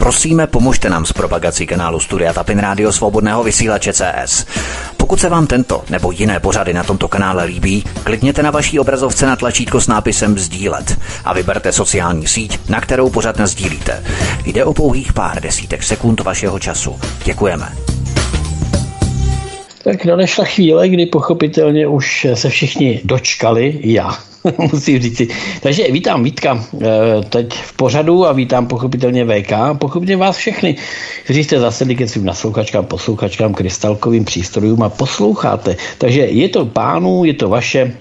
Prosíme, pomožte nám s propagací kanálu Studia Tapin Rádio Svobodného vysílače CS. Pokud se vám tento nebo jiné pořady na tomto kanále líbí, klikněte na vaší obrazovce na tlačítko s nápisem Sdílet a vyberte sociální síť, na kterou pořád sdílíte. Jde o pouhých pár desítek sekund vašeho času. Děkujeme. Tak nadešla chvíle, kdy pochopitelně už se všichni dočkali, já musím říci. Takže vítám Vítka eh, teď v pořadu a vítám pochopitelně VK a pochopitelně vás všechny, kteří jste zasedli ke svým naslouchačkám, posluchačkám, krystalkovým přístrojům a posloucháte. Takže je to pánů, je to vaše,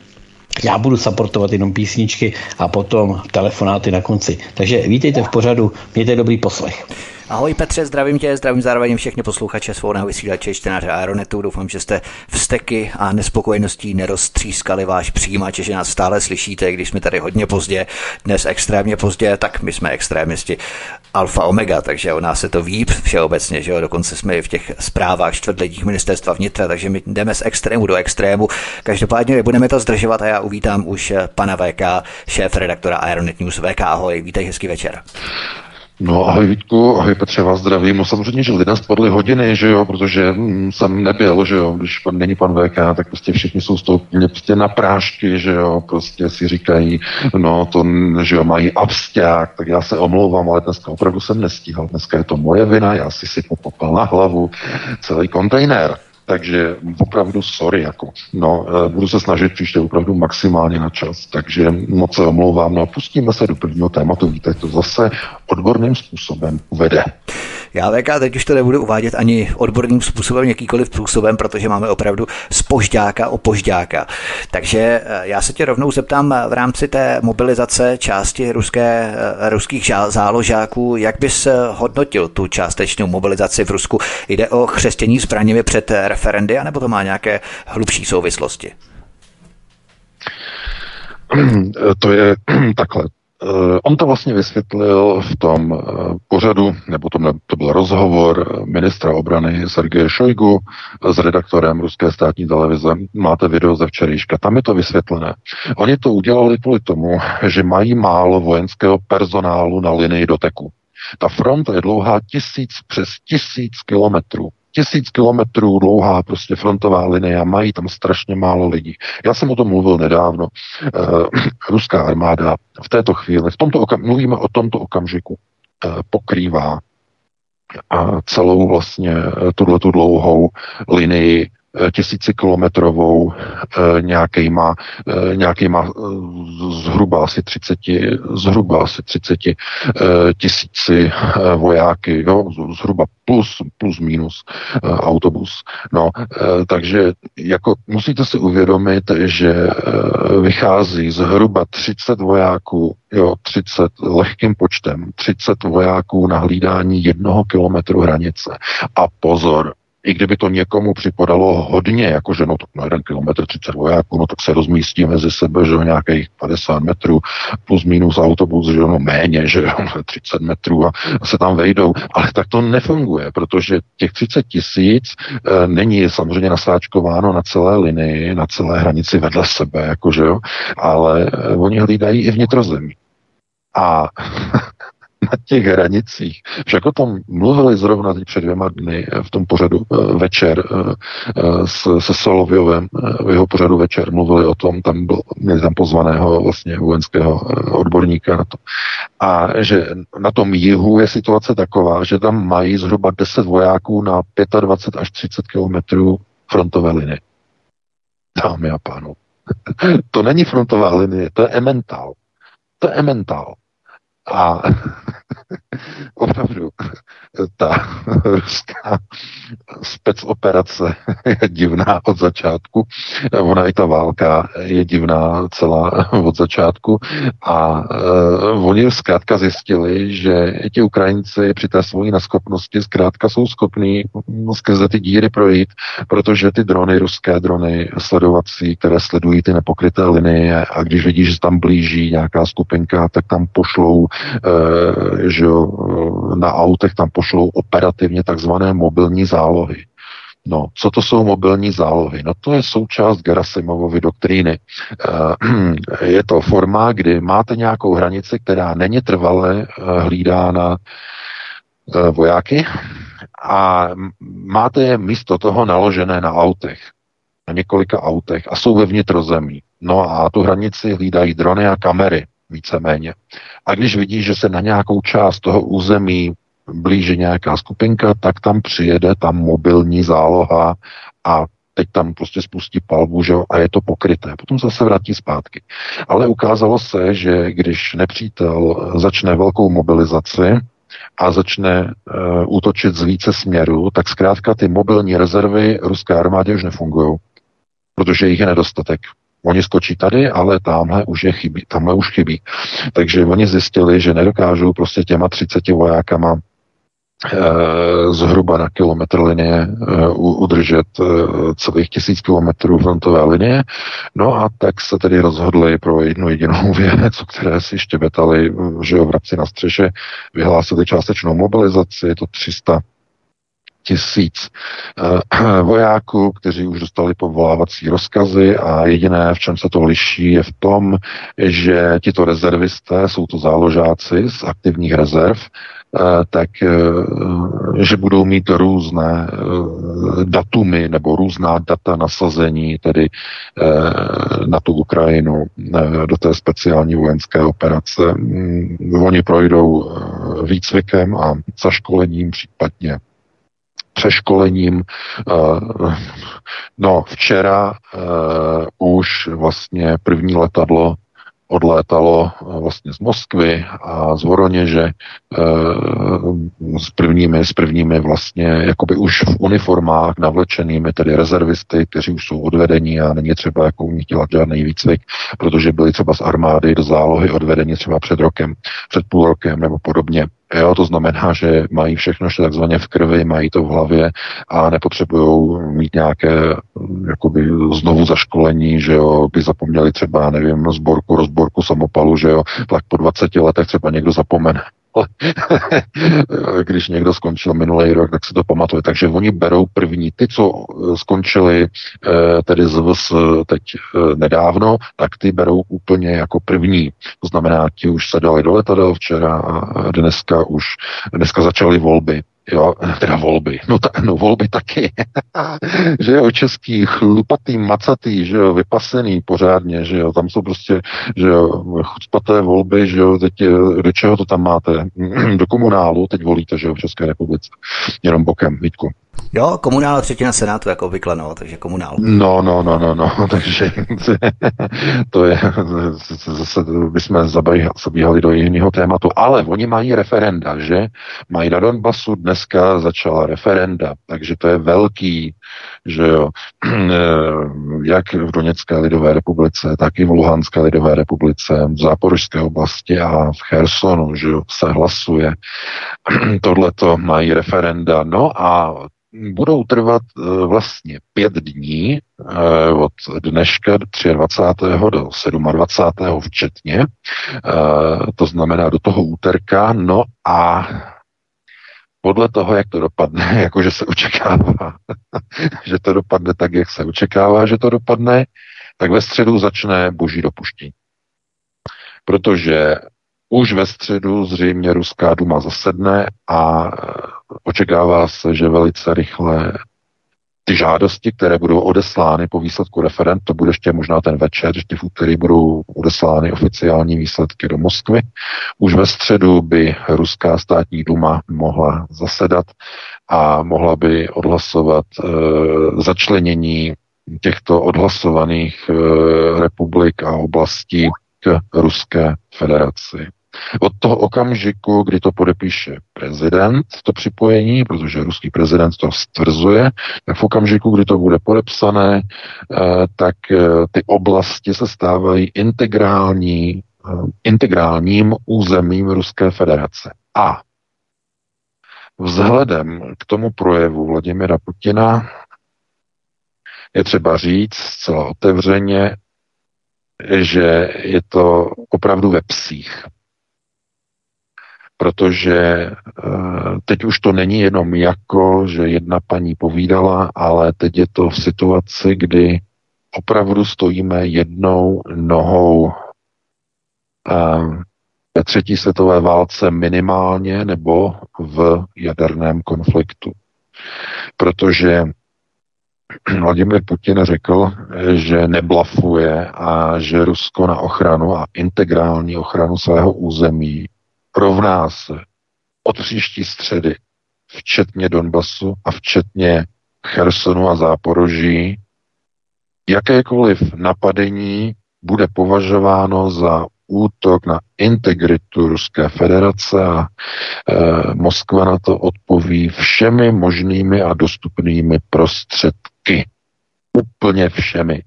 já budu supportovat jenom písničky a potom telefonáty na konci. Takže vítejte v pořadu, mějte dobrý poslech. Ahoj Petře, zdravím tě, zdravím zároveň všechny posluchače svobodného vysílače čtenáře Aeronetu. Doufám, že jste vsteky a nespokojeností neroztřískali váš přijímač, že nás stále slyšíte, když jsme tady hodně pozdě, dnes extrémně pozdě, tak my jsme extrémisti alfa omega, takže o nás se to ví všeobecně, že jo, dokonce jsme i v těch zprávách čtvrtletích ministerstva vnitra, takže my jdeme z extrému do extrému. Každopádně nebudeme to zdržovat a já uvítám už pana VK, šéf redaktora Aeronet News. VK, ahoj, vítej, hezký večer. No ahoj Vítku, ahoj Petře, vás zdravím. No samozřejmě, že lidem spadly hodiny, že jo, protože hm, jsem nebyl, že jo, když pan, není pan VK, tak prostě všichni jsou toho prostě na prášky, že jo, prostě si říkají, no to, že jo, mají absták, tak já se omlouvám, ale dneska opravdu jsem nestíhal, dneska je to moje vina, já si si popal na hlavu celý kontejner. Takže opravdu sorry, jako. No, eh, budu se snažit příště opravdu maximálně na čas, takže moc se omlouvám. No a pustíme se do prvního tématu. Víte, to zase odborným způsobem uvede. Já VK teď už to nebudu uvádět ani odborným způsobem, jakýkoliv způsobem, protože máme opravdu spožďáka o požďáka. Takže eh, já se tě rovnou zeptám v rámci té mobilizace části ruské, eh, ruských záložáků, jak bys hodnotil tu částečnou mobilizaci v Rusku? Jde o chřestění zbraněmi před referendy, anebo to má nějaké hlubší souvislosti? To je takhle. Eh, on to vlastně vysvětlil v tom eh, pořadu, nebo to, to byl rozhovor ministra obrany Sergeje Šojgu s redaktorem ruské státní televize. Máte video ze včerejška, tam je to vysvětlené. Oni to udělali kvůli tomu, že mají málo vojenského personálu na linii doteku. Ta fronta je dlouhá tisíc přes tisíc kilometrů tisíc kilometrů dlouhá prostě frontová linie a mají tam strašně málo lidí. Já jsem o tom mluvil nedávno. E, ruská armáda v této chvíli, v tomto okam, mluvíme o tomto okamžiku, e, pokrývá a celou vlastně eh, tuhle tu dlouhou linii Eh, tisícikilometrovou eh, nějakýma, eh, nějakýma zhruba asi 30, zhruba asi 30 tisíci vojáky, jo, zhruba plus, plus minus autobus. No, takže jako musíte si uvědomit, že vychází zhruba 30 vojáků, jo, 30 lehkým počtem, 30 vojáků na hlídání jednoho kilometru hranice. A pozor, i kdyby to někomu připadalo hodně, jakože no tak na jeden kilometr 30 vojáků, no tak se rozmístí mezi sebe, že jo, nějakých 50 metrů plus minus autobus, že jo, no méně, že jo, 30 metrů a se tam vejdou, ale tak to nefunguje, protože těch 30 tisíc e, není samozřejmě nasáčkováno na celé linii, na celé hranici vedle sebe, jakože jo, ale e, oni hlídají i vnitrozemí. A na těch hranicích. Však o tom mluvili zrovna teď před dvěma dny v tom pořadu eh, večer eh, eh, se Solověvem, v jeho pořadu večer mluvili o tom, tam byl, měli tam pozvaného vlastně vojenského odborníka na to. A že na tom jihu je situace taková, že tam mají zhruba 10 vojáků na 25 až 30 kilometrů frontové linie. Dámy a pánové. to není frontová linie, to je ementál. To je ementál. A opravdu ta ruská specoperace je divná od začátku. Ona i ta válka je divná celá od začátku. A uh, oni zkrátka zjistili, že ti Ukrajinci při té svojí neschopnosti zkrátka jsou schopní skrze ty díry projít, protože ty drony, ruské drony sledovací, které sledují ty nepokryté linie a když vidí, že tam blíží nějaká skupinka, tak tam pošlou Eh, že na autech tam pošlou operativně takzvané mobilní zálohy. No, co to jsou mobilní zálohy? No to je součást Gerasimovovy doktríny. Eh, je to forma, kdy máte nějakou hranici, která není trvale eh, hlídána vojáky a máte je místo toho naložené na autech, na několika autech a jsou ve vnitrozemí. No a tu hranici hlídají drony a kamery, víceméně. A když vidí, že se na nějakou část toho území blíže nějaká skupinka, tak tam přijede tam mobilní záloha a teď tam prostě spustí palbu, že a je to pokryté. Potom zase vrátí zpátky. Ale ukázalo se, že když nepřítel začne velkou mobilizaci a začne uh, útočit z více směrů, tak zkrátka ty mobilní rezervy ruské armádě už nefungují, protože jich je nedostatek. Oni skočí tady, ale tamhle už je chybí, tamhle už chybí. Takže oni zjistili, že nedokážou prostě těma 30 vojákama Eh, zhruba na kilometr linie eh, udržet eh, celých tisíc kilometrů frontové linie. No a tak se tedy rozhodli pro jednu jedinou věc, o které si štěbetali, že jo, vrabci na střeše, vyhlásili částečnou mobilizaci, to 300 tisíc vojáků, kteří už dostali povolávací rozkazy a jediné, v čem se to liší, je v tom, že tito rezervisté, jsou to záložáci z aktivních rezerv, Eh, tak eh, že budou mít různé eh, datumy nebo různá data nasazení tedy na tu Ukrajinu do té speciální vojenské operace. Mm, oni projdou výcvikem a zaškolením případně přeškolením. No, včera už vlastně první letadlo odlétalo eh, vlastně z Moskvy a z Voroněže s prvními, s prvními vlastně jakoby už v uniformách navlečenými, tedy rezervisty, kteří už jsou odvedení a není třeba jako u nich dělat žádný výcvik, protože byli třeba z armády do zálohy odvedení třeba před rokem, před půl rokem nebo podobně. Jo, to znamená, že mají všechno ještě takzvaně v krvi, mají to v hlavě a nepotřebují mít nějaké jakoby znovu zaškolení, že jo, by zapomněli třeba, nevím, sborku, rozborku samopalu, že jo, tak po 20 letech třeba někdo zapomene. když někdo skončil minulý rok, tak se to pamatuje. Takže oni berou první, ty, co eh, skončili eh, tedy z VS teď eh, nedávno, tak ty berou úplně jako první. To znamená, ti už se dali do letadel včera a dneska už, dneska začaly volby jo, teda volby, no, ta, no volby taky, že jo, český chlupatý, macatý, že jo, vypasený pořádně, že jo, tam jsou prostě, že jo, chucpaté volby, že jo, teď do čeho to tam máte, do komunálu, teď volíte, že jo, v České republice, jenom bokem, Vítku. Jo, komunál třetina senátu, jako obvykle, no, takže komunál. No, no, no, no, no, takže to je, zase bychom zabíhali do jiného tématu, ale oni mají referenda, že? Mají na Donbasu dneska začala referenda, takže to je velký, že jo, jak v Doněcké lidové republice, tak i v Luhanské lidové republice, v Záporožské oblasti a v Chersonu, že jo, se hlasuje. Tohle to mají referenda. No a budou trvat eh, vlastně pět dní eh, od dneška 23. do 27. včetně, eh, to znamená do toho úterka, no a podle toho, jak to dopadne, jakože se očekává, že to dopadne tak, jak se očekává, že to dopadne, tak ve středu začne boží dopuštění. Protože už ve středu zřejmě Ruská duma zasedne a očekává se, že velice rychle ty žádosti, které budou odeslány po výsledku referent, to bude ještě možná ten večer, ještě v úterý budou odeslány oficiální výsledky do Moskvy. Už ve středu by Ruská státní duma mohla zasedat a mohla by odhlasovat e, začlenění těchto odhlasovaných e, republik a oblastí k Ruské federaci. Od toho okamžiku, kdy to podepíše prezident, to připojení, protože ruský prezident to stvrzuje, tak v okamžiku, kdy to bude podepsané, eh, tak eh, ty oblasti se stávají integrální, eh, integrálním územím Ruské federace. A vzhledem k tomu projevu Vladimira Putina je třeba říct zcela otevřeně, že je to opravdu ve psích protože eh, teď už to není jenom jako, že jedna paní povídala, ale teď je to v situaci, kdy opravdu stojíme jednou nohou eh, ve třetí světové válce minimálně nebo v jaderném konfliktu. Protože Vladimir Putin řekl, že neblafuje a že Rusko na ochranu a integrální ochranu svého území rovná se od příští středy, včetně Donbasu a včetně Chersonu a Záporoží, jakékoliv napadení bude považováno za útok na integritu Ruské federace a e, Moskva na to odpoví všemi možnými a dostupnými prostředky. Úplně všemi. E,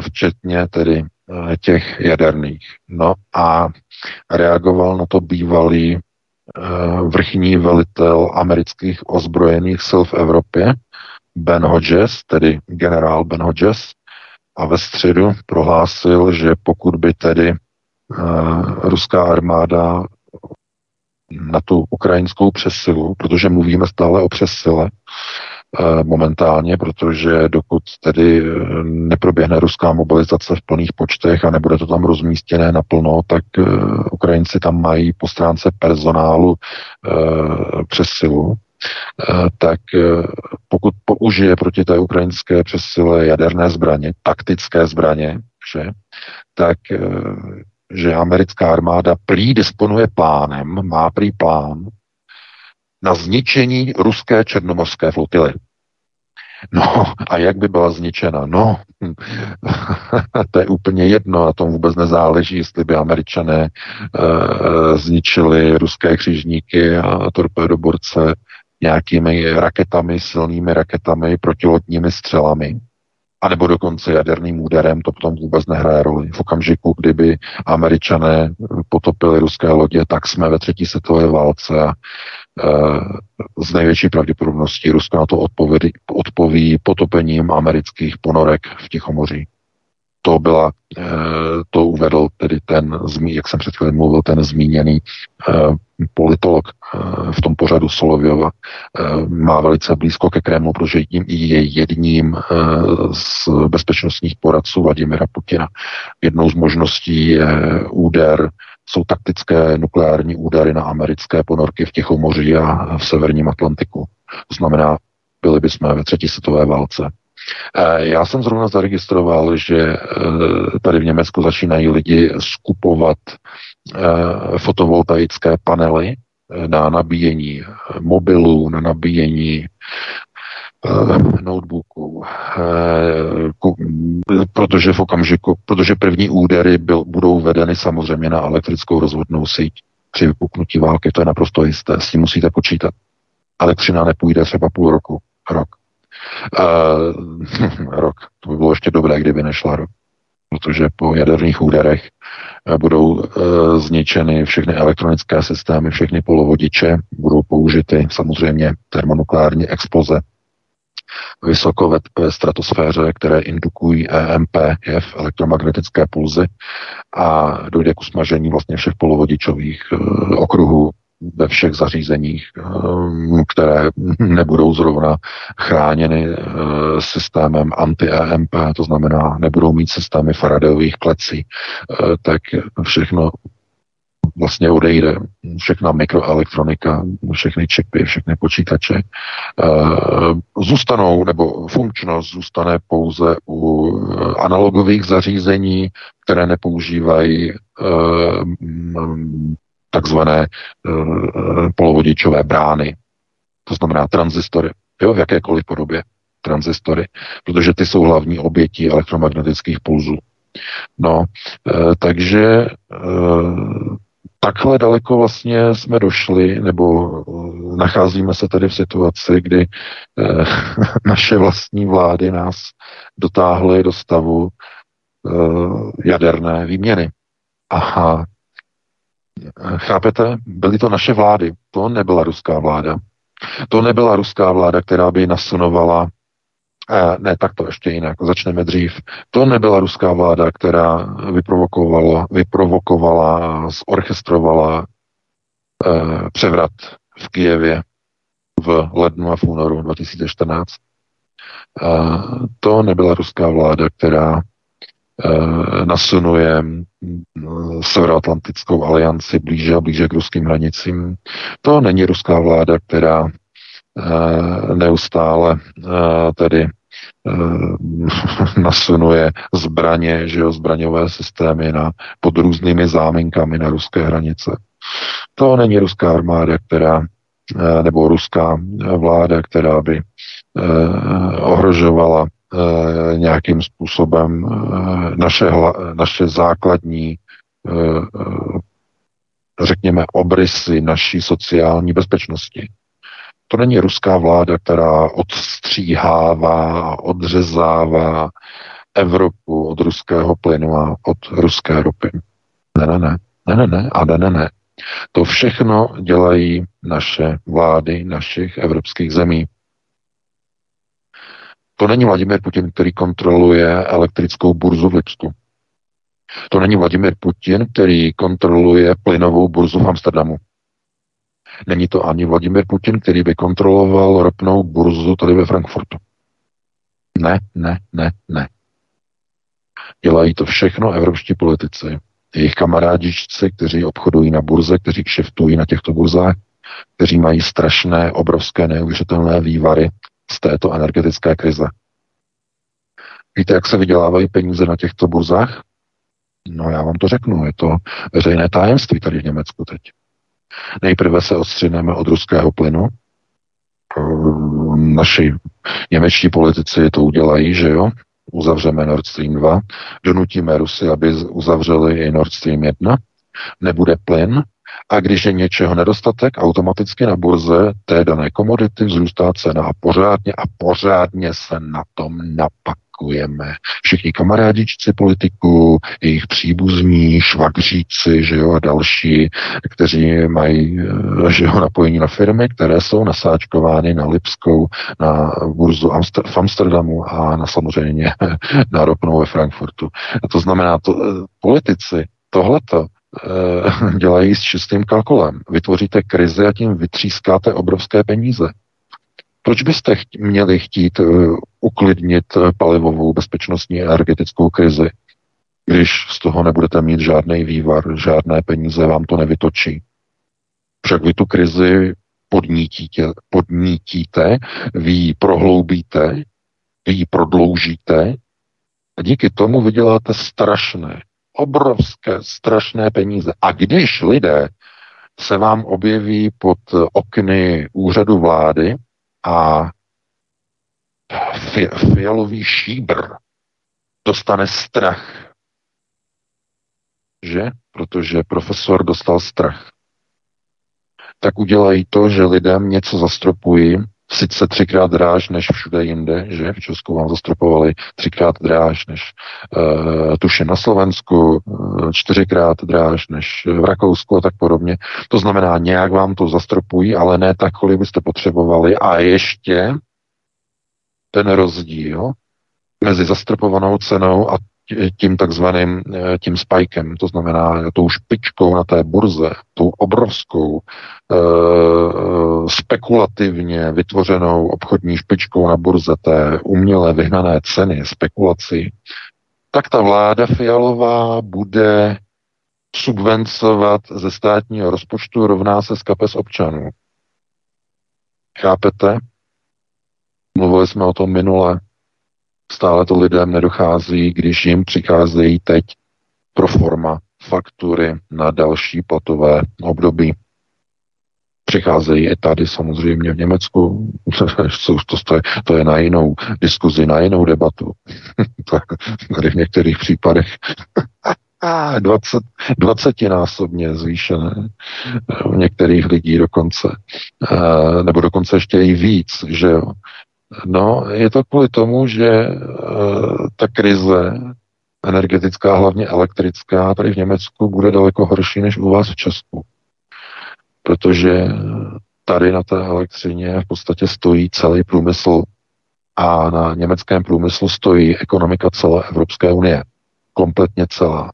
včetně tedy e, těch jaderných. No a reagoval na to bývalý e, vrchní velitel amerických ozbrojených sil v Evropě, Ben Hodges, tedy generál Ben Hodges, a ve středu prohlásil, že pokud by tedy uh, ruská armáda na tu ukrajinskou přesilu, protože mluvíme stále o přesile momentálně, protože dokud tedy uh, neproběhne ruská mobilizace v plných počtech a nebude to tam rozmístěné naplno, tak uh, Ukrajinci tam mají po stránce personálu přesilu. Eh, tak eh, pokud použije proti té ukrajinské přesile jaderné zbraně, taktické zbraně, že, tak eh, že americká armáda prý disponuje plánem, má prý plán na zničení ruské černomorské flotily. No a jak by byla zničena? No, to je úplně jedno, a tom vůbec nezáleží, jestli by američané e, zničili ruské křižníky a torpédoborce nějakými raketami, silnými raketami, protilodními střelami, anebo dokonce jaderným úderem, to potom vůbec nehraje roli. V okamžiku, kdyby američané potopili ruské lodě, tak jsme ve třetí světové válce a e, z největší pravděpodobností Rusko na to odpoví, odpoví potopením amerických ponorek v Tichomoří. To byla, e, to uvedl tedy ten, jak jsem před chvíli mluvil, ten zmíněný e, politolog eh, v tom pořadu Solověva, eh, má velice blízko ke Kremlu, protože je jedním eh, z bezpečnostních poradců Vladimira Putina. Jednou z možností je úder jsou taktické nukleární údery na americké ponorky v Tichomoří a v severním Atlantiku. To znamená, byli bychom ve třetí světové válce. Já jsem zrovna zaregistroval, že tady v Německu začínají lidi skupovat Eh, fotovoltaické panely eh, na nabíjení mobilů, na nabíjení eh, notebooků, protože v okamžiku, protože první údery byl, budou vedeny samozřejmě na elektrickou rozvodnou síť při vypuknutí války, to je naprosto jisté, s tím musíte počítat. Elektřina nepůjde třeba půl roku, rok. Uh, rok, to by bylo ještě dobré, kdyby nešla rok. Protože po jaderných úderech eh, budou e, zničeny všechny elektronické systémy, všechny polovodiče, budou použity samozřejmě termonukleární exploze vysoko ve, ve stratosféře, které indukují EMP, jev elektromagnetické pulzy a dojde k usmažení vlastně všech polovodičových okruhů ve všech zařízeních, ehm, které nebudou zrovna chráněny eh, systémem anti-EMP, to znamená, nebudou mít systémy Faradayových klecí, eh, tak všechno vlastně odejde. Všechna mikroelektronika, všechny čipy, všechny počítače eh, zůstanou, nebo funkčnost zůstane pouze u analogových zařízení, které nepoužívají takzvané uh, polovodičové brány, to znamená transistory, jo, v jakékoliv podobě transistory, protože ty jsou hlavní oběti elektromagnetických pulzů. No, uh, takže uh, takhle daleko vlastně jsme došli, nebo nacházíme se tady v situaci, kdy naše vlastní vlády nás dotáhly do stavu jaderné výměny. Aha, Chápete? Byly to naše vlády. To nebyla ruská vláda. To nebyla ruská vláda, která by nasunovala eh, ne, tak to ještě jinak, začneme dřív. To nebyla ruská vláda, která vyprovokovala, vyprovokovala zorchestrovala eh, převrat v Kijevě v lednu a v únoru 2014. Eh, to nebyla ruská vláda, která nasunuje Severoatlantickou alianci blíže a blíže k ruským hranicím. To není ruská vláda, která neustále tedy nasunuje zbraně, že jo, zbraňové systémy na, pod různými záminkami na ruské hranice. To není ruská armáda, která nebo ruská vláda, která by ohrožovala Eh, nějakým způsobem eh, naše, naše základní, eh, řekněme, obrysy naší sociální bezpečnosti. To není ruská vláda, která odstříhává, odřezává Evropu od ruského plynu a od ruské ropy. Ne, ne, ne, ne, ne, ne, a ne, ne, ne. To všechno dělají naše vlády našich evropských zemí. To není Vladimir Putin, který kontroluje elektrickou burzu v Lipsku. To není Vladimir Putin, který kontroluje plynovou burzu v Amsterdamu. Není to ani Vladimir Putin, který by kontroloval ropnou burzu tady ve Frankfurtu. Ne, ne, ne, ne. Dělají to všechno evropští politici. Jejich kamarádičci, kteří obchodují na burze, kteří kšeftují na těchto burzách, kteří mají strašné, obrovské, neuvěřitelné vývary z této energetické krize. Víte, jak se vydělávají peníze na těchto burzách? No já vám to řeknu, je to veřejné tajemství tady v Německu teď. Nejprve se odstřineme od ruského plynu. Naši němečtí politici to udělají, že jo? Uzavřeme Nord Stream 2, donutíme Rusy, aby uzavřeli i Nord Stream 1, nebude plyn, a když je něčeho nedostatek, automaticky na burze té dané komodity vzrůstá cena a pořádně a pořádně se na tom napakujeme. Všichni kamarádičci politiků, jejich příbuzní, švagříci, že jo, a další, kteří mají, eh, že jo, napojení na firmy, které jsou nasáčkovány na Lipskou, na burzu Amster- v Amsterdamu a na samozřejmě na ropnou ve Frankfurtu. A to znamená, to, eh, politici tohleto dělají s čistým kalkulem. Vytvoříte krizi a tím vytřískáte obrovské peníze. Proč byste chtě, měli chtít uh, uklidnit eh, palivovou bezpečnostní energetickou krizi, když z toho nebudete mít žádný vývar, žádné peníze vám to nevytočí? Však vy tu krizi podnítíte, podnítíte vy ji prohloubíte, vy ji prodloužíte a díky tomu vyděláte strašné, obrovské, strašné peníze. A když lidé se vám objeví pod okny úřadu vlády a fi- fialový šíbr dostane strach, že? Protože profesor dostal strach. Tak udělají to, že lidem něco zastropují, sice třikrát dráž než všude jinde, že v Česku vám zastropovali třikrát dráž než uh, tuše na Slovensku, uh, čtyřikrát dráž než v Rakousku a tak podobně. To znamená, nějak vám to zastropují, ale ne tak, kolik byste potřebovali. A ještě ten rozdíl mezi zastropovanou cenou a tím takzvaným eh, tím spikem, to znamená tou špičkou na té burze, tou obrovskou e, spekulativně vytvořenou obchodní špičkou na burze té umělé vyhnané ceny, spekulací, tak ta vláda Fialová bude subvencovat ze státního rozpočtu rovná se z kapes občanů. Chápete? Mluvili jsme o tom minule. Stále to lidem nedochází, když jim přicházejí teď pro forma faktury na další platové období. Přicházejí i tady samozřejmě v Německu. to, to, je, to je na jinou diskuzi, na jinou debatu. tady v některých případech 20, 20 násobně zvýšené, u některých lidí dokonce, eh, nebo dokonce ještě i víc, že. No, je to kvůli tomu, že uh, ta krize energetická, hlavně elektrická, tady v Německu bude daleko horší než u vás v Česku. Protože tady na té elektřině v podstatě stojí celý průmysl a na německém průmyslu stojí ekonomika celé Evropské unie. Kompletně celá.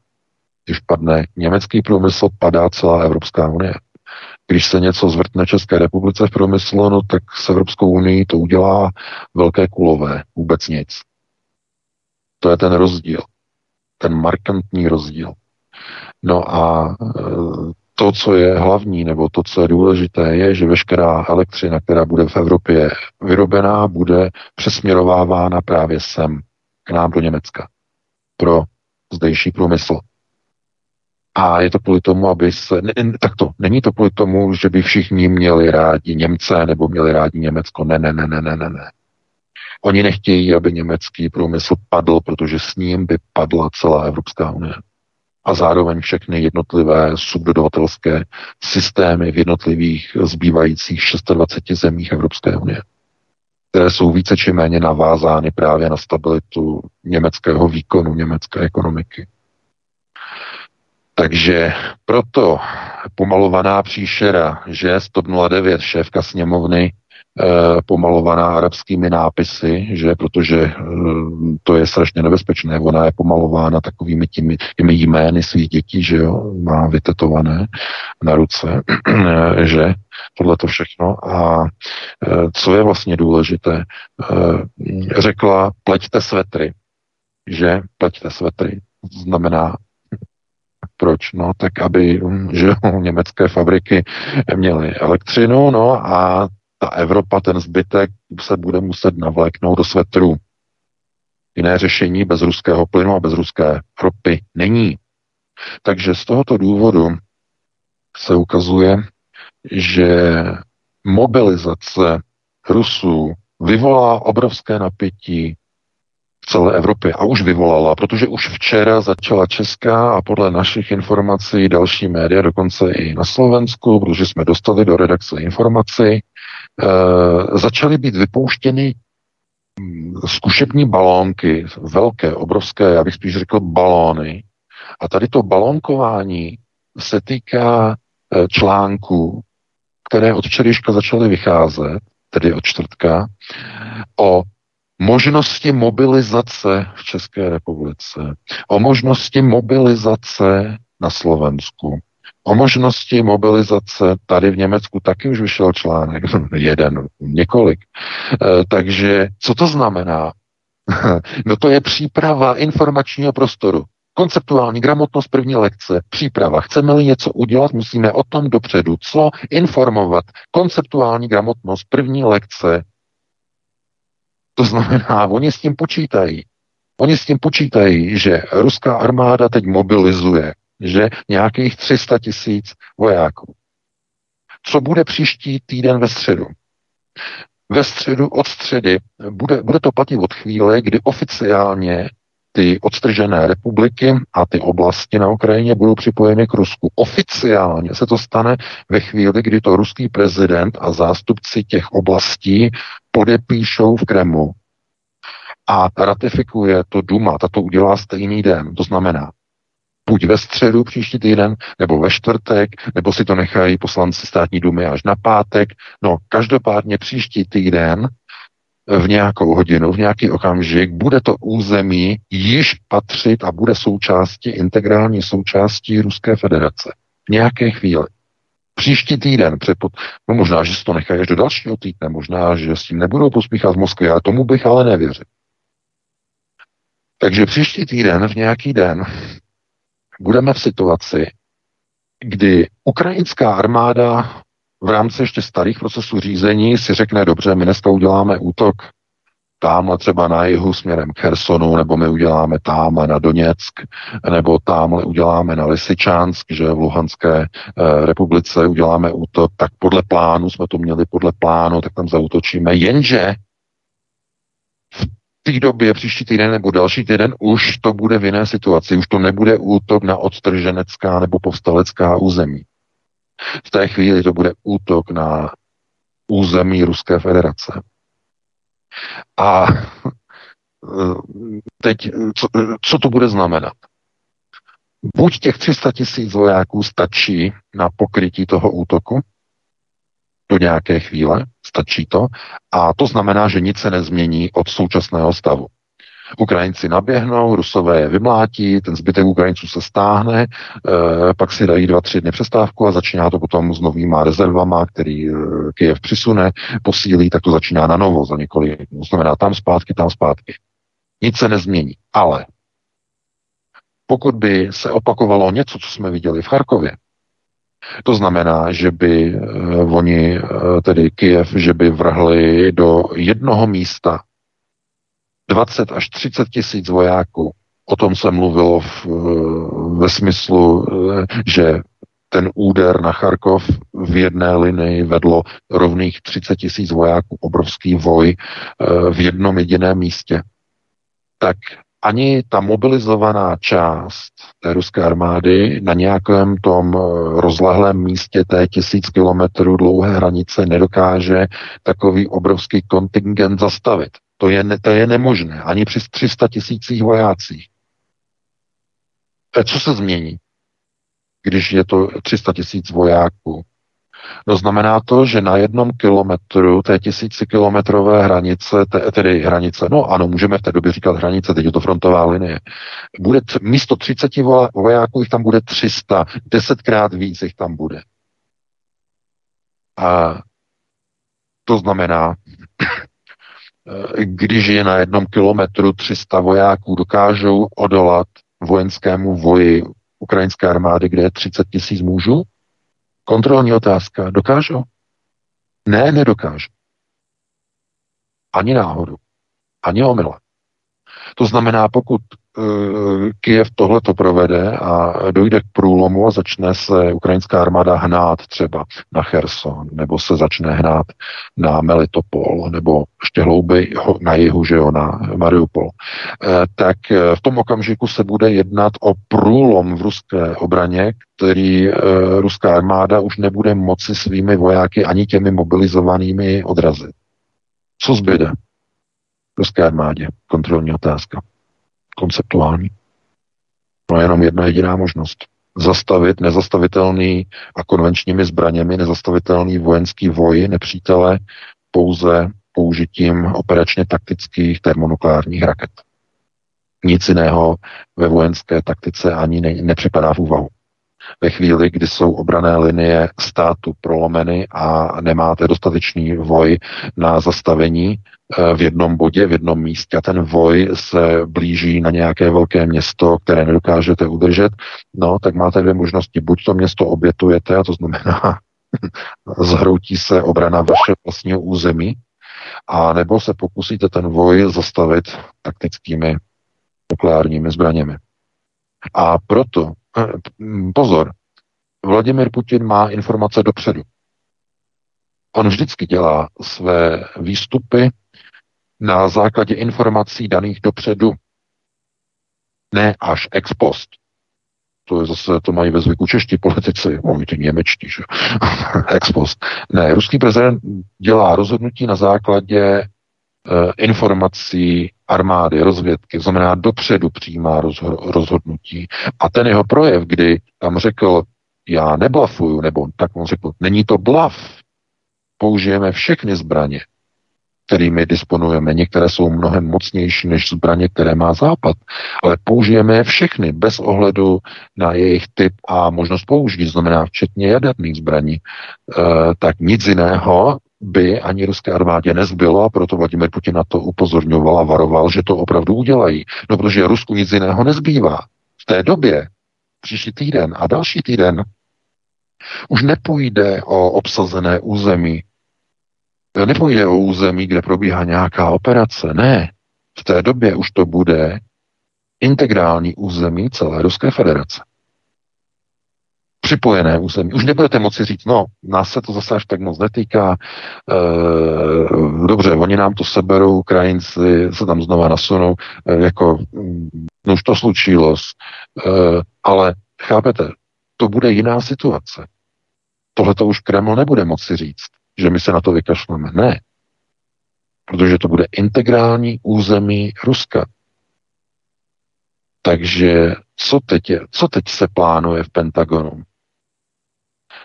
Když padne německý průmysl, padá celá Evropská unie. Když se něco zvrtne České republice v průmyslu, no tak s Evropskou unii to udělá velké kulové, vůbec nic. To je ten rozdíl. ten markantní rozdíl. No a e, to, co je hlavní, nebo to, co je důležité, je, že veškerá elektřina, která bude v Evropě vyrobená, bude přesměrovávána právě sem, k nám do Německa, pro zdejší průmysl. A je to kvůli tomu, aby se... Ne, tak to, není to kvůli tomu, že by všichni měli rádi Němce nebo měli rádi Německo. Ne, ne, ne, ne, ne, ne, ne. Oni nechtějí, aby německý průmysl padl, protože s ním by padla celá Evropská unie. A zároveň všechny jednotlivé subdodavatelské systémy v jednotlivých zbývajících 26 zemích Evropské unie, které jsou více či méně navázány právě na stabilitu německého výkonu, německé ekonomiky. Takže proto pomalovaná příšera, že 109, šéfka sněmovny, Eh, pomalovaná arabskými nápisy, že? Protože eh, to je strašně nebezpečné. Ona je pomalována takovými těmi, těmi jmény svých dětí, že jo, má vytetované na ruce, že? Tohle to všechno. A eh, co je vlastně důležité, řekla, pleťte svetry, že? Pleťte svetry, znamená proč? No, tak aby že německé fabriky měly elektřinu, no a ta Evropa, ten zbytek se bude muset navléknout do svetru. Jiné řešení bez ruského plynu a bez ruské ropy není. Takže z tohoto důvodu se ukazuje, že mobilizace Rusů vyvolá obrovské napětí celé Evropě a už vyvolala, protože už včera začala česká a podle našich informací další média, dokonce i na Slovensku, protože jsme dostali do redakce informaci, e, začaly být vypouštěny mm, zkušební balónky, velké, obrovské, já bych spíš řekl balóny. A tady to balonkování se týká e, článků, které od včerejška začaly vycházet, tedy od čtvrtka, o možnosti mobilizace v České republice, o možnosti mobilizace na Slovensku, O možnosti mobilizace tady v Německu taky už vyšel článek, jeden, několik. E, takže co to znamená? no to je příprava informačního prostoru. Konceptuální gramotnost první lekce, příprava. Chceme-li něco udělat, musíme o tom dopředu. Co informovat? Konceptuální gramotnost první lekce. To znamená, oni s tím počítají. Oni s tím počítají, že ruská armáda teď mobilizuje že nějakých 300 tisíc vojáků. Co bude příští týden ve středu? Ve středu od středy bude, bude to platit od chvíle, kdy oficiálně ty odstržené republiky a ty oblasti na Ukrajině budou připojeny k Rusku. Oficiálně se to stane ve chvíli, kdy to ruský prezident a zástupci těch oblastí podepíšou v Kremlu a ratifikuje to Duma, ta to udělá stejný den. To znamená, buď ve středu příští týden, nebo ve čtvrtek, nebo si to nechají poslanci státní dumy až na pátek. No, každopádně příští týden v nějakou hodinu, v nějaký okamžik, bude to území již patřit a bude součástí, integrální součástí Ruské federace. V nějaké chvíli. Příští týden, přepod... no možná, že si to nechají až do dalšího týdne, možná, že s tím nebudou pospíchat v Moskvě, ale tomu bych ale nevěřil. Takže příští týden, v nějaký den, budeme v situaci, kdy ukrajinská armáda v rámci ještě starých procesů řízení si řekne, dobře, my dneska uděláme útok tamhle třeba na jihu směrem k Hersonu, nebo my uděláme tamhle na Doněck, nebo tamhle uděláme na Lysyčánsk, že v Luhanské e, republice uděláme útok, tak podle plánu, jsme to měli podle plánu, tak tam zautočíme, jenže té době, příští týden nebo další týden, už to bude v jiné situaci. Už to nebude útok na odtrženecká nebo povstalecká území. V té chvíli to bude útok na území Ruské federace. A teď, co, co to bude znamenat? Buď těch 300 tisíc vojáků stačí na pokrytí toho útoku, do nějaké chvíle, stačí to, a to znamená, že nic se nezmění od současného stavu. Ukrajinci naběhnou, Rusové je vymlátí, ten zbytek Ukrajinců se stáhne, e, pak si dají dva, tři dny přestávku a začíná to potom s novýma rezervama, který e, Kyjev přisune, posílí, tak to začíná na novo za několik, to znamená tam zpátky, tam zpátky. Nic se nezmění, ale pokud by se opakovalo něco, co jsme viděli v Charkově, to znamená, že by uh, oni, tedy Kiev, že by vrhli do jednoho místa 20 až 30 tisíc vojáků. O tom se mluvilo v, ve smyslu, že ten úder na Charkov v jedné linii vedlo rovných 30 tisíc vojáků, obrovský voj v jednom jediném místě. Tak ani ta mobilizovaná část té ruské armády na nějakém tom eh, rozlehlém místě té tisíc kilometrů dlouhé hranice nedokáže takový obrovský kontingent zastavit. To je, to je nemožné, ani při 300 tisících vojácích. Co se změní, když je to 300 tisíc vojáků? No znamená to, že na jednom kilometru té tisícikilometrové hranice, tedy hranice, no ano, můžeme v té době říkat hranice, teď je to frontová linie, bude t- místo 30 vojáků jich tam bude 300, desetkrát víc jich tam bude. A to znamená, když je na jednom kilometru 300 vojáků, dokážou odolat vojenskému voji ukrajinské armády, kde je 30 tisíc mužů, Kontrolní otázka. Dokážou? Ne, nedokážou. Ani náhodou. Ani omyle. To znamená, pokud uh, Kiev tohle to provede a dojde k průlomu a začne se ukrajinská armáda hnát třeba na Cherson, nebo se začne hnát na Melitopol, nebo ještě hlouběji na jihu, že jo, na Mariupol, uh, tak uh, v tom okamžiku se bude jednat o průlom v ruské obraně, který ruská armáda už nebude moci svými vojáky ani těmi mobilizovanými odrazit. Co zbyde? Ruské armádě. Kontrolní otázka. Konceptuální. No jenom jedna jediná možnost. Zastavit nezastavitelný a konvenčními zbraněmi nezastavitelný vojenský voj nepřítele pouze použitím operačně taktických termonukleárních raket. Nic jiného ve vojenské taktice ani ne, nepřipadá v úvahu ve chvíli, kdy jsou obrané linie státu prolomeny a nemáte dostatečný voj na zastavení v jednom bodě, v jednom místě a ten voj se blíží na nějaké velké město, které nedokážete udržet, no tak máte dvě možnosti. Buď to město obětujete, a to znamená zhroutí se obrana vaše vlastního území, a nebo se pokusíte ten voj zastavit taktickými nukleárními zbraněmi. A proto Eh, pozor, Vladimir Putin má informace dopředu. On vždycky dělá své výstupy na základě informací daných dopředu. Ne až ex post. To je zase, to mají ve zvyku čeští politici, oni ty němečtí, že? ex post. Ne, ruský prezident dělá rozhodnutí na základě uh, informací armády, rozvědky, znamená dopředu přijímá rozhodnutí. A ten jeho projev, kdy tam řekl, já neblafuju, nebo tak on řekl, není to blaf, použijeme všechny zbraně, kterými disponujeme. Některé jsou mnohem mocnější než zbraně, které má Západ, ale použijeme je všechny bez ohledu na jejich typ a možnost použití, znamená včetně jaderných zbraní. E, tak nic jiného by ani ruské armádě nezbylo a proto Vladimir Putin na to upozorňoval a varoval, že to opravdu udělají. No protože Rusku nic jiného nezbývá. V té době, příští týden a další týden, už nepůjde o obsazené území. Nepůjde o území, kde probíhá nějaká operace. Ne. V té době už to bude integrální území celé Ruské federace připojené území. Už nebudete moci říct, no, nás se to zase až tak moc netýká, e, dobře, oni nám to seberou, Ukrajinci se tam znova nasunou, e, jako, no už to slučilo, e, ale chápete, to bude jiná situace. Tohle to už Kreml nebude moci říct, že my se na to vykašleme. Ne. Protože to bude integrální území Ruska. Takže co teď, je, co teď se plánuje v Pentagonu?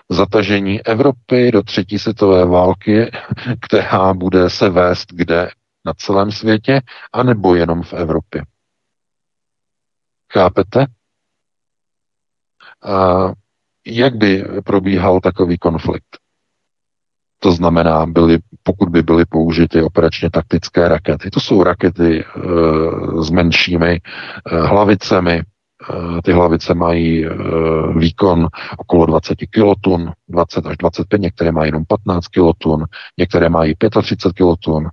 Zatažení Evropy do třetí světové války, která bude se vést kde? Na celém světě, anebo jenom v Evropě. Chápete? A jak by probíhal takový konflikt? To znamená, byly, pokud by byly použity operačně taktické rakety. To jsou rakety e, s menšími e, hlavicemi, ty hlavice mají výkon okolo 20 kilotun, 20 až 25, některé mají jenom 15 kilotun, některé mají 35 kilotun,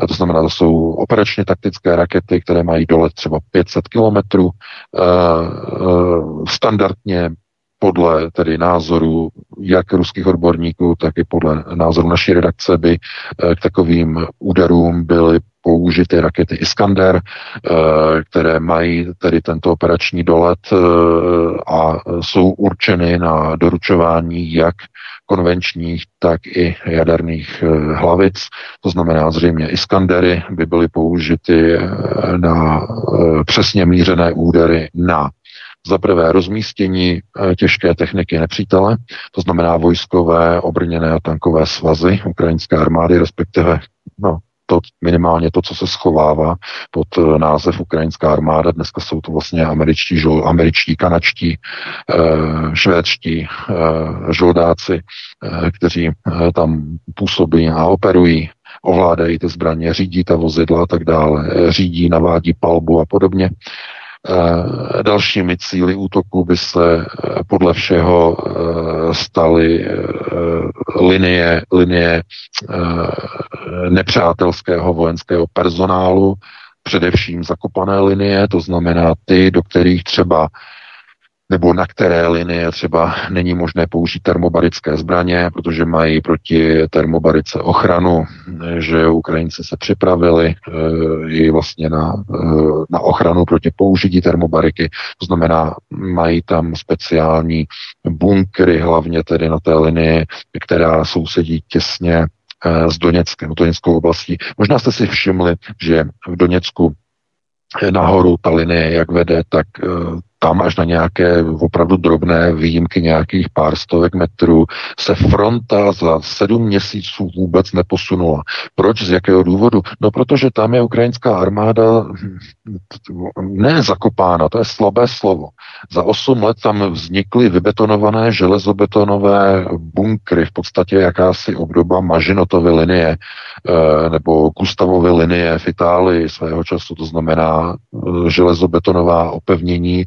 a to znamená, to jsou operačně taktické rakety, které mají dolet třeba 500 kilometrů. Standardně podle tedy názoru jak ruských odborníků, tak i podle názoru naší redakce by k takovým úderům byly použity rakety Iskander, které mají tedy tento operační dolet a jsou určeny na doručování jak konvenčních, tak i jaderných eh, hlavic. To znamená zřejmě Iskandery by byly použity eh, na eh, přesně mířené údery na za prvé rozmístění těžké techniky nepřítele, to znamená vojskové, obrněné a tankové svazy ukrajinské armády, respektive no, to minimálně to, co se schovává pod eh, název Ukrajinská armáda. Dneska jsou to vlastně američtí, žol, američtí kanačtí, eh, švédští eh, žoldáci, kteří tam působí a operují ovládají ty zbraně, řídí ta vozidla a tak dále, řídí, navádí palbu a podobně. Eh, dalšími cíly útoku by se eh, podle všeho eh, staly linie, linie nepřátelského vojenského personálu, především zakopané linie, to znamená ty, do kterých třeba nebo na které linie třeba není možné použít termobarické zbraně, protože mají proti termobarice ochranu, že Ukrajinci se připravili e, i vlastně na, e, na ochranu proti použití termobariky. To znamená, mají tam speciální bunkry, hlavně tedy na té linii, která sousedí těsně e, s Doněckem, Doněckou oblastí. Možná jste si všimli, že v Doněcku nahoru ta linie, jak vede, tak tam až na nějaké opravdu drobné výjimky nějakých pár stovek metrů se fronta za sedm měsíců vůbec neposunula. Proč? Z jakého důvodu? No protože tam je ukrajinská armáda hm, ne zakopána, to je slabé slovo. Za osm let tam vznikly vybetonované železobetonové bunkry, v podstatě jakási obdoba Mažinotovy linie eh, nebo Gustavovy linie v Itálii svého času, to znamená eh, železobetonová opevnění,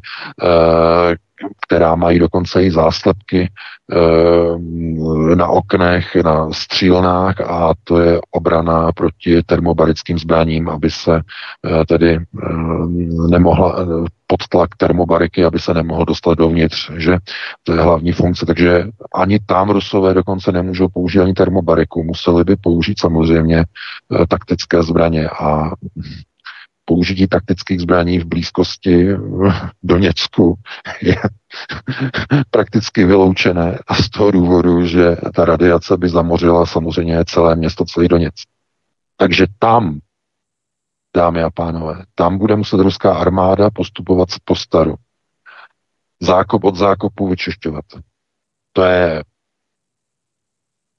která mají dokonce i záslepky eh, na oknech, na střílnách a to je obrana proti termobarickým zbraním, aby se eh, tedy nemohla pod tlak termobariky, aby se nemohl dostat dovnitř, že? To je hlavní funkce, takže ani tam Rusové dokonce nemůžou použít ani termobariku, museli by použít samozřejmě taktické zbraně a použití taktických zbraní v blízkosti Doněcku je prakticky vyloučené a z toho důvodu, že ta radiace by zamořila samozřejmě celé město, celý Doněc. Takže tam, dámy a pánové, tam bude muset ruská armáda postupovat po staru. Zákop od zákopu vyčišťovat. To je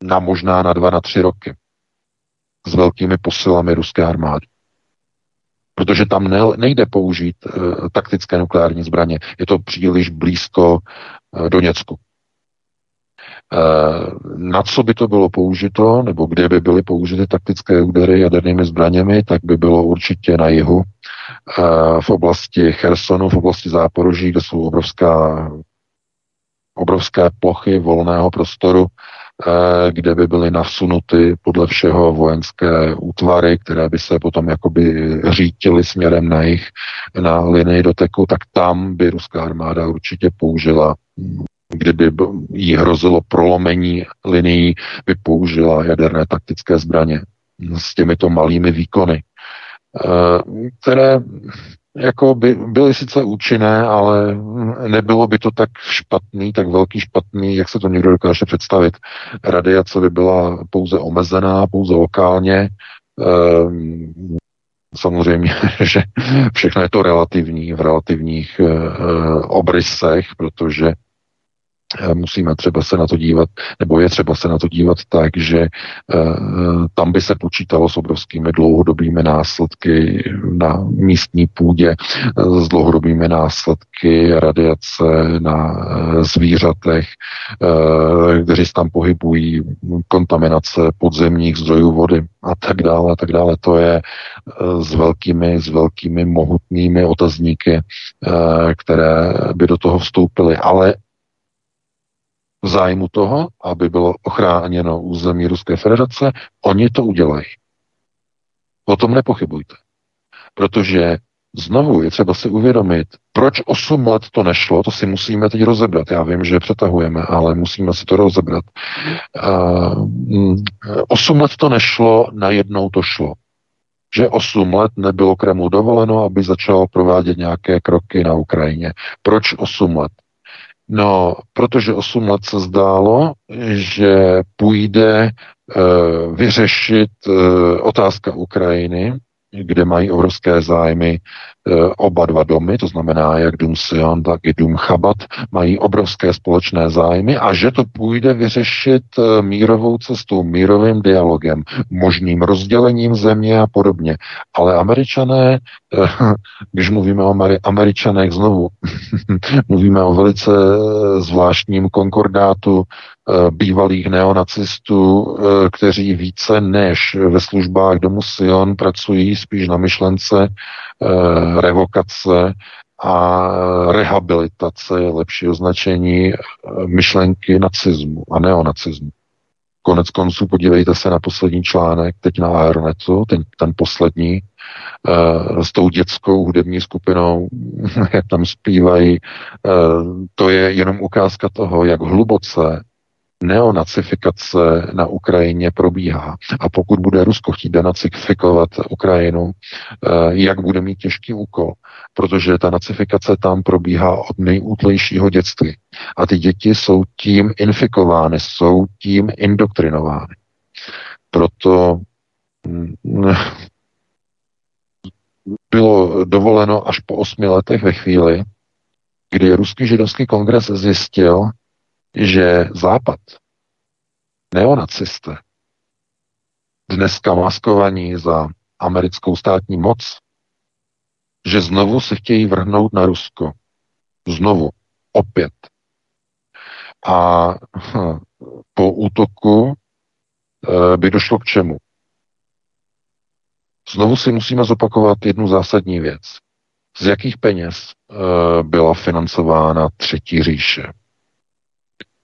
na možná na dva, na tři roky s velkými posilami ruské armády protože tam ne, nejde použít e, taktické nukleární zbraně. Je to příliš blízko e, Doněcku. E, na co by to bylo použito, nebo kde by byly použity taktické údery jadernými zbraněmi, tak by bylo určitě na jihu, v oblasti Chersonu, v oblasti Záporoží, kde jsou obrovská, obrovské plochy volného prostoru, Eh, kde by byly nasunuty podle všeho vojenské útvary, které by se potom jakoby řítily směrem na jich na linii doteku, tak tam by ruská armáda určitě použila kdyby jí hrozilo prolomení linií, by použila jaderné taktické zbraně s těmito malými výkony, eh, které jako by byly sice účinné, ale nebylo by to tak špatný, tak velký špatný, jak se to někdo dokáže představit. Radiace by byla pouze omezená, pouze lokálně. Ehm, samozřejmě, že všechno je to relativní, v relativních e, obrysech, protože musíme třeba se na to dívat, nebo je třeba se na to dívat tak, že uh, tam by se počítalo s obrovskými dlouhodobými následky na místní půdě, s dlouhodobými následky radiace na zvířatech, kteří se tam pohybují, kontaminace podzemních zdrojů vody a tak dále, a tak dále. To je s velkými, s velkými mohutnými otazníky, které by do toho vstoupily. Ale v zájmu toho, aby bylo ochráněno území Ruské federace, oni to udělají. O tom nepochybujte. Protože znovu je třeba si uvědomit, proč 8 let to nešlo, to si musíme teď rozebrat. Já vím, že přetahujeme, ale musíme si to rozebrat. Uh, 8 let to nešlo, najednou to šlo. Že 8 let nebylo Kremlu dovoleno, aby začal provádět nějaké kroky na Ukrajině. Proč 8 let? No, protože 8 let se zdálo, že půjde e, vyřešit e, otázka Ukrajiny, kde mají obrovské zájmy oba dva domy, to znamená jak Dům Sion, tak i Dům Chabat, mají obrovské společné zájmy a že to půjde vyřešit eh, mírovou cestou, mírovým dialogem, možným rozdělením země a podobně. Ale američané, eh, když mluvíme o američanech znovu, mluvíme o velice zvláštním konkordátu bývalých neonacistů, kteří více než ve službách domu Sion pracují spíš na myšlence Eh, revokace a rehabilitace je lepší označení eh, myšlenky nacismu a neonacismu. Konec konců podívejte se na poslední článek, teď na Aeronetu, ten, ten poslední, s tou dětskou hudební skupinou, jak tam zpívají. To je jenom ukázka toho, jak hluboce neonacifikace na Ukrajině probíhá. A pokud bude Rusko chtít denacifikovat Ukrajinu, eh, jak bude mít těžký úkol, protože ta nacifikace tam probíhá od nejútlejšího dětství. A ty děti jsou tím infikovány, jsou tím indoktrinovány. Proto mm, bylo dovoleno až po osmi letech ve chvíli, kdy Ruský židovský kongres zjistil, že Západ, neonacisté, dneska maskovaní za americkou státní moc, že znovu se chtějí vrhnout na Rusko. Znovu. Opět. A hm, po útoku e, by došlo k čemu? Znovu si musíme zopakovat jednu zásadní věc. Z jakých peněz e, byla financována Třetí říše?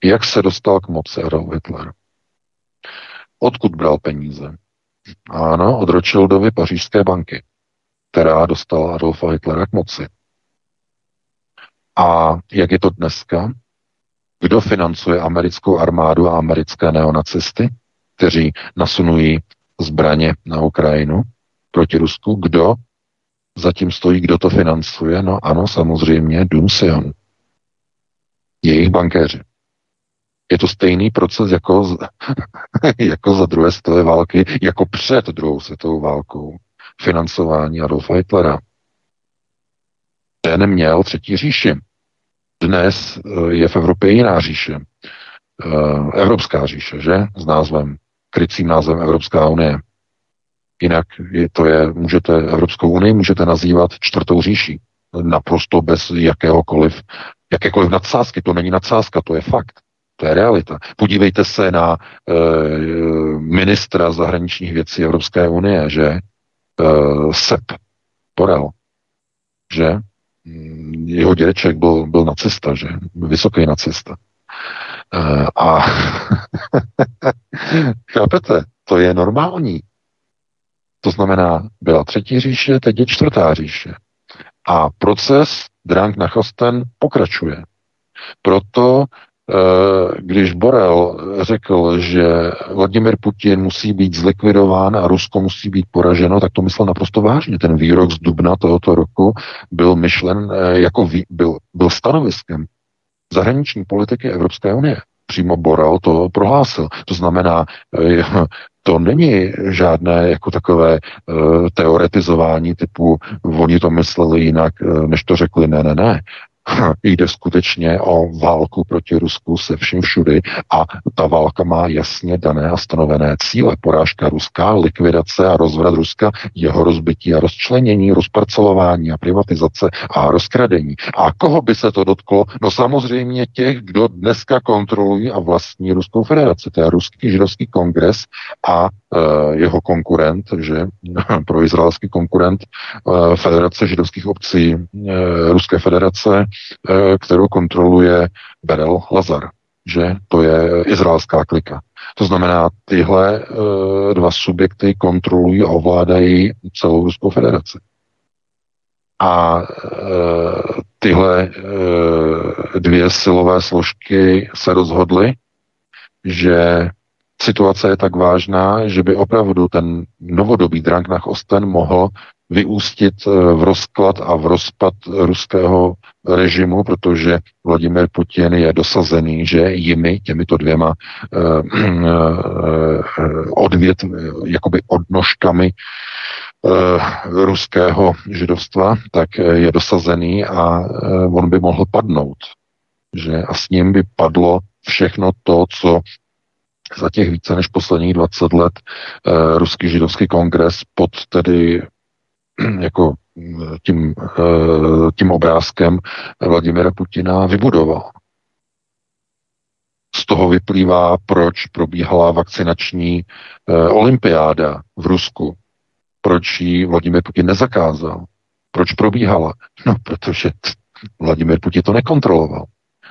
Jak se dostal k moci Adolf Hitler? Odkud bral peníze? Ano, od Rothschildovy pařížské banky, která dostala Adolfa Hitlera k moci. A jak je to dneska? Kdo financuje americkou armádu a americké neonacisty, kteří nasunují zbraně na Ukrajinu proti Rusku? Kdo zatím stojí, kdo to financuje? No ano, samozřejmě Dům. Jejich bankéři. Je to stejný proces jako, jako za druhé světové války, jako před druhou světovou válkou. Financování Adolfa Hitlera. Ten měl třetí říši. Dnes eh, je v Evropě jiná říše. Eh, Evropská říše, že? S názvem, krycím názvem Evropská unie. Jinak je, to je, můžete Evropskou unii můžete nazývat čtvrtou říší. Naprosto bez jakéhokoliv, jakékoliv nadsázky. To není nadsázka, to je fakt. To je realita. Podívejte se na e, ministra zahraničních věcí Evropské unie, že e, Sep Porel, že mm, jeho dědeček byl, byl nacista, že vysoký nacista. E, a chápete, to je normální. To znamená, byla třetí říše, teď je čtvrtá říše. A proces Drang na Chosten pokračuje. Proto Eh, když Borel řekl, že Vladimir Putin musí být zlikvidován a Rusko musí být poraženo, tak to myslel naprosto vážně. Ten výrok z dubna tohoto roku byl myšlen eh, jako vý, byl, byl stanoviskem zahraniční politiky Evropské unie. Přímo Borel to prohlásil. To znamená, eh, to není žádné jako takové teoretizování typu oni to mysleli jinak, než to řekli ne, ne, ne jde skutečně o válku proti Rusku se vším všudy a ta válka má jasně dané a stanovené cíle. Porážka Ruska, likvidace a rozvrat Ruska, jeho rozbití a rozčlenění, rozparcelování a privatizace a rozkradení. A koho by se to dotklo? No samozřejmě těch, kdo dneska kontrolují a vlastní Ruskou federaci. To je Ruský židovský kongres a e, jeho konkurent, že pro izraelský konkurent e, Federace židovských obcí e, Ruské federace, kterou kontroluje Berel Lazar, že to je izraelská klika. To znamená, tyhle e, dva subjekty kontrolují a ovládají celou Ruskou federaci. A e, tyhle dvě silové složky se rozhodly, že situace je tak vážná, že by opravdu ten novodobý Drang nach Osten mohl vyústit eh, v rozklad a v rozpad ruského režimu, protože Vladimir Putin je dosazený, že jimi, těmito dvěma eh, eh, odvět, jakoby odnožkami ruského židovstva, tak je dosazený a on by mohl padnout. Že a s ním by padlo všechno to, co za těch více než posledních 20 let uh, ruský židovský kongres pod tedy jako tím, uh, tím obrázkem Vladimira Putina vybudoval. Z toho vyplývá, proč probíhala vakcinační uh, olympiáda v Rusku. Proč ji Vladimir Putin nezakázal. Proč probíhala? No, protože Vladimir Putin to nekontroloval.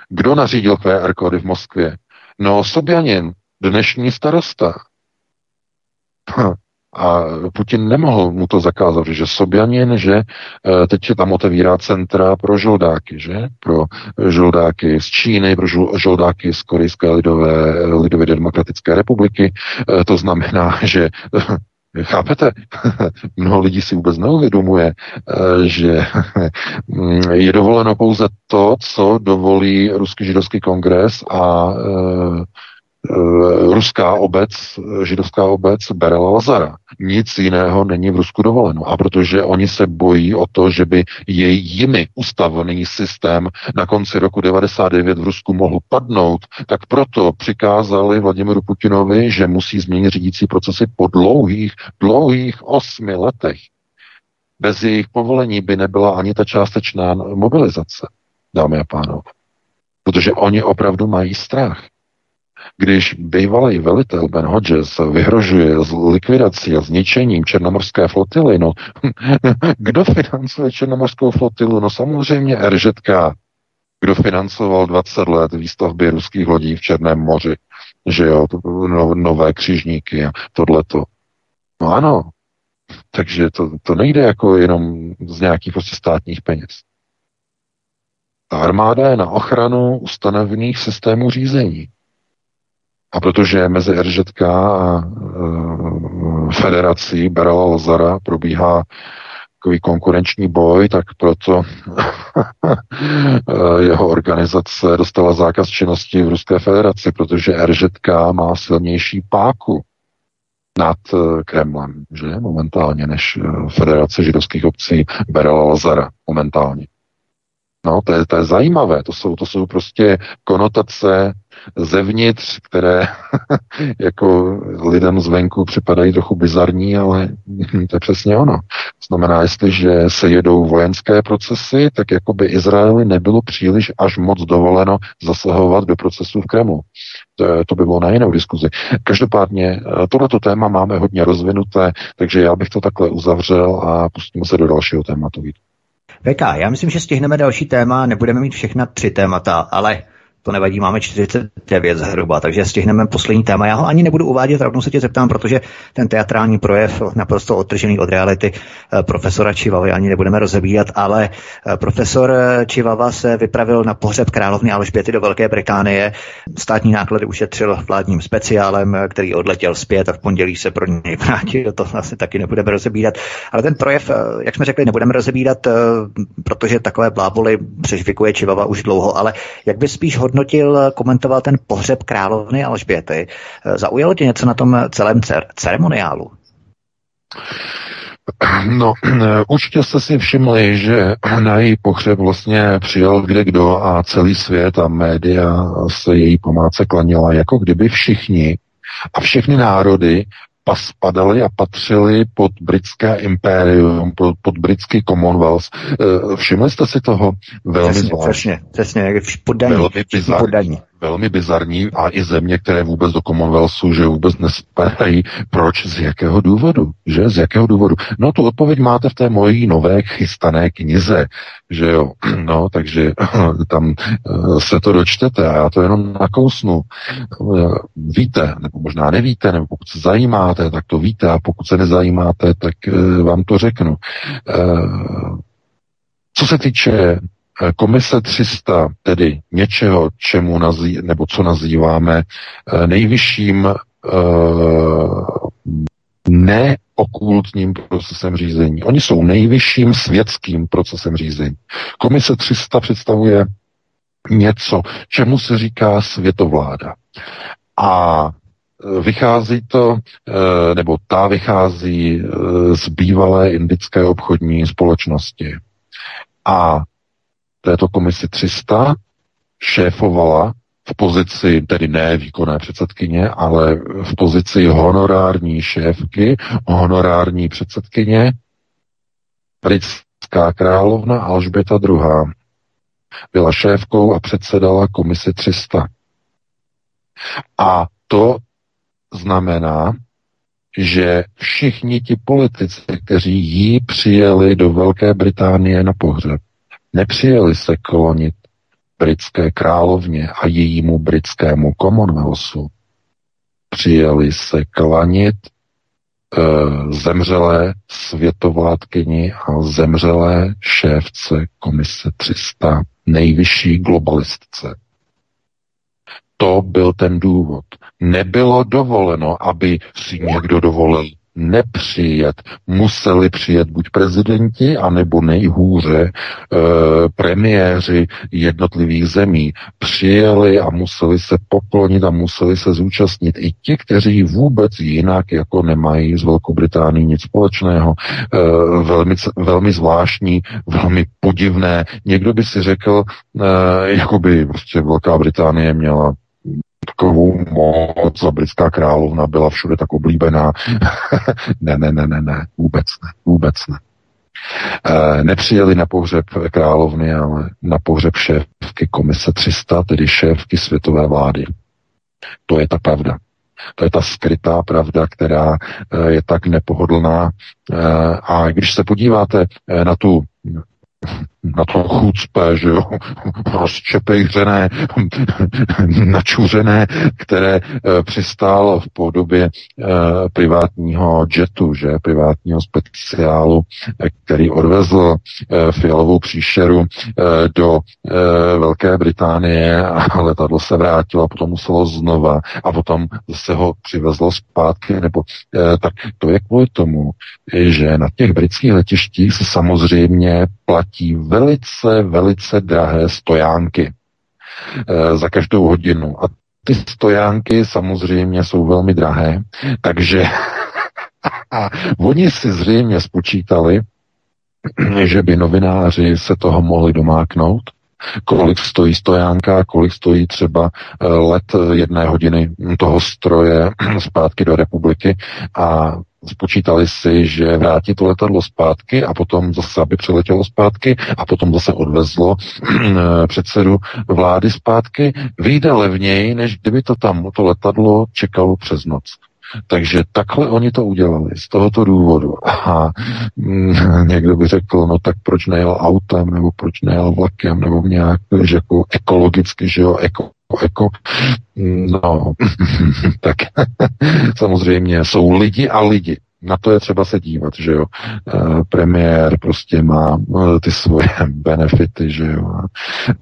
Kdo nařídil QR kódy v Moskvě? No, Sobjanin, dnešní starosta. A Putin nemohl mu to zakázat, že Sobjanin, že eh, teď je tam otevírá centra pro žoldáky, že? Pro žoldáky z Číny, pro žoldáky z Korejské lidové, lidové demokratické republiky. Eh, to znamená, že Chápete? Mnoho lidí si vůbec neuvědomuje, eh, že je dovoleno pouze to, co dovolí Ruský židovský kongres a ruská obec, židovská obec Berela Lazara. Nic jiného není v Rusku dovoleno. A protože oni se bojí o to, že by jej jimi ustavený systém na konci roku 99 v Rusku mohl padnout, tak proto přikázali Vladimiru Putinovi, že musí změnit řídící procesy po dlouhých, dlouhých osmi letech. Bez jejich povolení by nebyla ani ta částečná mobilizace, dámy a pánové. Protože oni opravdu mají strach. Když bývalý velitel Ben Hodges vyhrožuje z likvidací a zničením černomorské flotily, no kdo financuje černomorskou flotilu? No samozřejmě RŽK, kdo financoval 20 let výstavby ruských lodí v Černém moři, že jo, no, nové křižníky a tohleto. No ano, takže to, to nejde jako jenom z nějakých prostě státních peněz. Ta armáda je na ochranu ustanovených systémů řízení. A protože mezi RŽK a e, federací Berala Lazara probíhá takový konkurenční boj, tak proto e, jeho organizace dostala zákaz činnosti v Ruské federaci, protože RŽK má silnější páku nad e, Kremlem, že momentálně, než Federace židovských obcí Berala Lazara momentálně. No, to je, to je zajímavé, to jsou, to jsou prostě konotace zevnitř, které jako lidem zvenku připadají trochu bizarní, ale to je přesně ono. Znamená, jestliže se jedou vojenské procesy, tak jako by Izraeli nebylo příliš až moc dovoleno zasahovat do procesů v Kremlu. To, to by bylo na jinou diskuzi. Každopádně eh, tohleto téma máme hodně rozvinuté, takže já bych to takhle uzavřel a pustíme se do dalšího tématu. VK, já myslím, že stihneme další téma, nebudeme mít všechna tři témata, ale to nevadí, máme 49 zhruba, takže stihneme poslední téma. Já ho ani nebudu uvádět, rovnou se tě zeptám, protože ten teatrální projev, naprosto odtržený od reality eh, profesora Čivavy, ani nebudeme rozebírat, ale eh, profesor eh, Čivava se vypravil na pohřeb královny Alžběty do Velké Británie. Státní náklady ušetřil vládním speciálem, který odletěl zpět a v pondělí se pro něj vrátil. To vlastně taky nebudeme rozebírat. Ale ten projev, jak jsme řekli, nebudeme rozebírat, protože takové bláboli přežvikuje Čivava už dlouho, ale jak by spíš hodně hodnotil, komentoval ten pohřeb královny Alžběty. Zaujalo tě něco na tom celém cer- ceremoniálu? No, určitě jste si všimli, že na její pohřeb vlastně přijel kde kdo a celý svět a média se její památce klanila, jako kdyby všichni a všechny národy spadali a patřili pod britské impérium, pod, pod britský Commonwealth. Eh, všimli jste si toho velmi přesně, zvláštně? Přesně, přesně, jak podaní, podaní. Velmi bizarní a i země, které vůbec do Commonwealthu, že vůbec nespadají. Proč? Z jakého důvodu? Že? Z jakého důvodu? No tu odpověď máte v té mojí nové chystané knize, že jo? No, takže tam eh, se to dočtete a já to jenom nakousnu. Eh, víte, nebo možná nevíte, nebo pokud se zajímáte, tak to víte a pokud se nezajímáte, tak vám to řeknu. Co se týče Eh, komise 300, tedy něčeho, čemu nazý, nebo co nazýváme eh, nejvyšším uh, neokultním procesem řízení. Oni jsou nejvyšším světským procesem řízení. Komise 300 představuje něco, čemu se říká světovláda. A vychází to, nebo ta vychází z bývalé indické obchodní společnosti. A této komisi 300 šéfovala v pozici, tedy ne výkonné předsedkyně, ale v pozici honorární šéfky, honorární předsedkyně, britská královna Alžběta II. Byla šéfkou a předsedala komisi 300. A to znamená, že všichni ti politici, kteří jí přijeli do Velké Británie na pohřeb, Nepřijeli se klonit britské královně a jejímu britskému Commonwealthu. Přijeli se klanit e, zemřelé světovládkyni a zemřelé šéfce komise 300, nejvyšší globalistce. To byl ten důvod. Nebylo dovoleno, aby si někdo dovolil nepřijet. Museli přijet buď prezidenti, anebo nejhůře e, premiéři jednotlivých zemí. Přijeli a museli se poklonit a museli se zúčastnit i ti, kteří vůbec jinak jako nemají s Velkou Británií nic společného. E, velmi, velmi zvláštní, velmi podivné. Někdo by si řekl, e, jako by prostě Velká Británie měla takovou moc a britská královna byla všude tak oblíbená. ne, ne, ne, ne, ne, vůbec ne, vůbec ne. E, nepřijeli na pohřeb královny, ale na pohřeb šéfky komise 300, tedy šéfky světové vlády. To je ta pravda. To je ta skrytá pravda, která e, je tak nepohodlná. E, a když se podíváte na tu na to chucpe, že jo, rozčepejřené, načuřené, které e, přistálo v podobě e, privátního jetu, že, privátního speciálu, e, který odvezl e, fialovou příšeru e, do e, Velké Británie a letadlo se vrátilo a potom muselo znova a potom se ho přivezlo zpátky, nebo e, tak to je kvůli tomu, že na těch britských letištích se samozřejmě platí velice, velice drahé stojánky e, za každou hodinu. A ty stojánky samozřejmě jsou velmi drahé, takže a oni si zřejmě spočítali, že by novináři se toho mohli domáknout, kolik stojí stojánka, kolik stojí třeba eh, let jedné hodiny toho stroje zpátky do republiky a spočítali si, že vrátí to letadlo zpátky a potom zase, aby přiletělo zpátky a potom zase odvezlo předsedu vlády zpátky, vyjde levněji, než kdyby to tam to letadlo čekalo přes noc. Takže takhle oni to udělali, z tohoto důvodu. A mm, někdo by řekl, no tak proč nejel autem, nebo proč nejel vlakem, nebo nějak, že jako ekologicky, že jo, eko, jako, no, tak samozřejmě jsou lidi a lidi. Na to je třeba se dívat, že jo. E, premiér prostě má e, ty svoje benefity, že jo.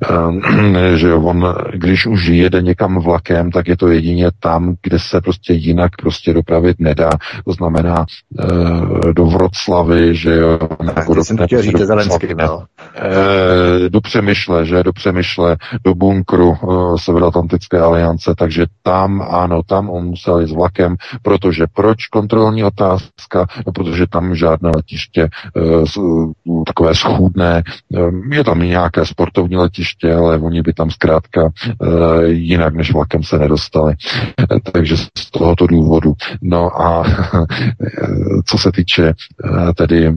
E, že jo, on, když už jede někam vlakem, tak je to jedině tam, kde se prostě jinak prostě dopravit nedá. To znamená e, do Vroclavy, že jo. Nebo do, jsem chtěl říct Zelensky, no. e, do Přemýšle, že do Přemýšle, do bunkru e, Severoatlantické aliance, takže tam, ano, tam on musel jít s vlakem, protože proč kontrolní otázka? No, protože tam žádné letiště e, takové schůdné, e, je tam i nějaké sportovní letiště, ale oni by tam zkrátka jinak než vlakem se nedostali. Takže z tohoto důvodu. No a co se týče tedy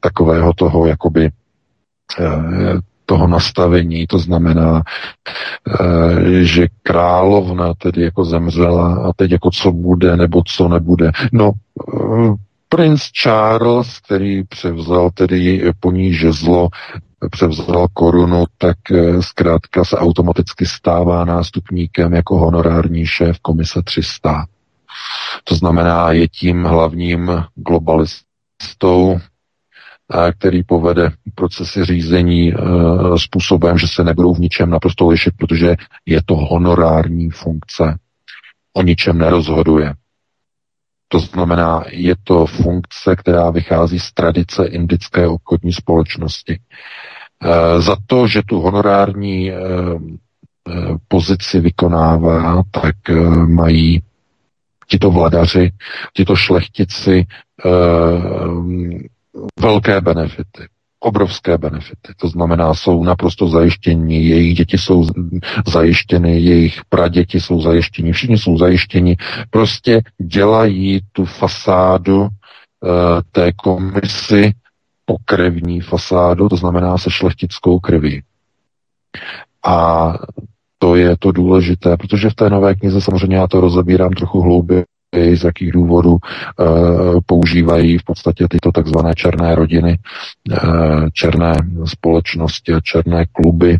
takového toho jakoby eh, toho nastavení, to znamená, eh, že královna tedy jako zemřela a teď jako co bude nebo co nebude. No, eh, princ Charles, který převzal tedy po ní žezlo, převzal korunu, tak zkrátka se automaticky stává nástupníkem jako honorární šéf komise 300. To znamená, je tím hlavním globalistou který povede procesy řízení e, způsobem, že se nebudou v ničem naprosto lišit, protože je to honorární funkce. O ničem nerozhoduje. To znamená, je to funkce, která vychází z tradice indické obchodní společnosti. E, za to, že tu honorární e, pozici vykonává, tak mají tito vladaři, tito šlechtici velké benefity obrovské benefity. To znamená, jsou naprosto zajištěni, jejich děti jsou zajištěny, jejich praděti jsou zajištěni, všichni jsou zajištěni. Prostě dělají tu fasádu uh, té komisi pokrevní fasádu, to znamená se šlechtickou krví. A to je to důležité, protože v té nové knize samozřejmě já to rozebírám trochu hlouběji, z jakých důvodů e, používají v podstatě tyto takzvané černé rodiny, e, černé společnosti a černé kluby e,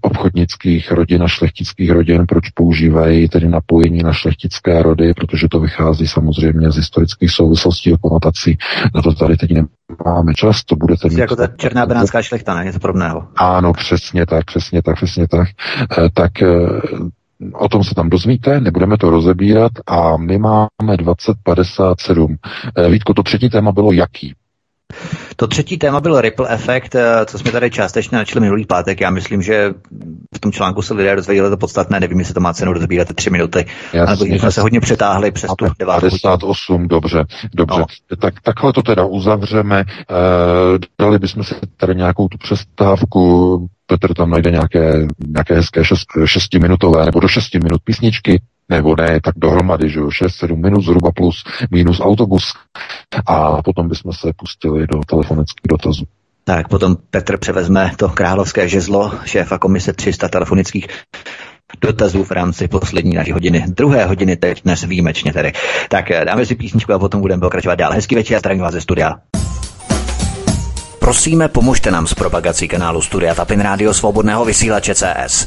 obchodnických rodin a šlechtických rodin, proč používají tedy napojení na šlechtické rody, protože to vychází samozřejmě z historických souvislostí a konotací. Na to tady teď nemáme čas, to budete mít... Jako ta černá benátská šlechta, ne? Něco podobného. Ano, přesně tak, přesně tak, přesně tak. E, tak O tom se tam dozvíte, nebudeme to rozebírat a my máme 2057. Eh, Vítko, to třetí téma bylo jaký? To třetí téma byl ripple efekt, eh, co jsme tady částečně načali minulý pátek. Já myslím, že v tom článku se lidé dozvěděli to podstatné, nevím, jestli to má cenu rozebírat tři minuty, Jasně, ale jsme se hodně přetáhli přes tu 58, dobře, dobře. No. Tak, takhle to teda uzavřeme. E, dali bychom si tady nějakou tu přestávku, Petr tam najde nějaké, nějaké hezké šest, šestiminutové nebo do šesti minut písničky, nebo ne, tak dohromady, že jo, 6-7 minut zhruba plus minus autobus a potom bychom se pustili do telefonických dotazů. Tak potom Petr převezme to královské žezlo šéfa komise 300 telefonických dotazů v rámci poslední naší hodiny. Druhé hodiny teď dnes výjimečně tedy. Tak dáme si písničku a potom budeme pokračovat dál. Hezký večer, zdravím vás ze studia. Prosíme, pomožte nám s propagací kanálu Studia Tapin Rádio Svobodného vysílače CS.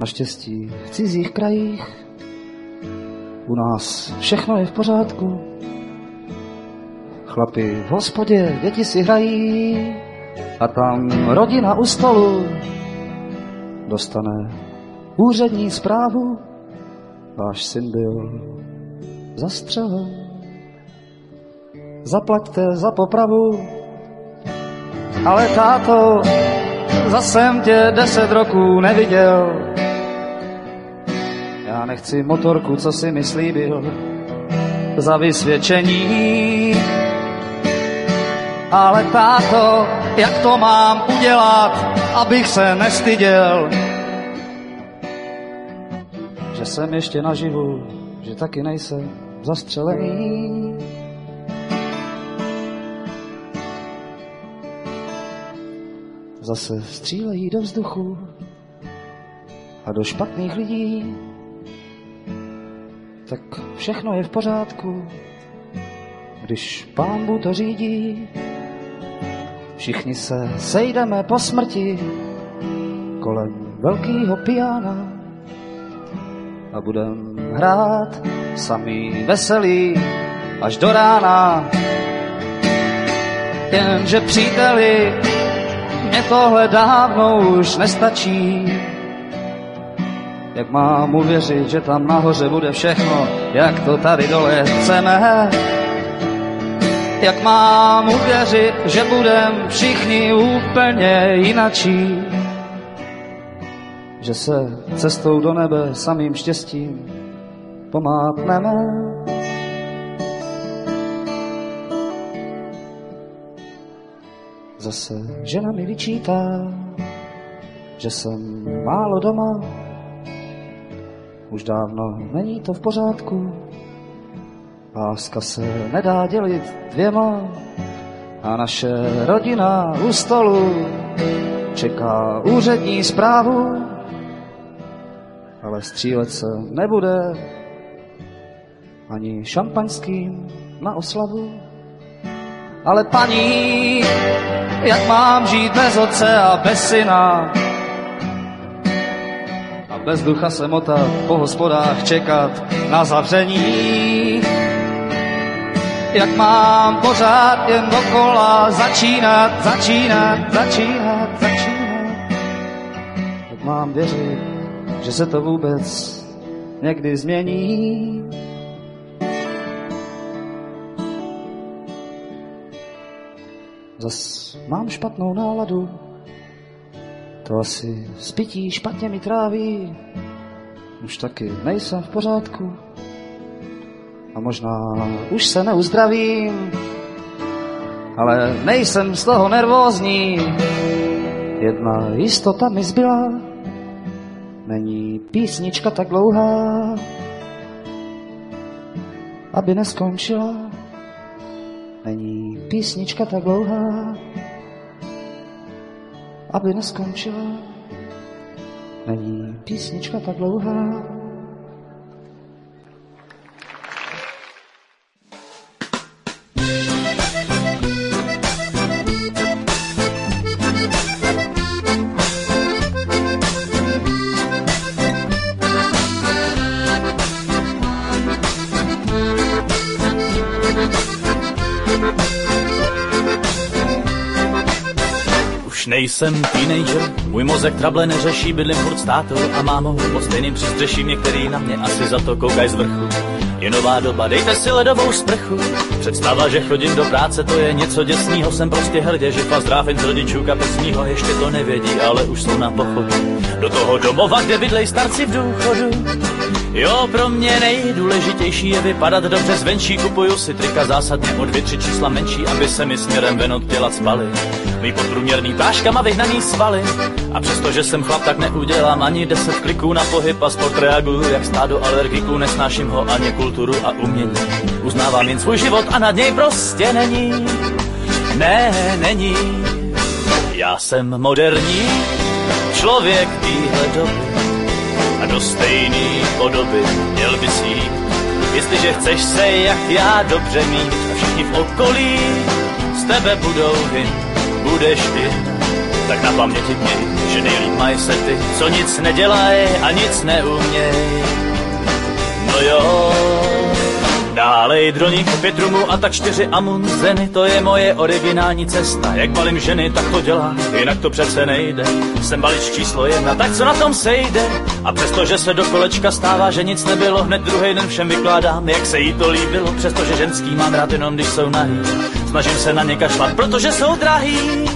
naštěstí v cizích krajích. U nás všechno je v pořádku. Chlapi v hospodě, děti si hrají a tam rodina u stolu dostane úřední zprávu. Váš syn byl zastřelen. Zaplaťte za popravu, ale táto, zase jsem tě deset roků neviděl. Já nechci motorku, co si mi slíbil, za vysvědčení. Ale táto, jak to mám udělat, abych se nestyděl, že jsem ještě naživu, že taky nejsem zastřelený. zase střílejí do vzduchu a do špatných lidí, tak všechno je v pořádku. když pán to řídí, všichni se sejdeme po smrti kolem velkého piana a budem hrát samý veselý až do rána. Jenže příteli, mě tohle dávno už nestačí. Jak mám uvěřit, že tam nahoře bude všechno, jak to tady dole chceme? Jak mám uvěřit, že budem všichni úplně jinačí? Že se cestou do nebe samým štěstím pomátneme? Zase žena mi vyčítá, že jsem málo doma, už dávno není to v pořádku. Láska se nedá dělit dvěma a naše rodina u stolu čeká úřední zprávu, ale střílet se nebude ani šampaňským na oslavu. Ale paní, jak mám žít bez otce a bez syna? Bez ducha se motat po hospodách čekat na zavření. Jak mám pořád jen dokola začínat, začínat, začínat, začínat. Jak mám věřit, že se to vůbec někdy změní. Zas mám špatnou náladu, to asi spití špatně mi tráví, už taky nejsem v pořádku. A možná už se neuzdravím, ale nejsem z toho nervózní. Jedna jistota mi zbyla, není písnička tak dlouhá, aby neskončila. Není písnička tak dlouhá, aby neskončila. Není písnička tak dlouhá, nejsem teenager, můj mozek trable neřeší, bydlím furt s tátou a mámou, pod stejným přístřeším některý na mě asi za to koukaj z vrchu. Je nová doba, dejte si ledovou sprchu. Představa, že chodím do práce, to je něco děsného. Jsem prostě hrdě, že pas zdrávím z rodičů kapesního, ještě to nevědí, ale už jsou na pochodu. Do toho domova, kde bydlej starci v důchodu. Jo, pro mě nejdůležitější je vypadat dobře zvenčí. Kupuju si trika zásadně o dvě, tři čísla menší, aby se mi směrem ven od těla cvaly. Mý podprůměrný práškama vyhnaný svaly. A přestože jsem chlap, tak neudělám ani deset kliků na pohyb a sport reaguju jak stádo alergiků, nesnáším ho ani kulturu a umění. Uznávám jen svůj život a nad něj prostě není. Ne, není. Já jsem moderní člověk týhle doby a do stejný podoby měl by si jít. Jestliže chceš se jak já dobře mít a všichni v okolí z tebe budou vy, budeš ty, tak na paměti měj, že nejlíp mají se ty, co nic nedělaj a nic neuměj. No jo, Dálej droník, pět rumů a tak čtyři amunzeny, to je moje originální cesta. Jak balím ženy, tak to dělá, jinak to přece nejde. Jsem balič číslo jedna, tak co na tom sejde? A přestože se do kolečka stává, že nic nebylo, hned druhý den všem vykládám, jak se jí to líbilo. Přestože ženský mám rád jenom, když jsou nahý. Snažím se na ně kašlat, protože jsou drahý.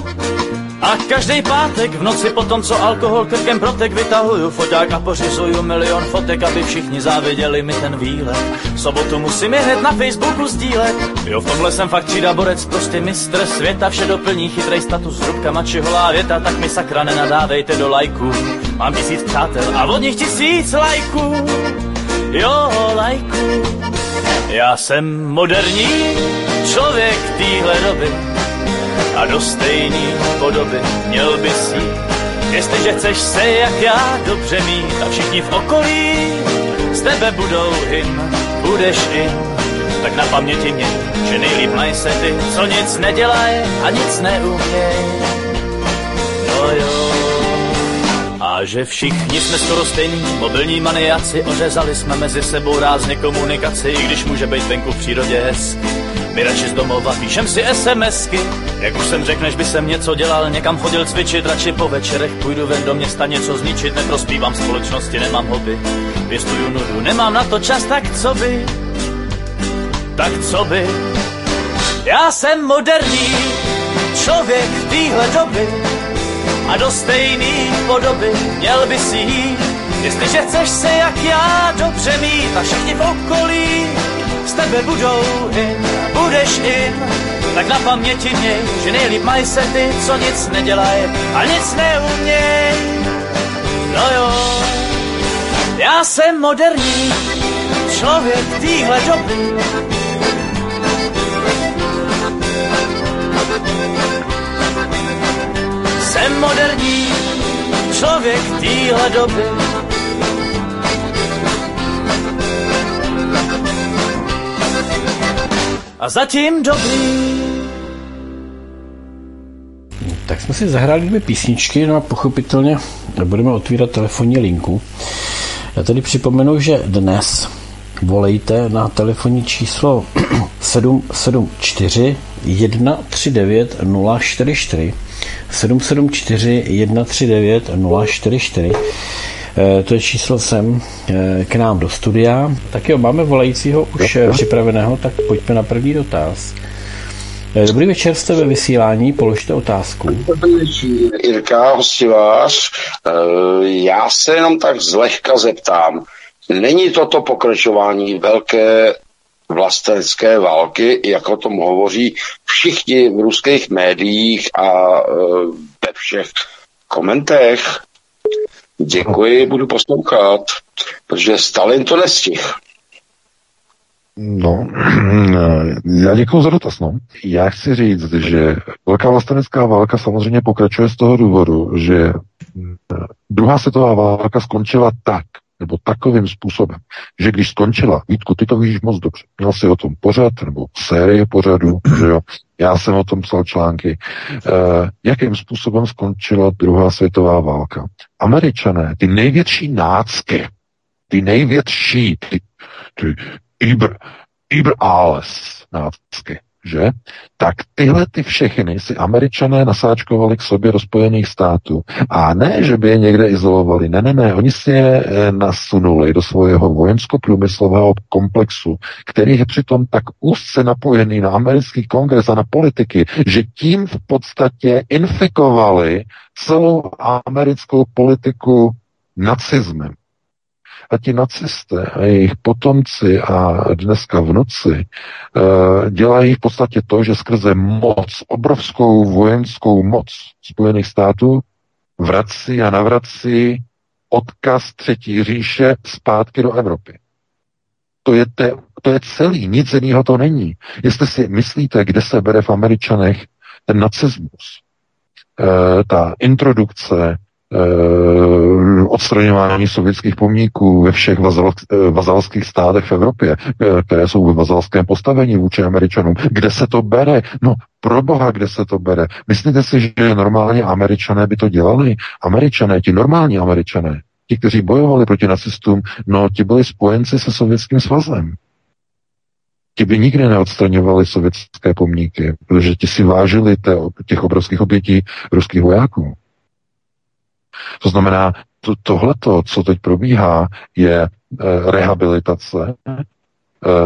A každý pátek v noci po tom, co alkohol krkem protek, vytahuju foťák a pořizuju milion fotek, aby všichni záviděli mi ten výlet. V sobotu musím je hned na Facebooku sdílet. Jo, v tomhle jsem fakt třída borec, prostě mistr světa, vše doplní chytrej status, hrubka mačiholá věta, tak mi sakra nenadávejte do lajku. Mám tisíc přátel a od nich tisíc lajků. Jo, lajků. Já jsem moderní člověk téhle doby, a do stejný podoby měl by si. Jestliže chceš se jak já dobře mít a všichni v okolí z tebe budou hym, budeš i, tak na paměti mě, že nejlíp mají se ty, co nic nedělají a nic neumějí. No jo. A že všichni jsme skoro stejní, mobilní maniaci, ořezali jsme mezi sebou rázně komunikaci, i když může být venku v přírodě hezky. My radši z domova píšem si SMSky, jak už jsem řekl, než by jsem něco dělal, někam chodil cvičit, radši po večerech půjdu ven do města něco zničit, neprospívám společnosti, nemám hobby, pěstuju nudu, nemám na to čas, tak co by, tak co by. Já jsem moderní člověk téhle doby, a do stejný podoby měl by si jít. Jestliže chceš se jak já dobře mít a všichni v okolí z tebe budou in, budeš in, tak na paměti měj, že nejlíp mají se ty, co nic nedělají a nic neuměj. No jo, já jsem moderní člověk týhle doby, Jsem moderní člověk téhle doby. A zatím dobrý. Tak jsme si zahráli dvě písničky, no a pochopitelně budeme otvírat telefonní linku. Já tady připomenu, že dnes volejte na telefonní číslo 774 139 044 774 139 044 to je číslo sem eh, k nám do studia. Tak jo, máme volajícího už eh, připraveného, tak pojďme na první dotaz. Eh, dobrý večer, jste ve vysílání, položte otázku. Jirka, hostivář. Já se jenom tak zlehka zeptám. Není toto pokračování velké vlastenecké války, jak o tom hovoří všichni v ruských médiích a ve všech komentech. Děkuji, budu poslouchat, protože Stalin to nestih. No, já děkuji za dotaz. No. Já chci říct, že velká vlastenecká válka samozřejmě pokračuje z toho důvodu, že druhá světová válka skončila tak, nebo takovým způsobem, že když skončila, Vítku, ty to víš moc dobře, měl si o tom pořad, nebo série pořadu, že jo, já jsem o tom psal články, e, jakým způsobem skončila druhá světová válka. Američané, ty největší nácky, ty největší, ty, ty Iber, Iber alles nácky, že? Tak tyhle ty všechny si američané nasáčkovali k sobě do Spojených států. A ne, že by je někde izolovali. Ne, ne, ne. Oni si je eh, nasunuli do svého vojensko-průmyslového komplexu, který je přitom tak úzce napojený na americký kongres a na politiky, že tím v podstatě infikovali celou americkou politiku nacismem. A ti nacisté a jejich potomci a dneska vnuci e, dělají v podstatě to, že skrze moc, obrovskou vojenskou moc Spojených států vrací a navrací odkaz třetí říše zpátky do Evropy. To je, te, to je celý, nic jiného to není. Jestli si myslíte, kde se bere v Američanech ten nacismus, e, ta introdukce Eh, odstraňování sovětských pomníků ve všech eh, vazalských státech v Evropě, eh, které jsou ve vazalském postavení vůči Američanům. Kde se to bere? No, pro boha, kde se to bere? Myslíte si, že normálně Američané by to dělali? Američané, ti normální Američané, ti, kteří bojovali proti nacistům, no, ti byli spojenci se Sovětským svazem. Ti by nikdy neodstraňovali sovětské pomníky, protože ti si vážili těch obrovských obětí ruských vojáků. To znamená, to, tohleto, co teď probíhá, je e, rehabilitace e,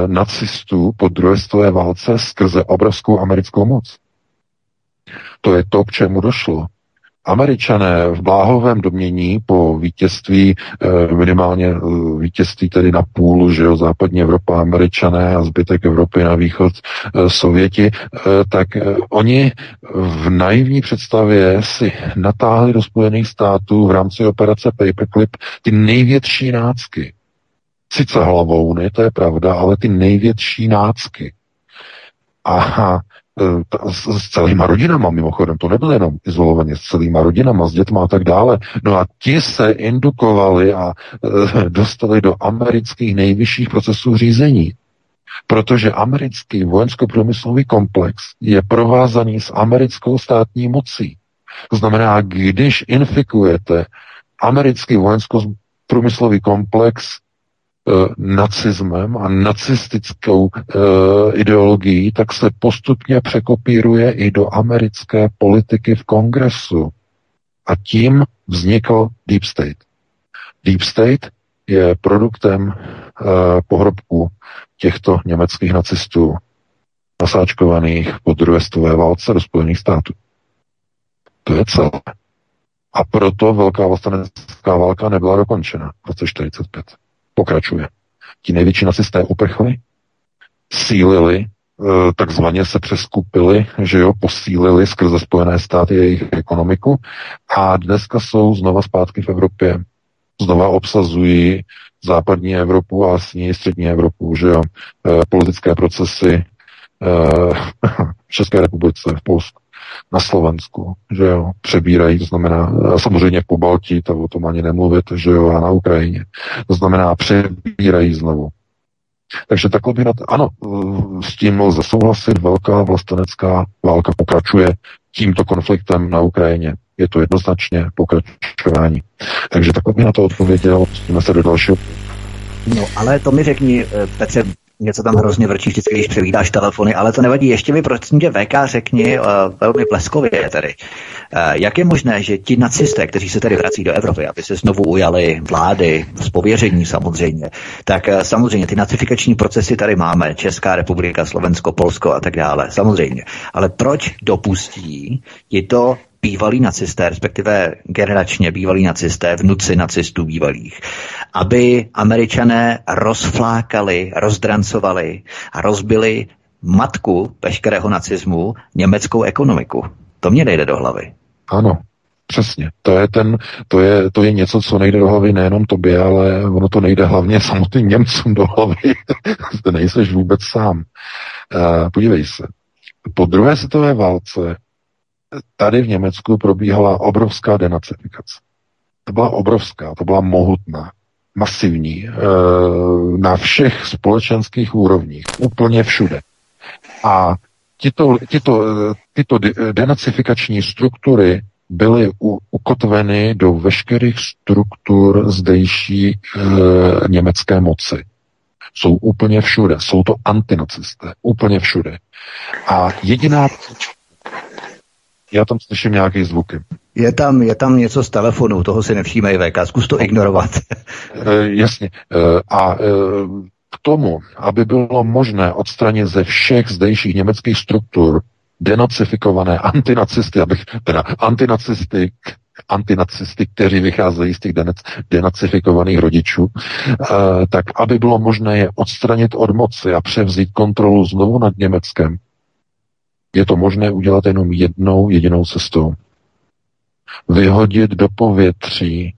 nacistů po druhé světové válce skrze obrovskou americkou moc. To je to, k čemu došlo. Američané v bláhovém domění po vítězství, eh, minimálně eh, vítězství tedy na půl, že jo, západní Evropa, Američané a zbytek Evropy na východ, eh, Sověti, tak oni v naivní představě si natáhli do Spojených států v rámci operace Paperclip ty největší nácky. Sice hlavou, ne, to je pravda, ale ty největší nácky. A Eh, s, s celýma rodinama, mimochodem, to nebylo jenom izolovaně, s celýma rodinama, s dětma a tak dále. No a ti se indukovali a e, dostali do amerických nejvyšších procesů řízení. Protože americký vojensko-průmyslový komplex je provázaný s americkou státní mocí. To znamená, když infikujete americký vojensko-průmyslový komplex nacismem a nacistickou e, ideologií, tak se postupně překopíruje i do americké politiky v kongresu. A tím vznikl Deep State. Deep State je produktem e, pohrobku těchto německých nacistů nasáčkovaných po druhé světové válce do Spojených států. To je celé. A proto Velká vlastenecká válka nebyla dokončena v roce 45. Pokračuje. Ti největší nacisté uprchli, sílili, e, takzvaně se přeskupili, že jo, posílili skrze Spojené státy jejich ekonomiku a dneska jsou znova zpátky v Evropě. Znova obsazují západní Evropu a s ní střední Evropu, že jo, e, politické procesy e, v České republice, v Polsku na Slovensku, že jo, přebírají, to znamená, samozřejmě v Pobaltí, to o tom ani nemluvit, že jo, a na Ukrajině. To znamená, přebírají znovu. Takže takhle by na to, ano, s tím lze souhlasit, velká vlastenecká válka pokračuje tímto konfliktem na Ukrajině. Je to jednoznačně pokračování. Takže takhle by na to odpověděl, pustíme se do dalšího. No, ale to mi řekni, eh, Petře, něco tam hrozně vrčí vždycky, když převídáš telefony, ale to nevadí. Ještě mi prosím tě VK řekni uh, velmi bleskově tedy, uh, jak je možné, že ti nacisté, kteří se tady vrací do Evropy, aby se znovu ujali vlády, z pověření samozřejmě, tak uh, samozřejmě ty nacifikační procesy tady máme, Česká republika, Slovensko, Polsko a tak dále, samozřejmě. Ale proč dopustí ti to bývalí nacisté, respektive generačně bývalí nacisté, vnuci nacistů bývalých, aby američané rozflákali, rozdrancovali a rozbili matku veškerého nacismu, německou ekonomiku. To mě nejde do hlavy. Ano, Přesně. To je, ten, to, je, to je něco, co nejde do hlavy nejenom tobě, ale ono to nejde hlavně samotným Němcům do hlavy. to nejseš vůbec sám. Uh, podívej se. Po druhé světové válce tady v Německu probíhala obrovská denacifikace. To byla obrovská, to byla mohutná, masivní, eh, na všech společenských úrovních, úplně všude. A tyto, tyto, tyto denacifikační struktury byly ukotveny do veškerých struktur zdejší e, německé moci. Jsou úplně všude. Jsou to antinacisté. Úplně všude. A jediná já tam slyším nějaký zvuky. Je tam, je tam něco z telefonu, toho si nevšímej VK, zkus to ignorovat. e, jasně. E, a e, k tomu, aby bylo možné odstranit ze všech zdejších německých struktur denacifikované antinacisty, abych, teda antinacisty, antinacisty, kteří vycházejí z těch denacifikovaných rodičů, tak aby bylo možné je odstranit od moci a převzít kontrolu znovu nad Německem, je to možné udělat jenom jednou jedinou cestou. Vyhodit do povětří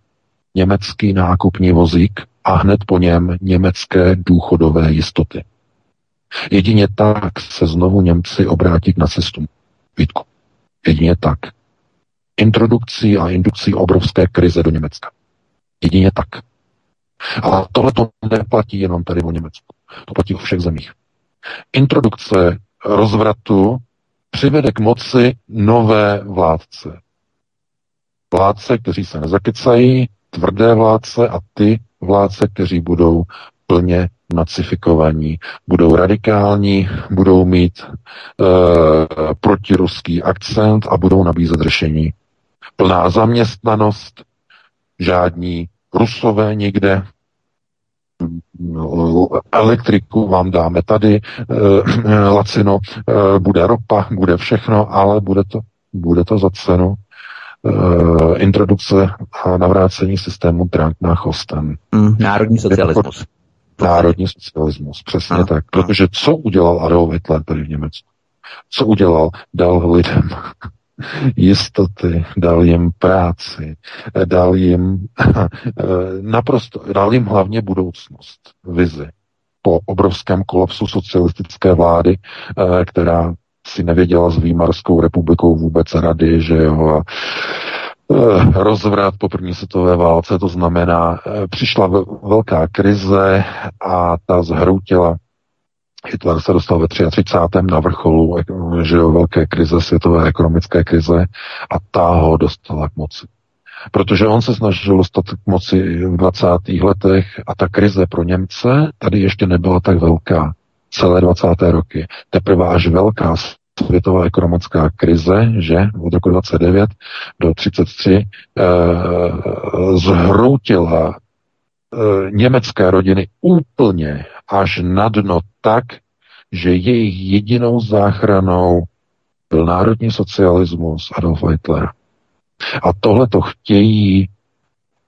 německý nákupní vozík a hned po něm německé důchodové jistoty. Jedině tak se znovu Němci obrátí k nacistům. Vítku. Jedině tak. Introdukcí a indukcí obrovské krize do Německa. Jedině tak. A tohle to neplatí jenom tady o Německu. To platí o všech zemích. Introdukce rozvratu přivede k moci nové vládce. Vládce, kteří se nezakecají, tvrdé vládce a ty vládce, kteří budou plně nacifikovaní, budou radikální, budou mít e, protiruský akcent a budou nabízet řešení. Plná zaměstnanost, žádní rusové nikde, elektriku vám dáme tady, e, lacino, e, bude ropa, bude všechno, ale bude to, bude to za cenu introdukce a navrácení systému Drang na Chosten. Mm, národní socialismus. Národní socialismus, přesně a, tak. Protože co udělal Adolf Hitler tady v Německu? Co udělal? Dal lidem jistoty, dal jim práci, dal jim naprosto, dal jim hlavně budoucnost, vizi. Po obrovském kolapsu socialistické vlády, která si nevěděla s Výmarskou republikou vůbec rady, že jo, a rozvrat po první světové válce, to znamená, přišla velká krize a ta zhroutila Hitler se dostal ve 33. na vrcholu že jo, velké krize, světové ekonomické krize a ta ho dostala k moci. Protože on se snažil dostat k moci v 20. letech a ta krize pro Němce tady ještě nebyla tak velká. Celé 20. roky. Teprve až velká světová ekonomická krize, že od roku 29 do 33 eh, zhroutila německé rodiny úplně až na dno tak, že jejich jedinou záchranou byl národní socialismus Adolf Hitler. A tohle to chtějí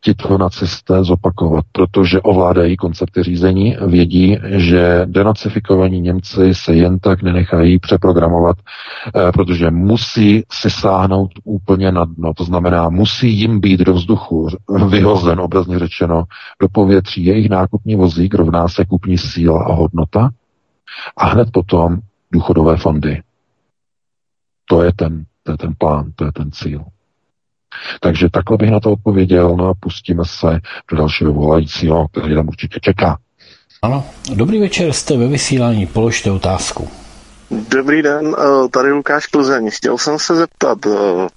tito nacisté zopakovat, protože ovládají koncepty řízení, vědí, že denacifikovaní Němci se jen tak nenechají přeprogramovat, eh, protože musí si sáhnout úplně na dno. To znamená, musí jim být do vzduchu vyhozen, obrazně řečeno, do povětří jejich nákupní vozík, rovná se kupní síla a hodnota a hned potom důchodové fondy. To je ten, to je ten plán, to je ten cíl. Takže takhle bych na to odpověděl, no a pustíme se do dalšího volajícího, který tam určitě čeká. Ano, dobrý večer, jste ve vysílání, položte otázku. Dobrý den, eh, tady Lukáš Plzeň. Chtěl jsem se zeptat, eh,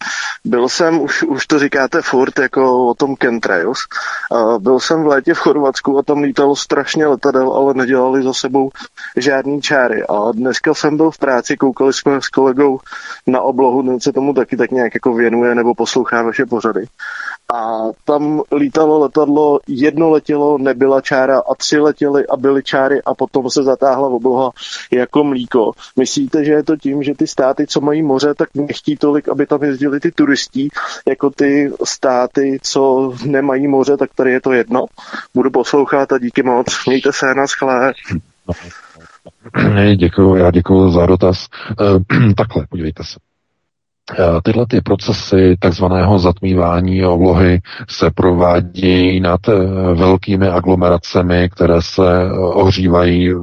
byl jsem, už, už to říkáte furt, jako o tom chemtrails, eh, byl jsem v létě v Chorvatsku a tam lítalo strašně letadel, ale nedělali za sebou žádný čáry. A dneska jsem byl v práci, koukali jsme s kolegou na oblohu, ten se tomu taky tak nějak jako věnuje nebo poslouchá vaše pořady a tam lítalo letadlo, jedno letělo, nebyla čára a tři letěly a byly čáry a potom se zatáhla obloha jako mlíko. Myslíte, že je to tím, že ty státy, co mají moře, tak nechtí tolik, aby tam jezdili ty turistí, jako ty státy, co nemají moře, tak tady je to jedno. Budu poslouchat a díky moc. Mějte se na schlé. Děkuji, já děkuji za dotaz. E, takhle, podívejte se. Eh, tyhle ty procesy takzvaného zatmívání oblohy se provádějí nad eh, velkými aglomeracemi, které se eh, ohřívají.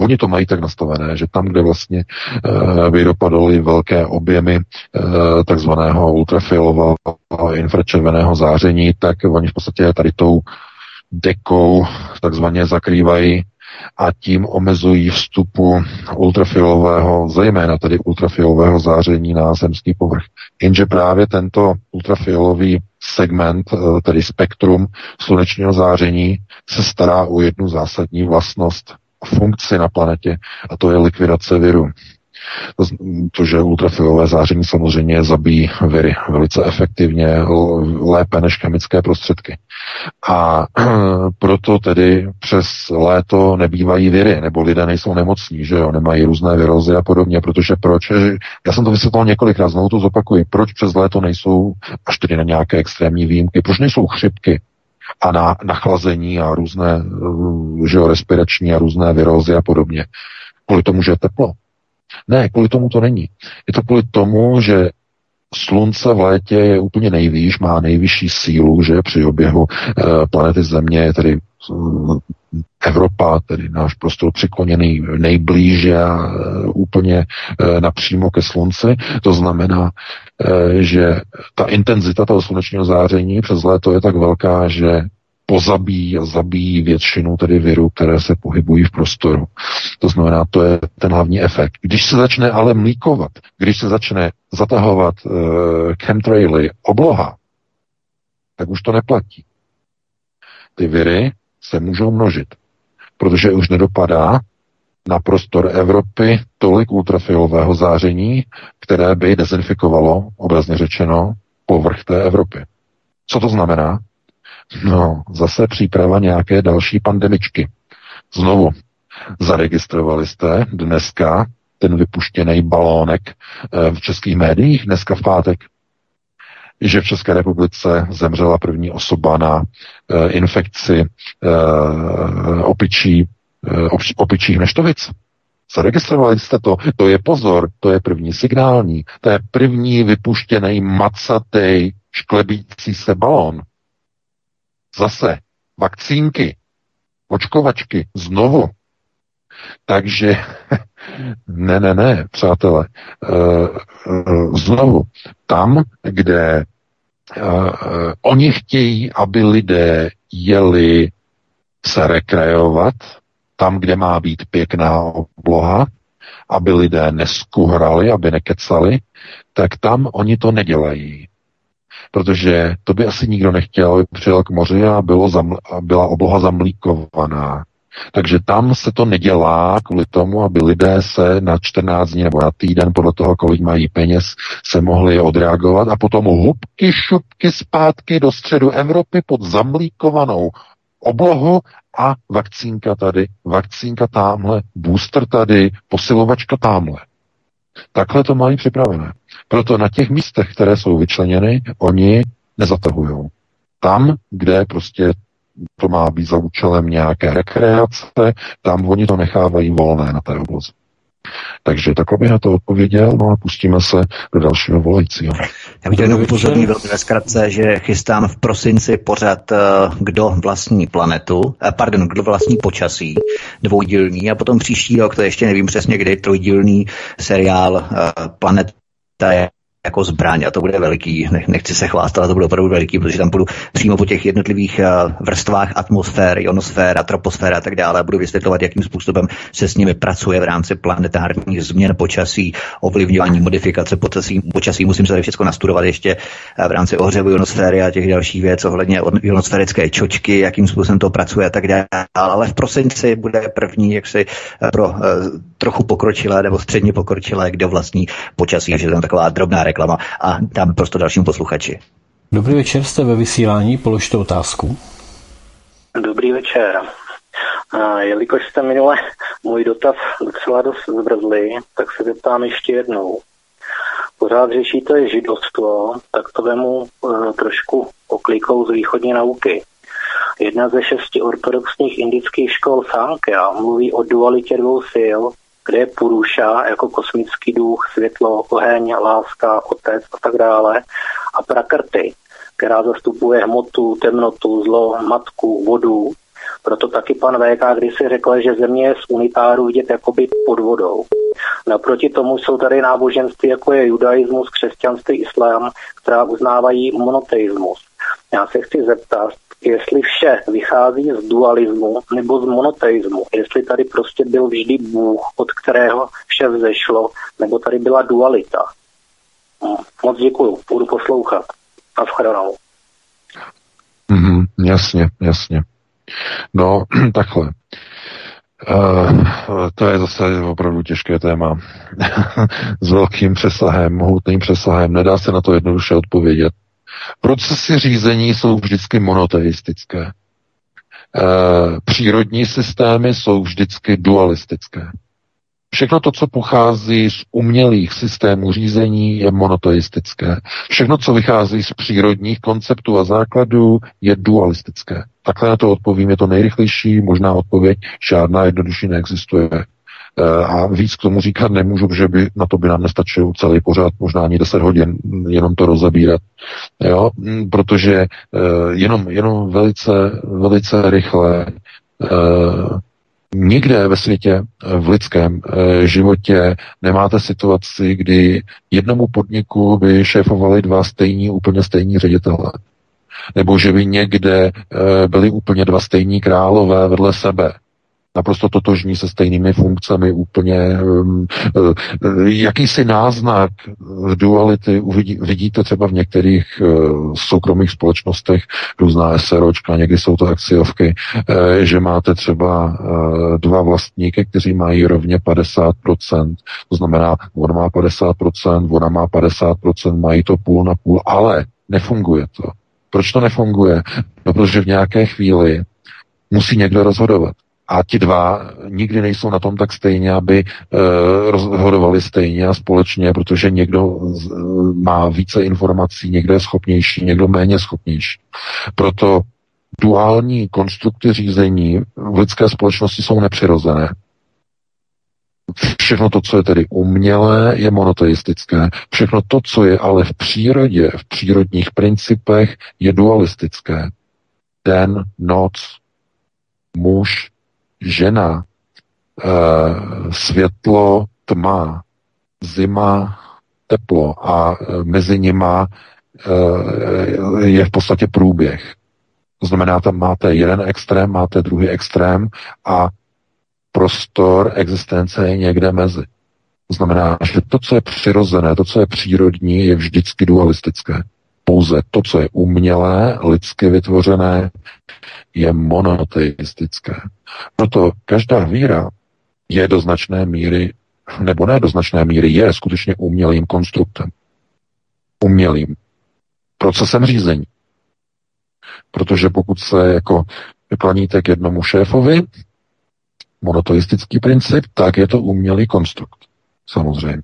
Oni to mají tak nastavené, že tam, kde vlastně by dopadaly velké objemy takzvaného ultrafialového infračerveného záření, tak oni v podstatě tady tou dekou takzvaně zakrývají a tím omezují vstupu ultrafialového, zejména tedy ultrafialového záření na zemský povrch. Jenže právě tento ultrafialový segment, eh, tedy spektrum slunečního záření, se stará o jednu zásadní vlastnost funkci na planetě, a to je likvidace viru. To, že ultrafilové záření samozřejmě zabíjí viry velice efektivně, lépe než chemické prostředky. A proto tedy přes léto nebývají viry, nebo lidé nejsou nemocní, že jo, nemají různé virozy a podobně, protože proč? Já jsem to vysvětlil několikrát, znovu to zopakuji, proč přes léto nejsou, až tedy na nějaké extrémní výjimky, proč nejsou chřipky, a na nachlazení a různé že jo, respirační a různé virózy a podobně. Kvůli tomu, že je teplo. Ne, kvůli tomu to není. Je to kvůli tomu, že Slunce v létě je úplně nejvýš, má nejvyšší sílu, že při oběhu e, planety Země tedy e, Evropa, tedy náš prostor přikloněný nejblíže a e, úplně napřímo ke Slunci. To znamená, že ta intenzita toho slunečního záření přes léto je tak velká, že pozabíjí a zabíjí většinu tedy virů, které se pohybují v prostoru. To znamená, to je ten hlavní efekt. Když se začne ale mlíkovat, když se začne zatahovat uh, chemtraily, obloha, tak už to neplatí. Ty viry se můžou množit, protože už nedopadá na prostor Evropy tolik ultrafialového záření, které by dezinfikovalo, obrazně řečeno, povrch té Evropy. Co to znamená? No, zase příprava nějaké další pandemičky. Znovu, zaregistrovali jste dneska ten vypuštěný balónek eh, v českých médiích, dneska v pátek, že v České republice zemřela první osoba na uh, infekci uh, opičí, opičích neštovic. Zaregistrovali jste to? To je pozor, to je první signální, to je první vypuštěný macatej šklebící se balón. Zase vakcínky, očkovačky, znovu. Takže ne, ne, ne, přátelé, uh, znovu, tam, kde uh, oni chtějí, aby lidé jeli se rekreovat, tam, kde má být pěkná obloha, aby lidé neskuhrali, aby nekecali, tak tam oni to nedělají. Protože to by asi nikdo nechtěl, aby přijel k moři a bylo zaml- a byla obloha zamlíkovaná. Takže tam se to nedělá kvůli tomu, aby lidé se na 14 dní nebo na týden, podle toho, kolik mají peněz, se mohli odreagovat a potom hubky, šupky zpátky do středu Evropy pod zamlíkovanou oblohu a vakcínka tady, vakcínka tamhle, booster tady, posilovačka tamhle. Takhle to mají připravené. Proto na těch místech, které jsou vyčleněny, oni nezatahují. Tam, kde prostě to má být za účelem nějaké rekreace, tam oni to nechávají volné na té obloze. Takže takhle bych na to odpověděl, no a pustíme se do dalšího volajícího. Já bych jenom upozornil velmi ve zkratce, že chystám v prosinci pořad eh, Kdo vlastní planetu, eh, pardon, Kdo vlastní počasí, dvoudílný a potom příští rok, to ještě nevím přesně kdy, trojdílný seriál eh, Planeta je jako zbraň a to bude veliký, nechci se chvástat, ale to bude opravdu veliký, protože tam budu přímo po těch jednotlivých eh, vrstvách atmosféry, ionosféra, troposféra a tak dále a budu vysvětlovat, jakým způsobem se s nimi pracuje v rámci planetárních změn počasí, ovlivňování, modifikace počasí, počasí. Musím se všechno nastudovat ještě eh, v rámci ohřevu ionosféry a těch dalších věcí ohledně ionosférické čočky, jakým způsobem to pracuje a tak dále. Ale v prosinci bude první, jak si eh, pro trochu pokročilé nebo středně pokročilé, kdo vlastní počasí, že je taková drobná reklama a dám prostě dalším posluchači. Dobrý večer, jste ve vysílání, položte otázku. Dobrý večer. A jelikož jste minule můj dotaz docela dost zvrzli, tak se zeptám ještě jednou. Pořád řešíte židovstvo, tak to vemu uh, trošku oklikou z východní nauky. Jedna ze šesti ortodoxních indických škol Sánkya mluví o dualitě dvou sil, kde je Puruša jako kosmický duch, světlo, oheň, láska, otec a tak dále. A Prakrty, která zastupuje hmotu, temnotu, zlo, matku, vodu. Proto taky pan VK si řekl, že země je z unitáru vidět jakoby pod vodou. Naproti tomu jsou tady náboženství, jako je judaismus, křesťanství, islám, která uznávají monoteismus. Já se chci zeptat, jestli vše vychází z dualismu nebo z monoteismu, jestli tady prostě byl vždy Bůh, od kterého vše vzešlo, nebo tady byla dualita. No, moc děkuju, budu poslouchat. A shledanou. Mm-hmm, jasně, jasně. No, takhle. Uh, to je zase opravdu těžké téma. S velkým přesahem, mohutným přesahem. Nedá se na to jednoduše odpovědět. Procesy řízení jsou vždycky monoteistické. E, přírodní systémy jsou vždycky dualistické. Všechno to, co pochází z umělých systémů řízení, je monoteistické. Všechno, co vychází z přírodních konceptů a základů, je dualistické. Takhle na to odpovím, je to nejrychlejší možná odpověď, žádná jednodušší neexistuje. Eh, a víc k tomu říkat nemůžu, že by na to by nám nestačil celý pořád, možná ani 10 hodin, jenom to rozebírat. Jo? Mm, protože eh, jenom, jenom velice, velice rychle eh, Nikde ve světě, v lidském životě nemáte situaci, kdy jednomu podniku by šéfovali dva stejní, úplně stejní ředitelé. Nebo že by někde byli úplně dva stejní králové vedle sebe naprosto totožní se stejnými funkcemi, úplně um, uh, jakýsi náznak duality uvidí, vidíte třeba v některých uh, soukromých společnostech, různá SROčka, někdy jsou to akciovky, uh, že máte třeba dva vlastníky, kteří mají rovně 50%, to znamená, on má 50%, ona má 50%, mají to půl na půl, ale nefunguje to. Proč to nefunguje? No, protože v nějaké chvíli musí někdo rozhodovat. A ti dva nikdy nejsou na tom tak stejně, aby uh, rozhodovali stejně a společně, protože někdo uh, má více informací, někdo je schopnější, někdo méně schopnější. Proto duální konstrukty řízení v lidské společnosti jsou nepřirozené. Všechno to, co je tedy umělé, je monoteistické. Všechno to, co je ale v přírodě, v přírodních principech, je dualistické. Den, noc, muž, žena, e, světlo, tma, zima, teplo a e, mezi nima e, je v podstatě průběh. To znamená, tam máte jeden extrém, máte druhý extrém a prostor existence je někde mezi. To znamená, že to, co je přirozené, to, co je přírodní, je vždycky dualistické. Pouze to, co je umělé, lidsky vytvořené, je monoteistické. Proto každá víra je do značné míry, nebo ne do značné míry, je skutečně umělým konstruktem. Umělým procesem řízení. Protože pokud se jako klaníte k jednomu šéfovi, monoteistický princip, tak je to umělý konstrukt. Samozřejmě.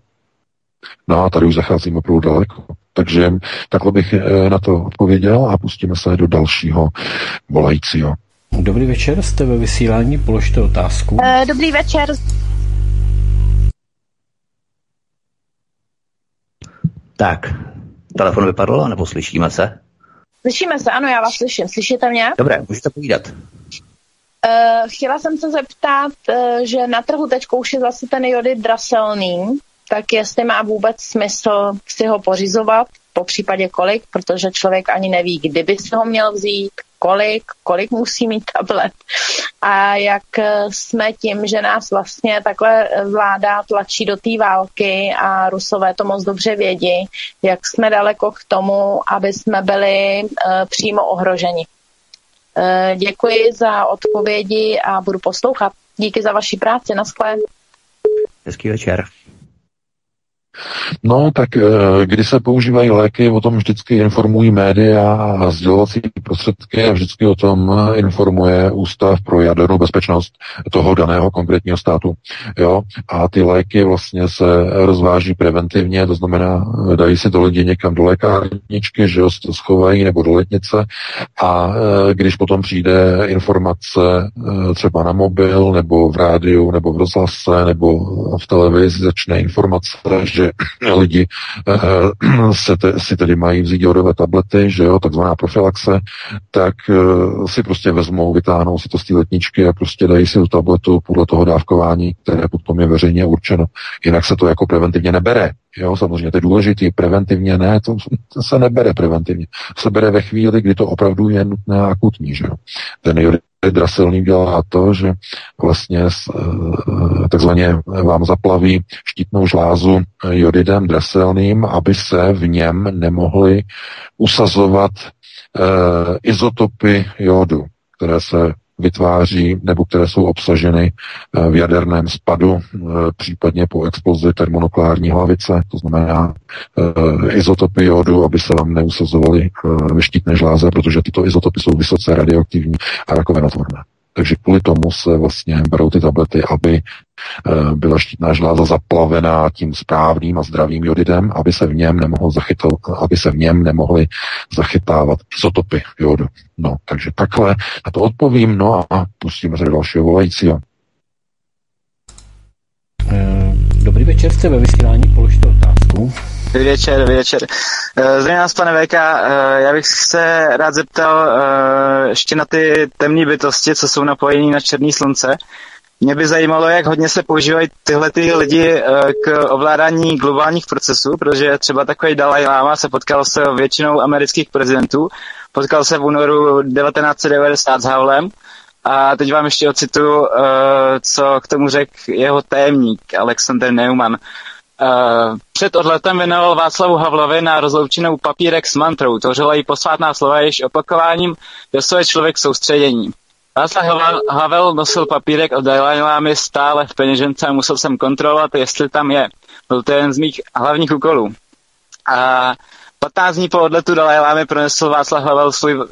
No a tady už zacházíme opravdu daleko. Takže takhle bych eh, na to odpověděl a pustíme se do dalšího volajícího. Dobrý večer, jste ve vysílání, položte otázku. Uh, dobrý večer. Tak, telefon vypadl, nebo slyšíme se? Slyšíme se, ano, já vás slyším. Slyšíte mě? Dobré, můžete povídat. Uh, chtěla jsem se zeptat, uh, že na trhu teď už je zase ten jody draselný, tak jestli má vůbec smysl si ho pořizovat, po případě kolik, protože člověk ani neví, kdyby si ho měl vzít, kolik, kolik musí mít tablet a jak jsme tím, že nás vlastně takhle vláda tlačí do té války a rusové to moc dobře vědí, jak jsme daleko k tomu, aby jsme byli uh, přímo ohroženi. Děkuji za odpovědi a budu poslouchat. Díky za vaši práci. Naschle. Hezký večer. No, tak eh, když se používají léky, o tom vždycky informují média a sdělovací prostředky a vždycky o tom informuje Ústav pro jadernou bezpečnost toho daného konkrétního státu. Jo? A ty léky vlastně se rozváží preventivně, to znamená, dají se to lidi někam do lékárničky, že jo, to schovají nebo do letnice a eh, když potom přijde informace eh, třeba na mobil nebo v rádiu nebo v rozhlase nebo v televizi začne informace, že lidi uh, se te, si tedy mají vzít jodové tablety, že jo, takzvaná profilaxe, tak uh, si prostě vezmou, vytáhnou si to z té letničky a prostě dají si tu tabletu podle toho dávkování, které potom je veřejně určeno. Jinak se to jako preventivně nebere. Jo, samozřejmě to je důležité, preventivně ne, to, se nebere preventivně. Se bere ve chvíli, kdy to opravdu je nutné a akutní, že jo. Ten draselný dělá to, že vlastně eh, takzvaně vám zaplaví štítnou žlázu jodidem draselným, aby se v něm nemohly usazovat eh, izotopy jodu, které se vytváří nebo které jsou obsaženy eh, v jaderném spadu, eh, případně po explozi termonukleární hlavice, to znamená eh, izotopy jodu, aby se vám neusazovaly štítné žláze, protože tyto izotopy jsou vysoce radioaktivní a rakovinotvorné. Takže kvůli tomu se vlastně berou ty tablety, aby eh, byla štítná žláza zaplavená tím správným a zdravým jodidem, aby se v něm nemohlo zachytat, aby se v něm nemohly zachytávat izotopy jodu. No, takže takhle na to odpovím, no a pustíme se do dalšího volajícího. Eh, dobrý večer, jste ve vysílání, položte otázku. Dobrý večer, dobrý večer. Eh, zdravím nás, pane VK. Eh, já bych se rád zeptal ještě na ty temné bytosti, co jsou napojení na černé slunce. Mě by zajímalo, jak hodně se používají tyhle ty lidi k ovládání globálních procesů, protože třeba takový Dalai Lama se potkal se většinou amerických prezidentů, potkal se v únoru 1990 s Havlem a teď vám ještě ocitu, co k tomu řekl jeho tajemník Alexander Neumann. Uh, před odletem věnoval Václavu Havlovi na rozloučenou papírek s mantrou. Tvořila jí posvátná slova, jež opakováním dostuje člověk soustředění. Václav Havel, Havel nosil papírek od Dalajlámy stále v peněžence a musel jsem kontrolovat, jestli tam je. Byl to jeden z mých hlavních úkolů. A 15 dní po odletu Dalajlámy pronesl Václav Havel svůj uh,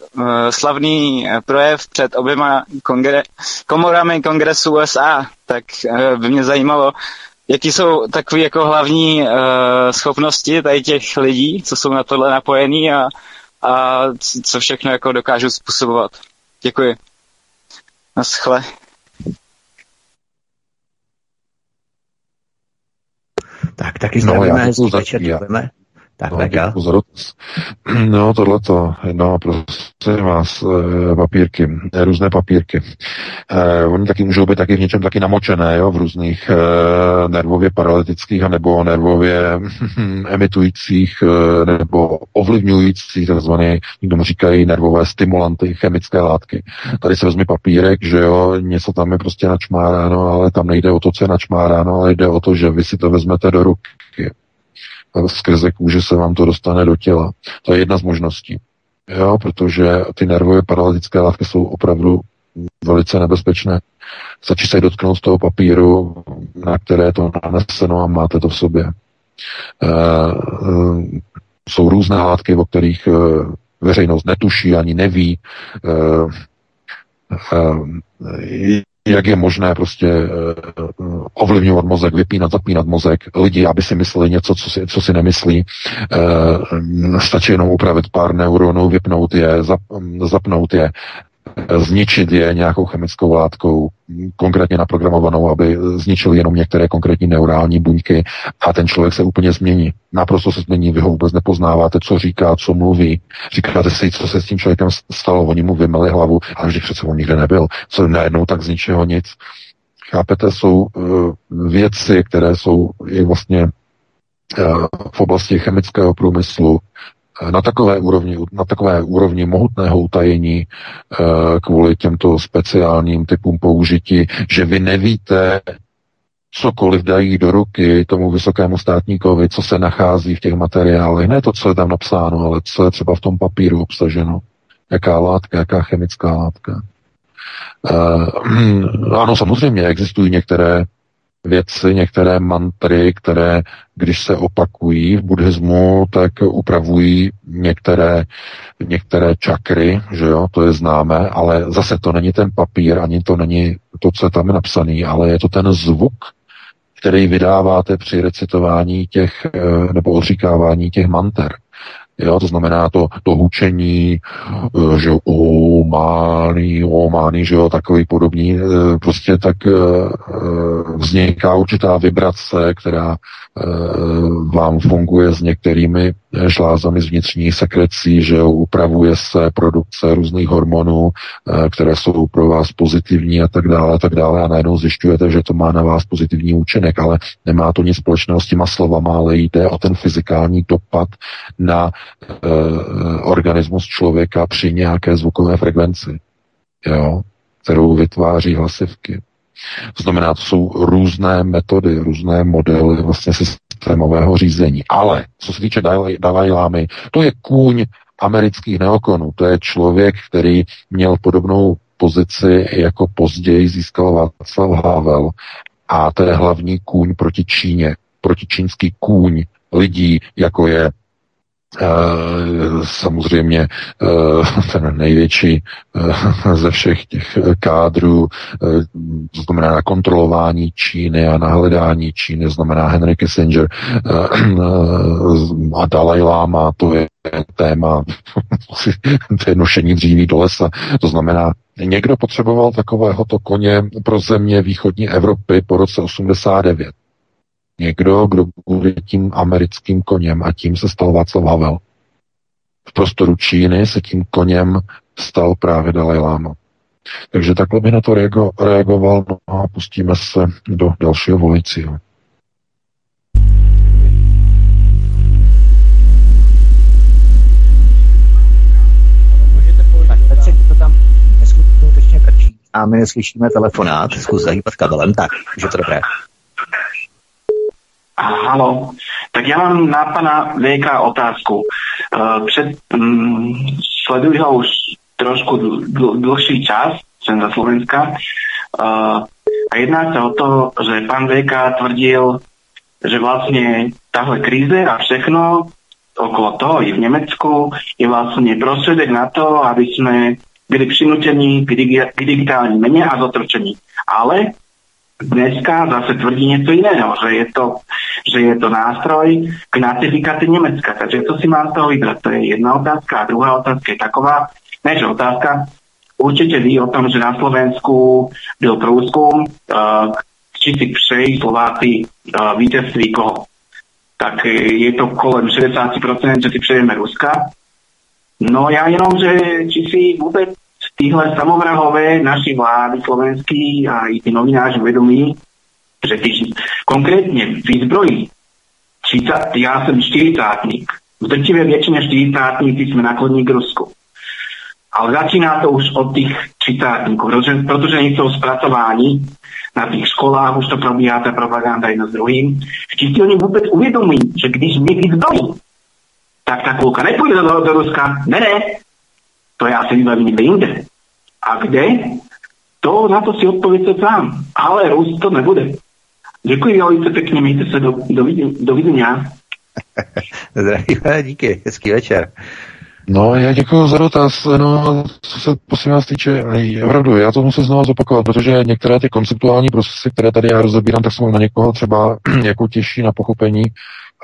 slavný projev před oběma kongre- komorami kongresu USA. Tak uh, by mě zajímalo, jaký jsou takové jako hlavní uh, schopnosti tady těch lidí, co jsou na tohle napojení a, a co všechno jako dokážou způsobovat. Děkuji. Naschle. Tak, taky zdravíme, no, hezký večer, já, Tak, no, VK. Pozor. No, tohleto, no, prosím vás, eh, papírky, eh, různé papírky. Eh, oni taky můžou být taky v něčem taky namočené, jo, v různých eh, nervově paralytických a nebo nervově emitujících eh, nebo ovlivňujících, takzvané, někdo říkají nervové stimulanty, chemické látky. Tady se vezme papírek, že jo, něco tam je prostě načmáráno, ale tam nejde o to, co je načmáráno, ale jde o to, že vy si to vezmete do ruky skrze kůže se vám to dostane do těla. To je jedna z možností. Jo, protože ty nervové paralytické látky jsou opravdu velice nebezpečné. Stačí se dotknout toho papíru, na které je to naneseno a máte to v sobě. E, jsou různé látky, o kterých e, veřejnost netuší ani neví. E, e, jak je možné prostě uh, ovlivňovat mozek, vypínat, zapínat mozek lidi, aby si mysleli něco, co si, co si nemyslí. Uh, stačí jenom upravit pár neuronů, vypnout je, zap, zapnout je, zničit je nějakou chemickou látkou, konkrétně naprogramovanou, aby zničil jenom některé konkrétní neurální buňky a ten člověk se úplně změní. Naprosto se změní, vy ho vůbec nepoznáváte, co říká, co mluví. Říkáte si, co se s tím člověkem stalo, oni mu vymeli hlavu, ale vždyť přece on nikde nebyl. Co najednou tak z ničeho nic. Chápete, jsou uh, věci, které jsou i vlastně uh, v oblasti chemického průmyslu na takové úrovni, na takové úrovni mohutného utajení kvůli těmto speciálním typům použití, že vy nevíte, cokoliv dají do ruky tomu vysokému státníkovi, co se nachází v těch materiálech. Ne to, co je tam napsáno, ale co je třeba v tom papíru obsaženo. Jaká látka, jaká chemická látka. Uh, ano, samozřejmě existují některé věci, některé mantry, které, když se opakují v buddhismu, tak upravují některé, některé čakry, že jo, to je známé, ale zase to není ten papír, ani to není to, co je tam napsaný, ale je to ten zvuk, který vydáváte při recitování těch, eh, nebo odříkávání těch manter. Jo, to znamená to, to hučení, eh, že o mány, o mány, že jo, takový podobný, eh, prostě tak vzniká určitá vibrace, která vám funguje s některými žlázami z vnitřních sekrecí, že upravuje se produkce různých hormonů, které jsou pro vás pozitivní a tak dále a tak dále. A najednou zjišťujete, že to má na vás pozitivní účinek, ale nemá to nic společného s těma slovama, ale jde o ten fyzikální dopad na e, organismus člověka při nějaké zvukové frekvenci, jo, kterou vytváří hlasivky. To znamená, to jsou různé metody, různé modely vlastně systémového řízení. Ale co se týče Dalai Lámy, to je kůň amerických neokonů. To je člověk, který měl podobnou pozici, jako později získal Václav Havel. A to je hlavní kůň proti Číně, proti čínský kůň lidí, jako je samozřejmě uh, ten největší uh, ze všech těch kádrů, to znamená na kontrolování Číny a na hledání Číny, znamená Henry Kissinger a Dalai Lama, to je téma to nošení dříví do lesa. To znamená, někdo potřeboval takovéhoto koně pro země východní Evropy po roce 89 někdo, kdo bude tím americkým koněm a tím se stal Václav Havel. V prostoru Číny se tím koněm stal právě Dalai Lama. Takže takhle by na to reago, reagoval no a pustíme se do dalšího volajícího. a my neslyšíme telefonát, zkus zahýbat kabelem, tak, že to dobré. Halo, tak já mám na pana VK otázku. Uh, před, um, sleduji ho už trošku dl, dl, dlhší čas, jsem za Slovenska. Uh, a jedná se o to, že pan VK tvrdil, že vlastně tahle krize a všechno okolo toho i v Německu je vlastně prostředek na to, aby jsme byli přinutení k, digi- k digitální měně a zotročení. Ale dneska zase tvrdí něco jiného, že je to, že je to nástroj k natifikaci Německa. Takže co si mám z toho vybrat? To je jedna otázka. A druhá otázka je taková, ne, že otázka, určitě ví o tom, že na Slovensku byl průzkum, či si přejí Slováci uh, vítězství koho. tak je to kolem 60%, že si přejeme Ruska. No já jenom, že či si vůbec tyhle samovrahové naší vlády slovenský a i ty novináři uvědomí, že ty konkrétně výzbrojí, já jsem čtyřicátník, v drtivé většině čtyřicátníci jsme nakloní k Rusku. Ale začíná to už od těch čitátníků, protože, protože nejsou zpracování na těch školách, už to probíhá ta propaganda jedno s druhým. Či si oni vůbec uvědomí, že když mě vyzbrojí, tak ta kulka nepůjde do, do Ruska. Ne, ne, to já se vybavím někde jinde. A kde? To na to si odpověďte sám. Ale Rus to nebude. Děkuji velice pěkně, mějte se do, do, do vidění. Zdravíme, díky, hezký večer. No, já děkuji za dotaz. No, co se prosím vás týče, opravdu, já to musím znovu zopakovat, protože některé ty konceptuální procesy, které tady já rozebírám, tak jsou na někoho třeba jako těžší na pochopení.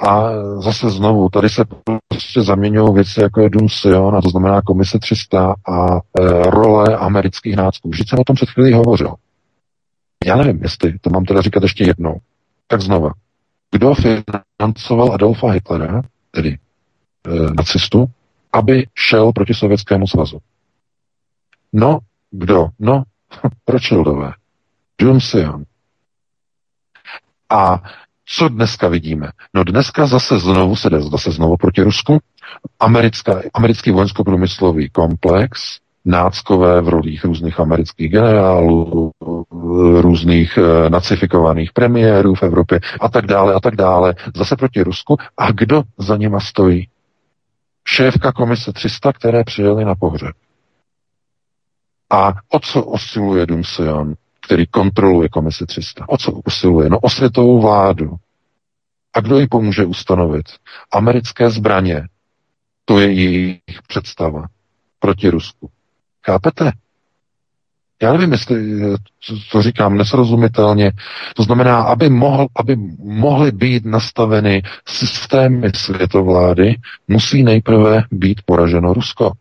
A zase znovu, tady se prostě zaměňují věci jako je Dum Sion, a to znamená Komise 300 a e, role amerických nácků. Vždyť jsem o tom před chvílí hovořil. Já nevím, jestli to mám teda říkat ještě jednou. Tak znova. Kdo financoval Adolfa Hitlera, tedy e, nacistu, aby šel proti Sovětskému svazu? No, kdo? No, Rothschildové. Sion. A co dneska vidíme? No dneska zase znovu se jde zase znovu proti Rusku. Americká, americký vojensko-průmyslový komplex, náckové v rolích různých amerických generálů, různých e, nacifikovaných premiérů v Evropě a tak dále a tak dále. Zase proti Rusku. A kdo za nima stojí? Šéfka komise 300, které přijeli na pohřeb. A o co osciluje Dumsion? Který kontroluje komisi 300. O co usiluje? No o světovou vládu. A kdo ji pomůže ustanovit? Americké zbraně. To je jejich představa proti Rusku. Chápete? Já nevím, jestli to říkám nesrozumitelně. To znamená, aby, mohl, aby mohly být nastaveny systémy světovlády, musí nejprve být poraženo Rusko.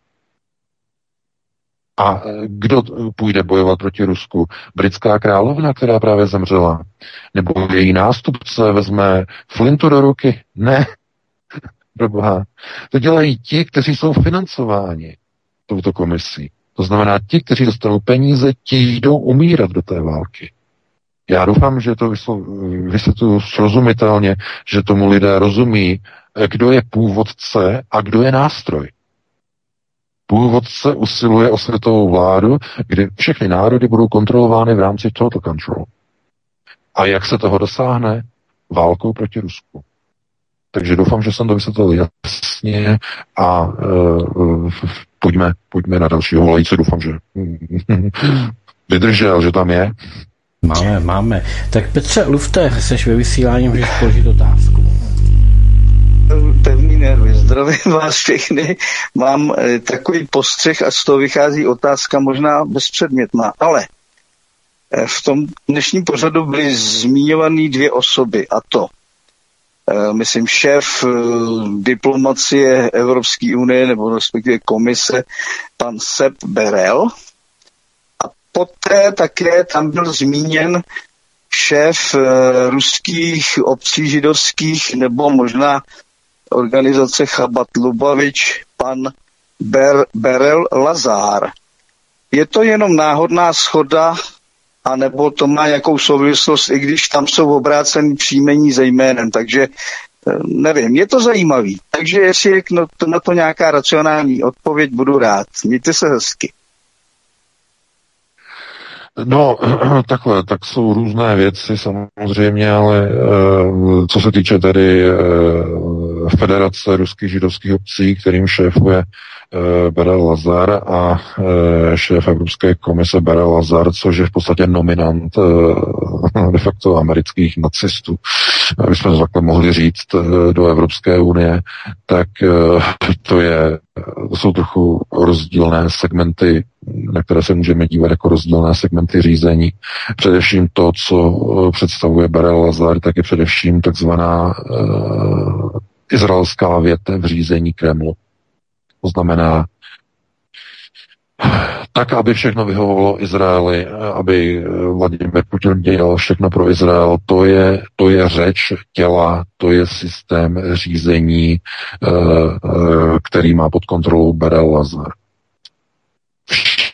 A kdo půjde bojovat proti Rusku? Britská královna, která právě zemřela? Nebo její nástupce vezme flintu do ruky? Ne. Proboha. To dělají ti, kteří jsou financováni touto komisí. To znamená, ti, kteří dostanou peníze, ti jdou umírat do té války. Já doufám, že to vysvětluji srozumitelně, že tomu lidé rozumí, kdo je původce a kdo je nástroj. Původce usiluje o světovou vládu, kdy všechny národy budou kontrolovány v rámci total control. A jak se toho dosáhne? Válkou proti Rusku. Takže doufám, že jsem to vysvětlil jasně a uh, pojďme, pojďme na dalšího volajíce. Doufám, že vydržel, že tam je. Máme, máme. Tak Petře Lufte, seš ve vysílání, můžeš položit otázku pevný nervy. Zdravím vás všechny. Mám e, takový postřeh a z toho vychází otázka možná bezpředmětná, ale e, v tom dnešním pořadu byly zmiňované dvě osoby a to e, myslím šéf diplomacie Evropské unie nebo respektive komise pan Sepp Berel a poté také tam byl zmíněn šéf ruských obcí židovských nebo možná organizace Chabat Lubavič, pan Ber, Berel Lazár. Je to jenom náhodná schoda, anebo to má jakou souvislost, i když tam jsou obrácený příjmení ze jménem, takže eh, nevím, je to zajímavý. Takže jestli je na to nějaká racionální odpověď, budu rád. Mějte se hezky. No, takhle, tak jsou různé věci samozřejmě, ale e, co se týče tedy e, Federace ruských židovských obcí, kterým šéfuje e, Berel Lazar a šéf Evropské komise Berel Lazar, což je v podstatě nominant de facto amerických nacistů, abychom to takhle mohli říct, e, do Evropské unie, tak e, to je, to jsou trochu rozdílné segmenty na které se můžeme dívat jako rozdílné segmenty řízení. Především to, co eh, představuje Berel Lazar, tak je především takzvaná izraelská větev řízení Kremlu. To znamená tak, aby všechno vyhovovalo Izraeli, aby Vladimir Putin dělal všechno pro Izrael, to je, to je řeč těla, to je systém řízení, který má pod kontrolou Berel Lazar.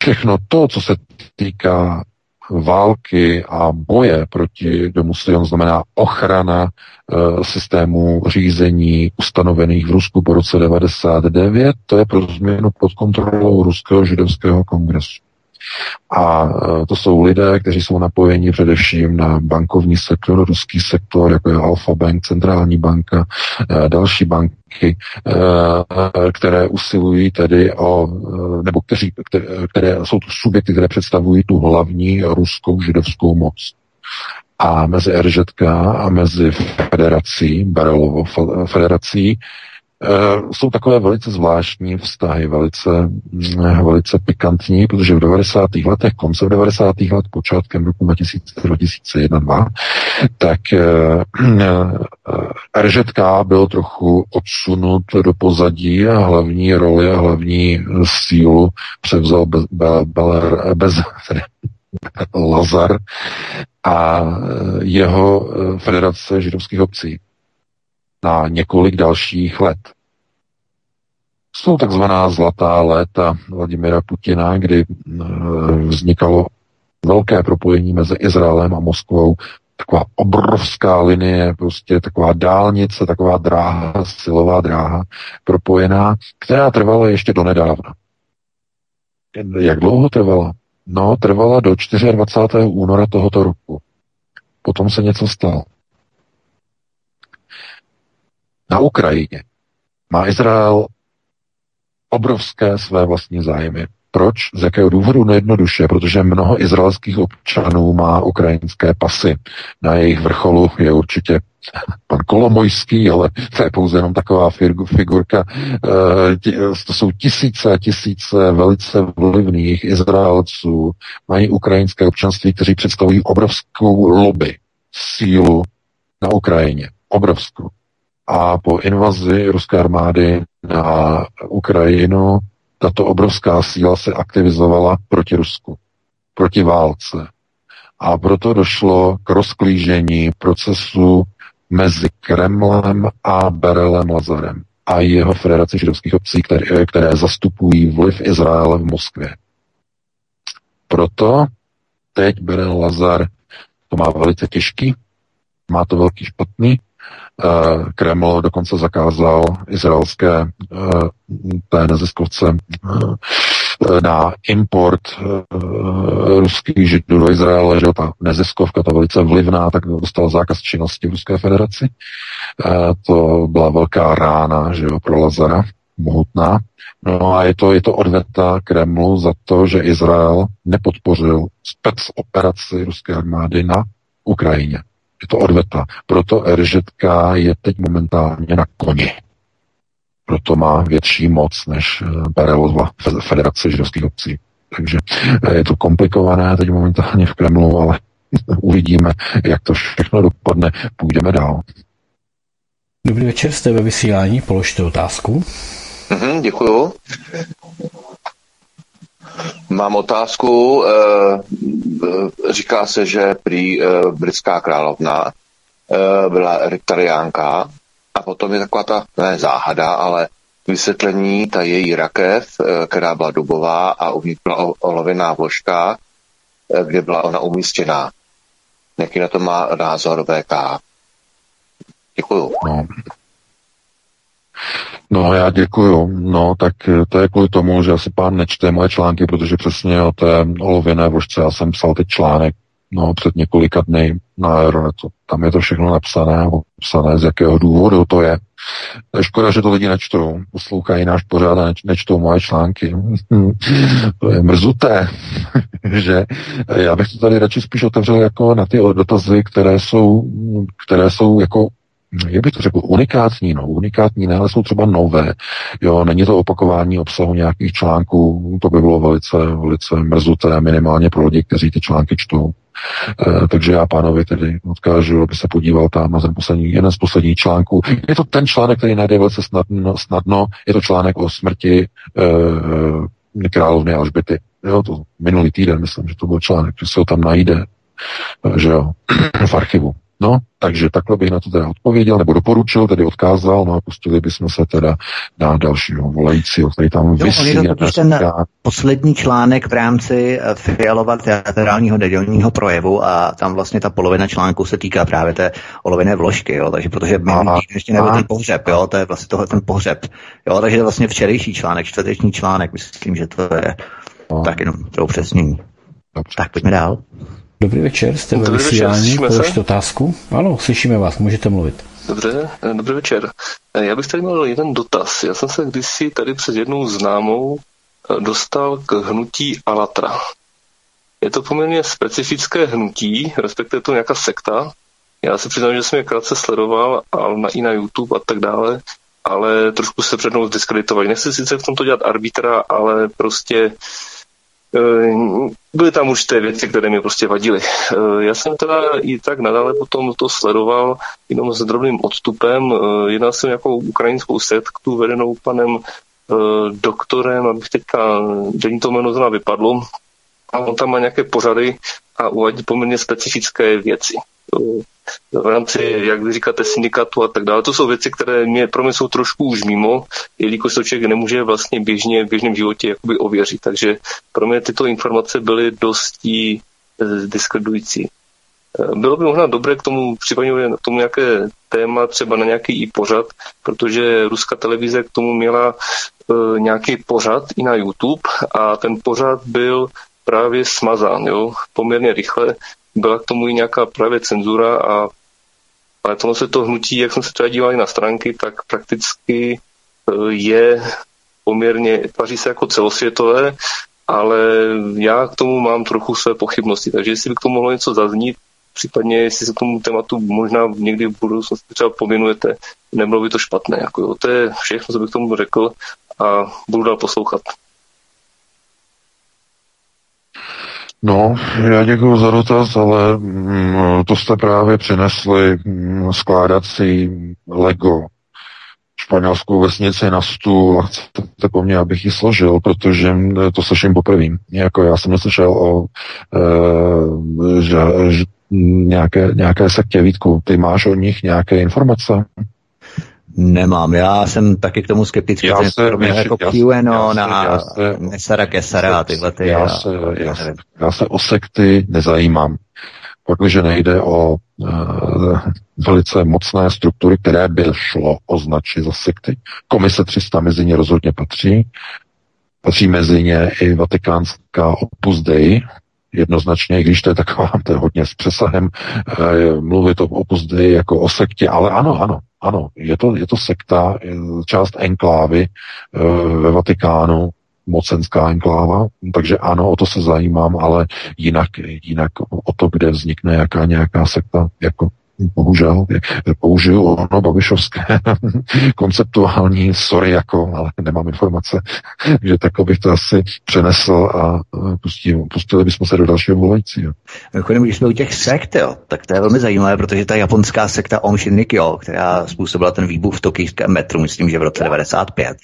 Všechno to, co se týká války a boje proti domu Sion znamená ochrana e, systému řízení ustanovených v Rusku po roce 99, to je pro změnu pod kontrolou Ruského židovského kongresu. A e, to jsou lidé, kteří jsou napojeni především na bankovní sektor, ruský sektor, jako je Alfa Bank, centrální banka, e, další banky, e, které usilují tedy o, nebo kteří, které, jsou to subjekty, které představují tu hlavní ruskou židovskou moc. A mezi RŽK a mezi federací, Barelovou federací, jsou takové velice zvláštní vztahy, velice, mm, velice pikantní, protože v 90. letech, konce 90. let, počátkem roku 2000-2001, tak eh, eh, RŽK byl trochu odsunut do pozadí a hlavní roli a hlavní sílu převzal bez, bez Lazar a jeho federace židovských obcí na několik dalších let. Jsou takzvaná zlatá léta Vladimira Putina, kdy eh, vznikalo velké propojení mezi Izraelem a Moskvou, taková obrovská linie, prostě taková dálnice, taková dráha, silová dráha propojená, která trvala ještě do nedávna. Jak dlouho trvala? No, trvala do 24. února tohoto roku. Potom se něco stalo. Na Ukrajině má Izrael obrovské své vlastní zájmy. Proč? Z jakého důvodu? No jednoduše, protože mnoho izraelských občanů má ukrajinské pasy. Na jejich vrcholu je určitě pan Kolomojský, ale to je pouze jenom taková figurka. Eh, to jsou tisíce a tisíce velice vlivných Izraelců, mají ukrajinské občanství, kteří představují obrovskou lobby, sílu na Ukrajině. Obrovskou. A po invazi ruské armády na Ukrajinu tato obrovská síla se aktivizovala proti Rusku, proti válce. A proto došlo k rozklížení procesu mezi Kremlem a Berelem Lazarem a jeho federaci židovských obcí, které, které zastupují vliv Izraele v Moskvě. Proto teď Berel Lazar to má velice těžký, má to velký špatný, Kreml dokonce zakázal izraelské eh, té neziskovce eh, na import ruských židů do Izraele, že ta neziskovka, ta velice vlivná, tak dostala zákaz činnosti v Ruské federaci. To byla velká rána, že jo, pro Lazara, mohutná. No a je to, je to odveta Kremlu za to, že Izrael nepodpořil spec operaci ruské armády na Ukrajině. Je to odveta. Proto RŽK je teď momentálně na koni. Proto má větší moc než Berelova eh, Federace židovských obcí. Takže eh, je to komplikované teď momentálně v Kremlu, ale uvidíme, jak to všechno dopadne. Půjdeme dál. Dobrý večer, jste ve vysílání, položte otázku. Mm-hmm, děkuju. Mám otázku. Eh, eh, říká se, že prý eh, britská královna byla reptariánka a potom je taková ta, ne záhada, ale vysvětlení ta její rakev, která byla dubová a uvnitř byla olověná vložka, kde byla ona umístěná. Jaký na to má názor VK? Děkuju. No, No já děkuju. No tak eh, to je kvůli tomu, že asi pán nečte moje články, protože přesně o té olověné vožce já jsem psal teď článek no, před několika dny na Aeronetu. Tam je to všechno napsané, napsané, z jakého důvodu to je. To je škoda, že to lidi nečtou. Poslouchají náš pořád a neč, nečtou moje články. to je mrzuté, že já bych to tady radši spíš otevřel jako na ty dotazy, které jsou, které jsou jako jak bych to řekl, unikátní, no, unikátní, ne, ale jsou třeba nové. Jo, není to opakování obsahu nějakých článků, to by bylo velice, velice mrzuté, minimálně pro lidi, kteří ty články čtou. E, takže já pánovi tedy odkážu, aby se podíval tam na ten poslední, jeden z posledních článků. Je to ten článek, který najde velice snadno, snadno je to článek o smrti e, královny Alžběty jo, to minulý týden, myslím, že to byl článek, že se ho tam najde, že jo, v archivu. No, takže takhle bych na to teda odpověděl, nebo doporučil, tedy odkázal, no a pustili bychom se teda na dalšího volajícího, který tam vysí. Jo, to ten poslední článek v rámci eh, Fialova teatrálního nedělního projevu a tam vlastně ta polovina článku se týká právě té olovené vložky, jo, takže protože my ještě nebyl ten pohřeb, jo, to je vlastně tohle ten pohřeb, jo, takže je vlastně včerejší článek, čtvrteční článek, myslím, že to je no. tak jenom pro upřesnění. Tak pojďme dál. Dobrý večer, jste ve vysílání, položte otázku. Ano, slyšíme vás, můžete mluvit. Dobře, eh, dobrý večer. Eh, já bych tady měl jeden dotaz. Já jsem se kdysi tady před jednou známou eh, dostal k hnutí Alatra. Je to poměrně specifické hnutí, respektive to nějaká sekta. Já se přiznám, že jsem je krátce sledoval ale na, i na YouTube a tak dále, ale trošku se před mnou zdiskreditovali. Nechci sice v tomto dělat arbitra, ale prostě byly tam určité věci, které mi prostě vadily. Eh, já jsem teda i tak nadále potom to sledoval jenom s drobným odstupem. Eh, jednal jsem jako ukrajinskou setku vedenou panem doktorem, abych teďka, denní to jméno vypadlo, a on tam má nějaké pořady a uvádí poměrně specifické věci v rámci, jak vy říkáte, syndikatu a tak dále. To jsou věci, které mě, pro mě jsou trošku už mimo, jelikož to člověk nemůže vlastně běžně v běžném životě jakoby ověřit. Takže pro mě tyto informace byly dosti eh, diskreditující. Eh, bylo by možná dobré k tomu případně k tomu nějaké téma, třeba na nějaký i pořad, protože ruská televize k tomu měla e, nějaký pořad i na YouTube a ten pořad byl právě smazán, jo, poměrně rychle, byla k tomu i nějaká právě cenzura a ale tohle se to hnutí, jak jsme se třeba dívali na stránky, tak prakticky e, je poměrně, tvaří se jako celosvětové, ale já k tomu mám trochu své pochybnosti, takže jestli by k tomu mohlo něco zaznít, případně jestli se k tomu tématu možná někdy v budoucnosti třeba pověnujete, nebylo by to špatné. Jako jo. To je všechno, co bych k tomu řekl a budu dál poslouchat. No, já děkuji za dotaz, ale mm, to jste právě přinesli mm, skládací Lego španělskou vesnici na stůl a chcete po mně, abych ji složil, protože mm, to slyším poprvé. Jako já jsem neslyšel o e, že, že, nějaké, nějaké sektě Vítku. Ty máš od nich nějaké informace? Nemám, já jsem taky k tomu skeptický, já se, mě jako QAnon a Nesara Kesara a tyhle ty. Já, se, já, se, já se o sekty nezajímám. Pakliže nejde o uh, velice mocné struktury, které by šlo označit za sekty. Komise 300 mezi ně rozhodně patří. Patří mezi ně i vatikánská Opus Dei, jednoznačně, i když to je taková, to je hodně s přesahem e, mluvit o Dei jako o sektě, ale ano, ano, ano, je to, je to sekta, část enklávy e, ve Vatikánu, mocenská enkláva, takže ano, o to se zajímám, ale jinak, jinak o to, kde vznikne jaká nějaká sekta, jako bohužel, použiju ono babišovské konceptuální, sorry jako, ale nemám informace, že takhle bych to asi přenesl a pustili, pustili bychom se do dalšího volajícího. Mimochodem, když jsme u těch sekt, jo, tak to je velmi zajímavé, protože ta japonská sekta Om Shinrikyo, která způsobila ten výbuch v tokijském metru, myslím, že v roce 95,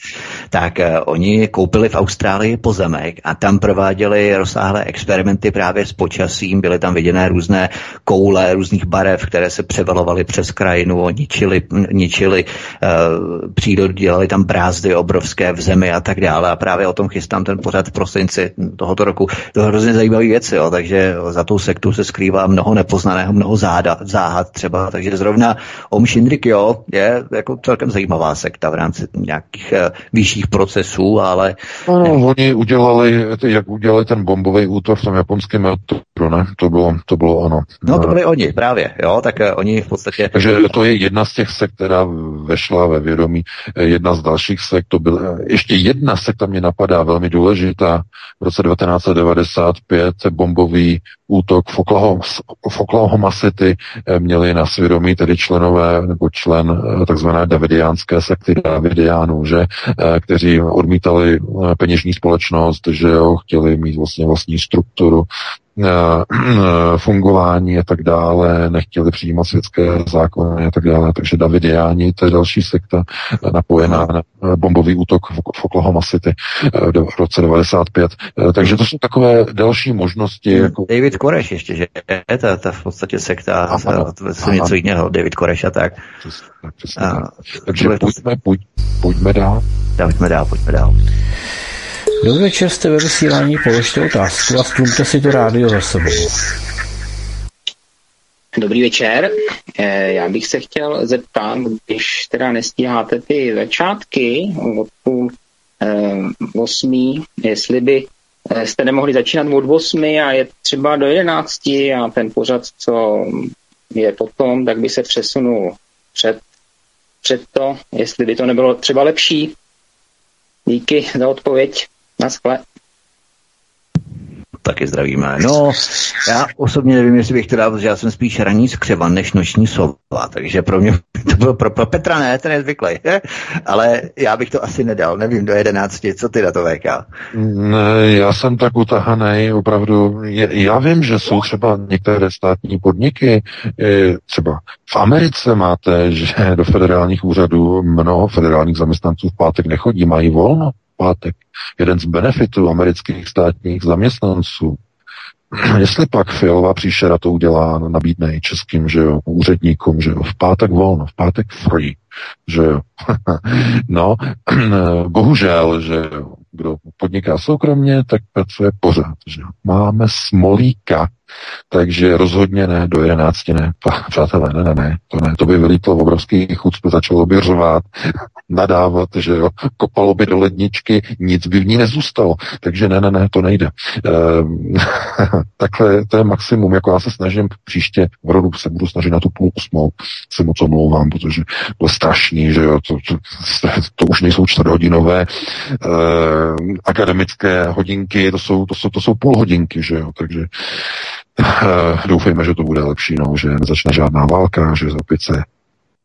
tak uh, oni koupili v Austrálii pozemek a tam prováděli rozsáhlé experimenty právě s počasím, byly tam viděné různé koule různých barev, které se převalovali přes krajinu, ničili, ničili uh, přírodu, dělali tam brázdy obrovské v zemi a tak dále. A právě o tom chystám ten pořad v prosinci tohoto roku. To je hrozně zajímavé věci, jo, takže za tou sektu se skrývá mnoho nepoznaného, mnoho záda, záhad třeba. Takže zrovna Om Shinrikyo je jako celkem zajímavá sekta v rámci nějakých uh, vyšších procesů, ale... No, no, oni udělali, jak udělali ten bombový útok v tom japonském metru, ne? To bylo, to bylo ono. No, to byli oni, právě, jo, tak uh, oni v podstatě... Takže to je jedna z těch sekt, která vešla ve vědomí. Jedna z dalších sekt, to byl, ještě jedna sekta mě napadá velmi důležitá. V roce 1995 bombový útok v Oklahoma, v Oklahoma City eh, měli na svědomí tedy členové nebo člen eh, takzvané davidiánské sekty Davidiánů, že, eh, kteří odmítali peněžní společnost, že jo, chtěli mít vlastně vlastní strukturu fungování a tak dále, nechtěli přijímat světské zákony a tak dále. Takže Davidiáni, to je další sekta napojená na bombový útok v Oklahoma City v roce 95. Takže to jsou takové další možnosti. Jako... David Koreš ještě, že je ta, ta v podstatě sekta, to je něco jiného, David Koreš a tak. Přesně, přesně a, Takže pojďme, pojď, pojďme dál. Pojďme dál, pojďme dál. Dobrý večer, jste ve vysílání, položte otázku a stlumte si to rádio za sebou. Dobrý večer. Eh, já bych se chtěl zeptat, když teda nestíháte ty začátky od půl eh, osmí, jestli by eh, jste nemohli začínat od osmi a je třeba do jedenácti a ten pořad, co je potom, tak by se přesunul před, před to, jestli by to nebylo třeba lepší. Díky za odpověď. Naschle. Taky zdravíme. No, já osobně nevím, jestli bych to dal, protože já jsem spíš raní skřevan než noční sova, takže pro mě to bylo pro, pro Petra ne, ten je zvyklý, ale já bych to asi nedal, nevím, do jedenácti, co ty na to VK? Ne, já jsem tak utahaný, opravdu, já vím, že jsou třeba některé státní podniky, třeba v Americe máte, že do federálních úřadů mnoho federálních zaměstnanců v pátek nechodí, mají volno pátek. Jeden z benefitů amerických státních zaměstnanců. Jestli pak Fialová příšera to udělá, nabídne i českým že jo, úředníkům, že jo, v pátek volno, v pátek free, že jo. no, bohužel, že jo, kdo podniká soukromně, tak pracuje pořád, že jo. Máme smolíka, takže rozhodně ne, do 11 ne. Přátelé, ne, ne, ne, to ne, to by vylítlo v obrovský chuc, by začalo by řvát, nadávat, že jo, kopalo by do ledničky, nic by v ní nezůstalo. Takže ne, ne, ne, to nejde. E, takhle to je maximum, jako já se snažím příště v rodu se budu snažit na tu půl osmou, se moc omlouvám, protože to je strašný, že jo, to, to, to, už nejsou čtvrthodinové e, akademické hodinky, to jsou, to jsou, to jsou půl hodinky, že jo, takže doufejme, že to bude lepší, no, že nezačne žádná válka, že opět se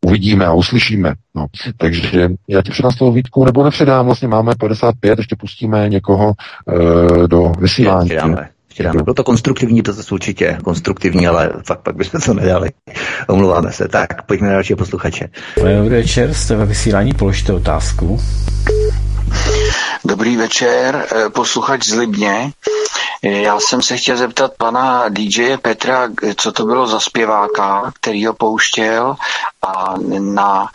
uvidíme a uslyšíme. No. Takže já ti předám slovo Vítku, nebo nepředám, vlastně máme 55, ještě pustíme někoho e, do vysílání. Předáme. Předáme. Bylo to konstruktivní to dotaz určitě, konstruktivní, ale fakt pak bychom to nedali. Omluváme se. Tak, pojďme na další posluchače. Dobrý večer, jste ve vysílání, položte otázku. Dobrý večer, eh, posluchač z Libně. Já jsem se chtěl zeptat pana DJ Petra, co to bylo za zpěváka, který ho pouštěl. A na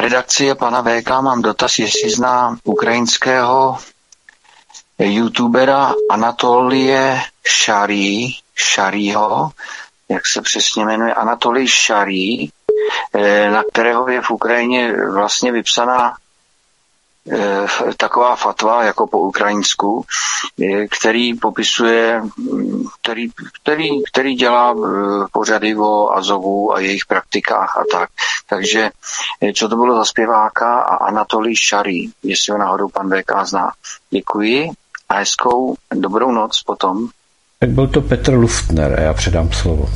redakci pana VK mám dotaz, jestli zná ukrajinského youtubera Anatolie Šarí, Šarího, jak se přesně jmenuje, Anatolij Šarí, eh, na kterého je v Ukrajině vlastně vypsaná taková fatva jako po ukrajinsku, eh, který popisuje, mm, který, který, který dělá eh, pořady o Azovu a jejich praktikách a tak. Takže co to bylo za zpěváka a Anatolij Šarý, jestli ho náhodou pan VK zná. Děkuji a hezkou dobrou noc potom. Tak byl to Petr Luftner a já předám slovo.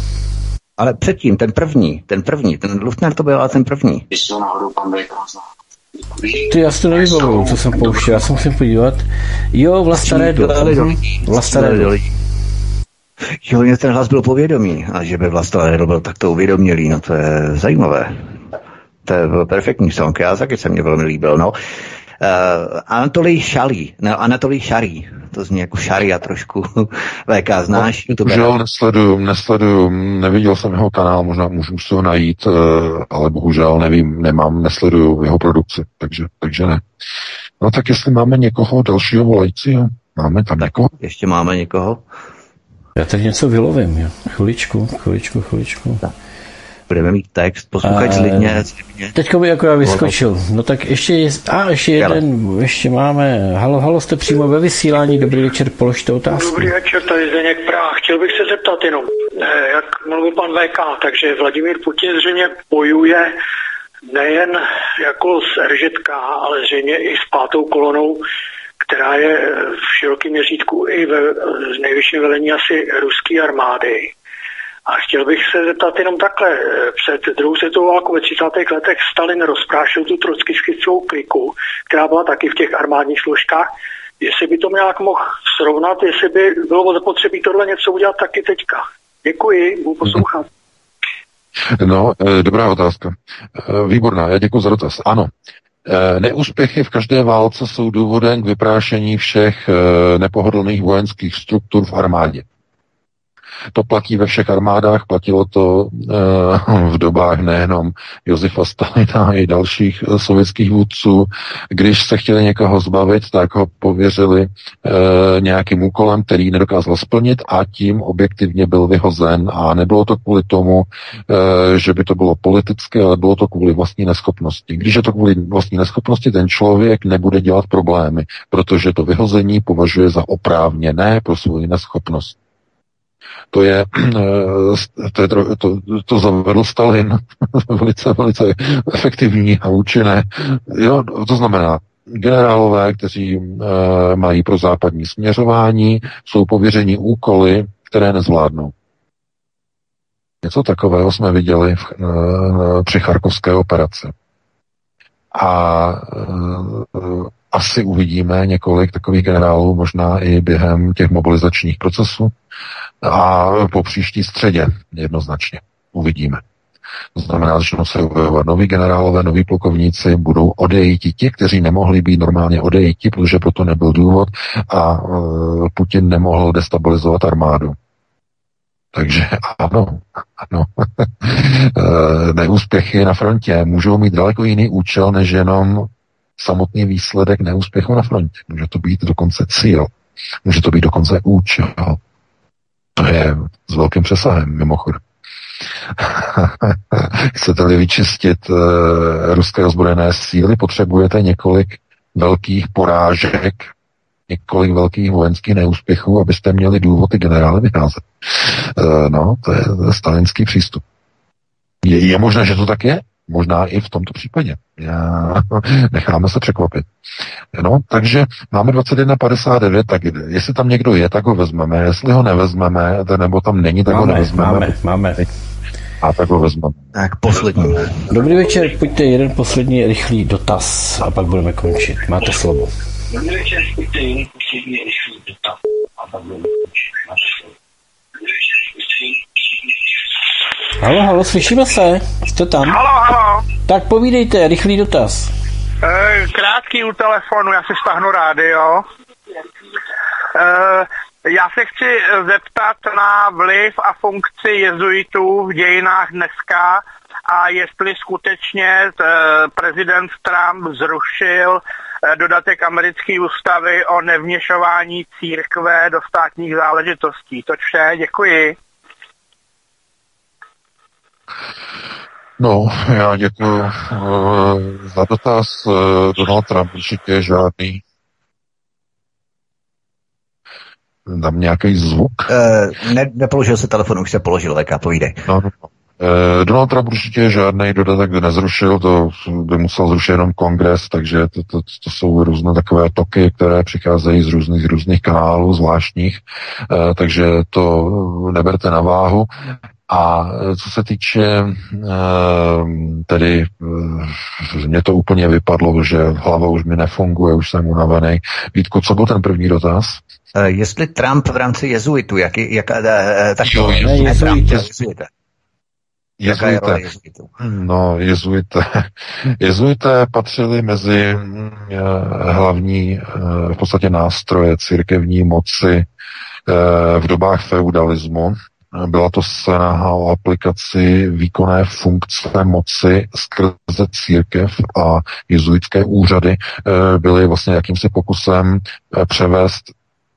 Ale předtím, ten první, ten první, ten Luftner to byl ale ten první. Jestli ho náhodou pan VK zná. Ty já si to nevybavuju, co jsem pouštěl, já se musím podívat. Jo, Vlasta Redo. Vlasta Redo. Jo, mě ten hlas byl povědomý a že by Vlasta Redo byl takto uvědomělý, no to je zajímavé. To je perfektní song, já taky se mě velmi líbil, no. Uh, Anatolij Šalí, ne, Anatolij Šarý, to zní jako Šaria trošku. VK znáš? No, bohužel nesleduju, nesleduju, neviděl jsem jeho kanál, možná můžu si ho najít, uh, ale bohužel nevím, nemám, nesleduju jeho produkci, takže, takže ne. No tak jestli máme někoho dalšího volajícího, máme tam někoho? Ještě máme někoho? Já tady něco vylovím, jo. Chviličku, chviličku, chviličku. Tak budeme mít text, posluchač zlidně. Teďko by jako já vyskočil. No tak ještě je, a ještě jeden, ještě máme, halo, halo, jste přímo ve vysílání, dobrý večer, položte otázku. Dobrý večer, tady Zdeněk Práh. Chtěl bych se zeptat jenom, eh, jak mluvil pan VK, takže Vladimír Putin zřejmě bojuje nejen jako s RŽK, ale zřejmě i s pátou kolonou, která je v širokém měřítku i ve nejvyšším velení asi ruské armády. A chtěl bych se zeptat jenom takhle. Před druhou světovou válkou ve 30. letech Stalin rozprášil tu trockiskickou kliku, která byla taky v těch armádních složkách. jestli by to nějak mohl srovnat, jestli by bylo zapotřebí tohle něco udělat taky teďka. Děkuji, budu poslouchat. No, eh, dobrá otázka. Eh, výborná, já děkuji za dotaz. Ano, eh, Neúspěchy v každé válce jsou důvodem k vyprášení všech nepohodlných vojenských struktur v armádě. To platí ve všech armádách, platilo to eh, v dobách nejenom Josefa Stalina i dalších eh, sovětských vůdců. Když se chtěli někoho zbavit, tak ho pověřili eh, nějakým úkolem, který nedokázal splnit a tím objektivně byl vyhozen. A nebylo to kvůli tomu, že by to bylo politické, ale bylo to kvůli vlastní neschopnosti. Když je to kvůli vlastní neschopnosti, ten člověk nebude dělat problémy, protože to vyhození považuje za oprávněné pro svou neschopnost. To je, to, je, to, to, to zavedl Stalin, velice, velice efektivní a účinné. Jo, to znamená, generálové, kteří e, mají pro západní směřování, jsou pověřeni úkoly, které nezvládnou. Něco takového jsme viděli v, e, při charkovské operaci. A e, asi uvidíme několik takových generálů, možná i během těch mobilizačních procesů a po příští středě jednoznačně. Uvidíme. To znamená, začnou se objevovat noví generálové, noví plukovníci, budou odejiti ti, kteří nemohli být normálně odejiti, protože proto nebyl důvod a uh, Putin nemohl destabilizovat armádu. Takže ano, ano. E, neúspěchy na frontě můžou mít daleko jiný účel, než jenom samotný výsledek neúspěchu na frontě. Může to být dokonce cíl. Může to být dokonce účel. To je s velkým přesahem, mimochodem. Chcete-li vyčistit uh, ruské ozbrojené síly, potřebujete několik velkých porážek, několik velkých vojenských neúspěchů, abyste měli důvod ty generály vyházet. Uh, no, to je, to je stalinský přístup. Je, je možné, že to tak je? Možná i v tomto případě. Já, necháme se překvapit. No, takže máme 21.59, tak jestli tam někdo je, tak ho vezmeme. Jestli ho nevezmeme, nebo tam není, tak máme, ho nevezmeme. Máme, máme. A tak ho vezmeme. Tak poslední. Dobrý večer, pojďte jeden poslední rychlý dotaz a pak budeme končit. Máte slovo. Dobrý večer, pojďte jeden poslední rychlý dotaz a pak budeme končit. Máte slovo. Halo, halo, slyšíme se? Jste tam? Halo, halo. Tak povídejte, rychlý dotaz. E, krátký u telefonu, já si stáhnu rádio. E, já se chci zeptat na vliv a funkci jezuitů v dějinách dneska a jestli skutečně e, prezident Trump zrušil dodatek americké ústavy o nevměšování církve do státních záležitostí. To vše, děkuji. No, já děkuji uh, za dotaz. Uh, Donald Trump určitě žádný. Dám nějaký zvuk? Uh, ne, nepoložil se telefon, už se položil, VK, povídej. No, no, no. Donald Trump určitě žádný dodatek nezrušil, to by musel zrušit jenom kongres, takže to, to, to jsou různé takové toky, které přicházejí z různých různých kanálů zvláštních, takže to neberte na váhu. A e, co se týče tedy mě to úplně vypadlo, že hlava už mi nefunguje, už jsem unavený. Vítku, co byl ten první dotaz? Jestli Trump v rámci jezuitu, jak, jak, tak jo, to, jezuit, jezuit, jezuit, Jezuité. No, jezuité. Jezuité patřili mezi hlavní v podstatě nástroje církevní moci v dobách feudalismu, byla to snaha o aplikaci výkonné funkce moci skrze církev a jezuitské úřady eh, byly vlastně jakýmsi pokusem eh, převést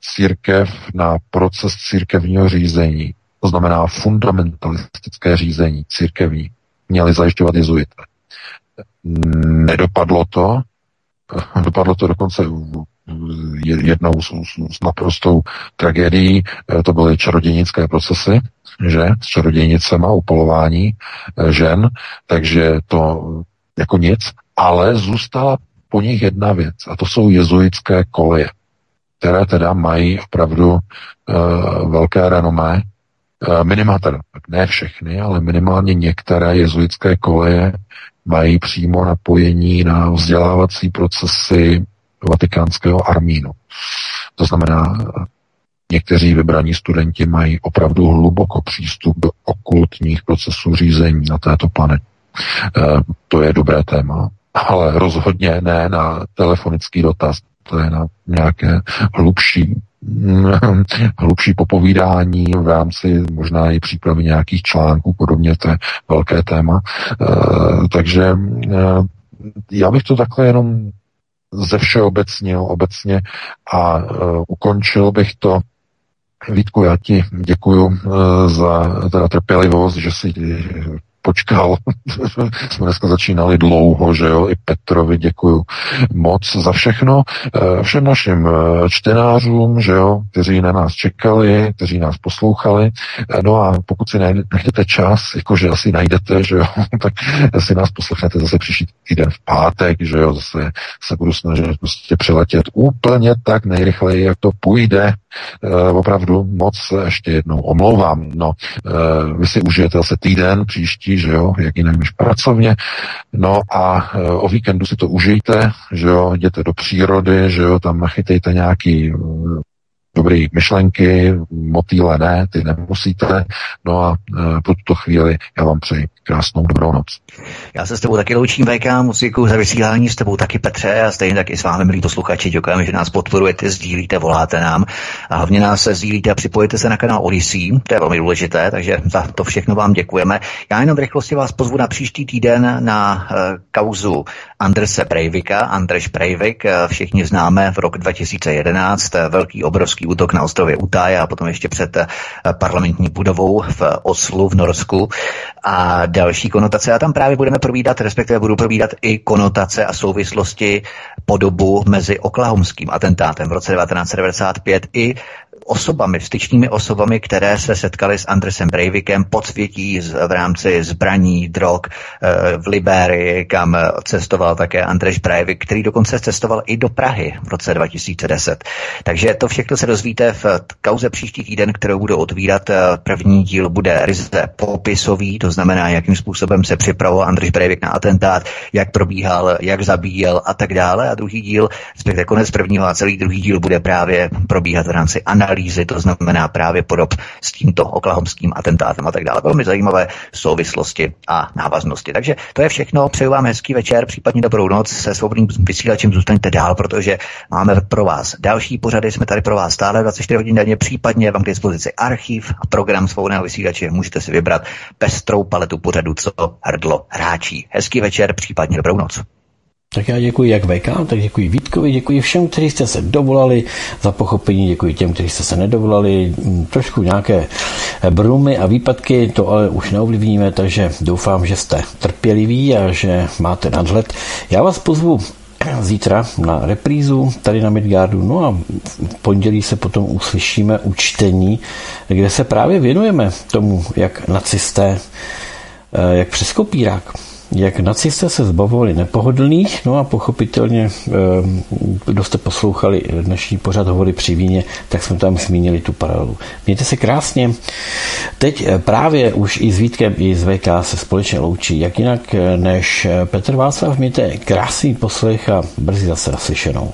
církev na proces církevního řízení. To znamená fundamentalistické řízení církevní. Měli zajišťovat jezuité. Nedopadlo to, dopadlo to dokonce jednou s, s naprostou tragédií, eh, to byly čarodějnické procesy, že, s čarodějnicema, upolování eh, žen, takže to jako nic, ale zůstala po nich jedna věc, a to jsou jezuitské koleje, které teda mají opravdu uh, velké renomé, minimálně, teda, ne všechny, ale minimálně některé jezuitské koleje mají přímo napojení na vzdělávací procesy vatikánského armínu. To znamená, někteří vybraní studenti mají opravdu hluboko přístup do okultních procesů řízení na této planetě. To je dobré téma, ale rozhodně ne na telefonický dotaz. To je na nějaké hlubší hlubší popovídání v rámci možná i přípravy nějakých článků, podobně to je velké téma. Takže já bych to takhle jenom ze všeobecnil obecně a ukončil bych to Vítku, já ti děkuju za teda trpělivost, že si počkal. Jsme dneska začínali dlouho, že jo, i Petrovi děkuju moc za všechno. Eh, všem našim eh, čtenářům, že jo, kteří na nás čekali, kteří nás poslouchali. Eh, no a pokud si najdete čas, jakože asi najdete, že jo, tak si nás poslechnete zase příští týden v pátek, že jo, zase se budu snažit prostě přeletět úplně tak nejrychleji, jak to půjde. Opravdu moc ještě jednou omlouvám. No, vy si užijete zase týden příští, že jo, jak jinak než pracovně. No a e, o víkendu si to užijte, že jo, jděte do přírody, že jo, tam chytejte nějaký dobré myšlenky, motýle ne, ty nemusíte. No a e, pro tuto chvíli já vám přeji krásnou dobrou noc. Já se s tebou taky loučím, VK, moc děkuji za vysílání, s tebou taky Petře a stejně tak i s vámi, milí posluchači, děkujeme, že nás podporujete, sdílíte, voláte nám a hlavně nás se sdílíte a připojete se na kanál Odyssey, to je velmi důležité, takže za to všechno vám děkujeme. Já jenom v rychlosti vás pozvu na příští týden na uh, kauzu Andrese Breivika, Andreš Breivik, uh, všichni známe v rok 2011, uh, velký obrovský útok na ostrově Utaj a potom ještě před uh, parlamentní budovou v Oslu v Norsku a další konotace. A tam právě budeme probídat, respektive budu probídat i konotace a souvislosti podobu mezi oklahomským atentátem v roce 1995 i osobami, styčnými osobami, které se setkali s Andresem Breivikem podsvětí v rámci zbraní, drog eh, v Liberii, kam cestoval také Andrej Breivik, který dokonce cestoval i do Prahy v roce 2010. Takže to všechno se dozvíte v kauze příští týden, kterou budu otvírat. Eh, první díl bude ryze popisový, to znamená, jakým způsobem se připravoval Andrej Breivik na atentát, jak probíhal, jak zabíjel a tak dále. A druhý díl, respektive konec prvního a celý druhý díl bude právě probíhat v rámci analýzy analýzy, to znamená právě podob s tímto oklahomským atentátem a tak dále. Velmi zajímavé souvislosti a návaznosti. Takže to je všechno. Přeju vám hezký večer, případně dobrou noc. Se svobodným vysílačem zůstaňte dál, protože máme pro vás další pořady. Jsme tady pro vás stále 24 hodin denně, případně vám k dispozici archiv a program svobodného vysílače. Můžete si vybrat pestrou paletu pořadu, co hrdlo hráčí. Hezký večer, případně dobrou noc. Tak já děkuji jak VK, tak děkuji Vítkovi, děkuji všem, kteří jste se dovolali za pochopení, děkuji těm, kteří jste se nedovolali. Mm, trošku nějaké brumy a výpadky, to ale už neovlivníme, takže doufám, že jste trpěliví a že máte nadhled. Já vás pozvu zítra na reprízu tady na Midgardu. No a v pondělí se potom uslyšíme u čtení, kde se právě věnujeme tomu, jak nacisté, eh, jak přes kopírák jak nacisté se zbavovali nepohodlných, no a pochopitelně, eh, kdo jste poslouchali dnešní pořad hovory při víně, tak jsme tam zmínili tu paralelu. Mějte se krásně. Teď eh, právě už i s Vítkem, i s VK se společně loučí. Jak jinak eh, než Petr Václav, mějte krásný poslech a brzy zase naslyšenou.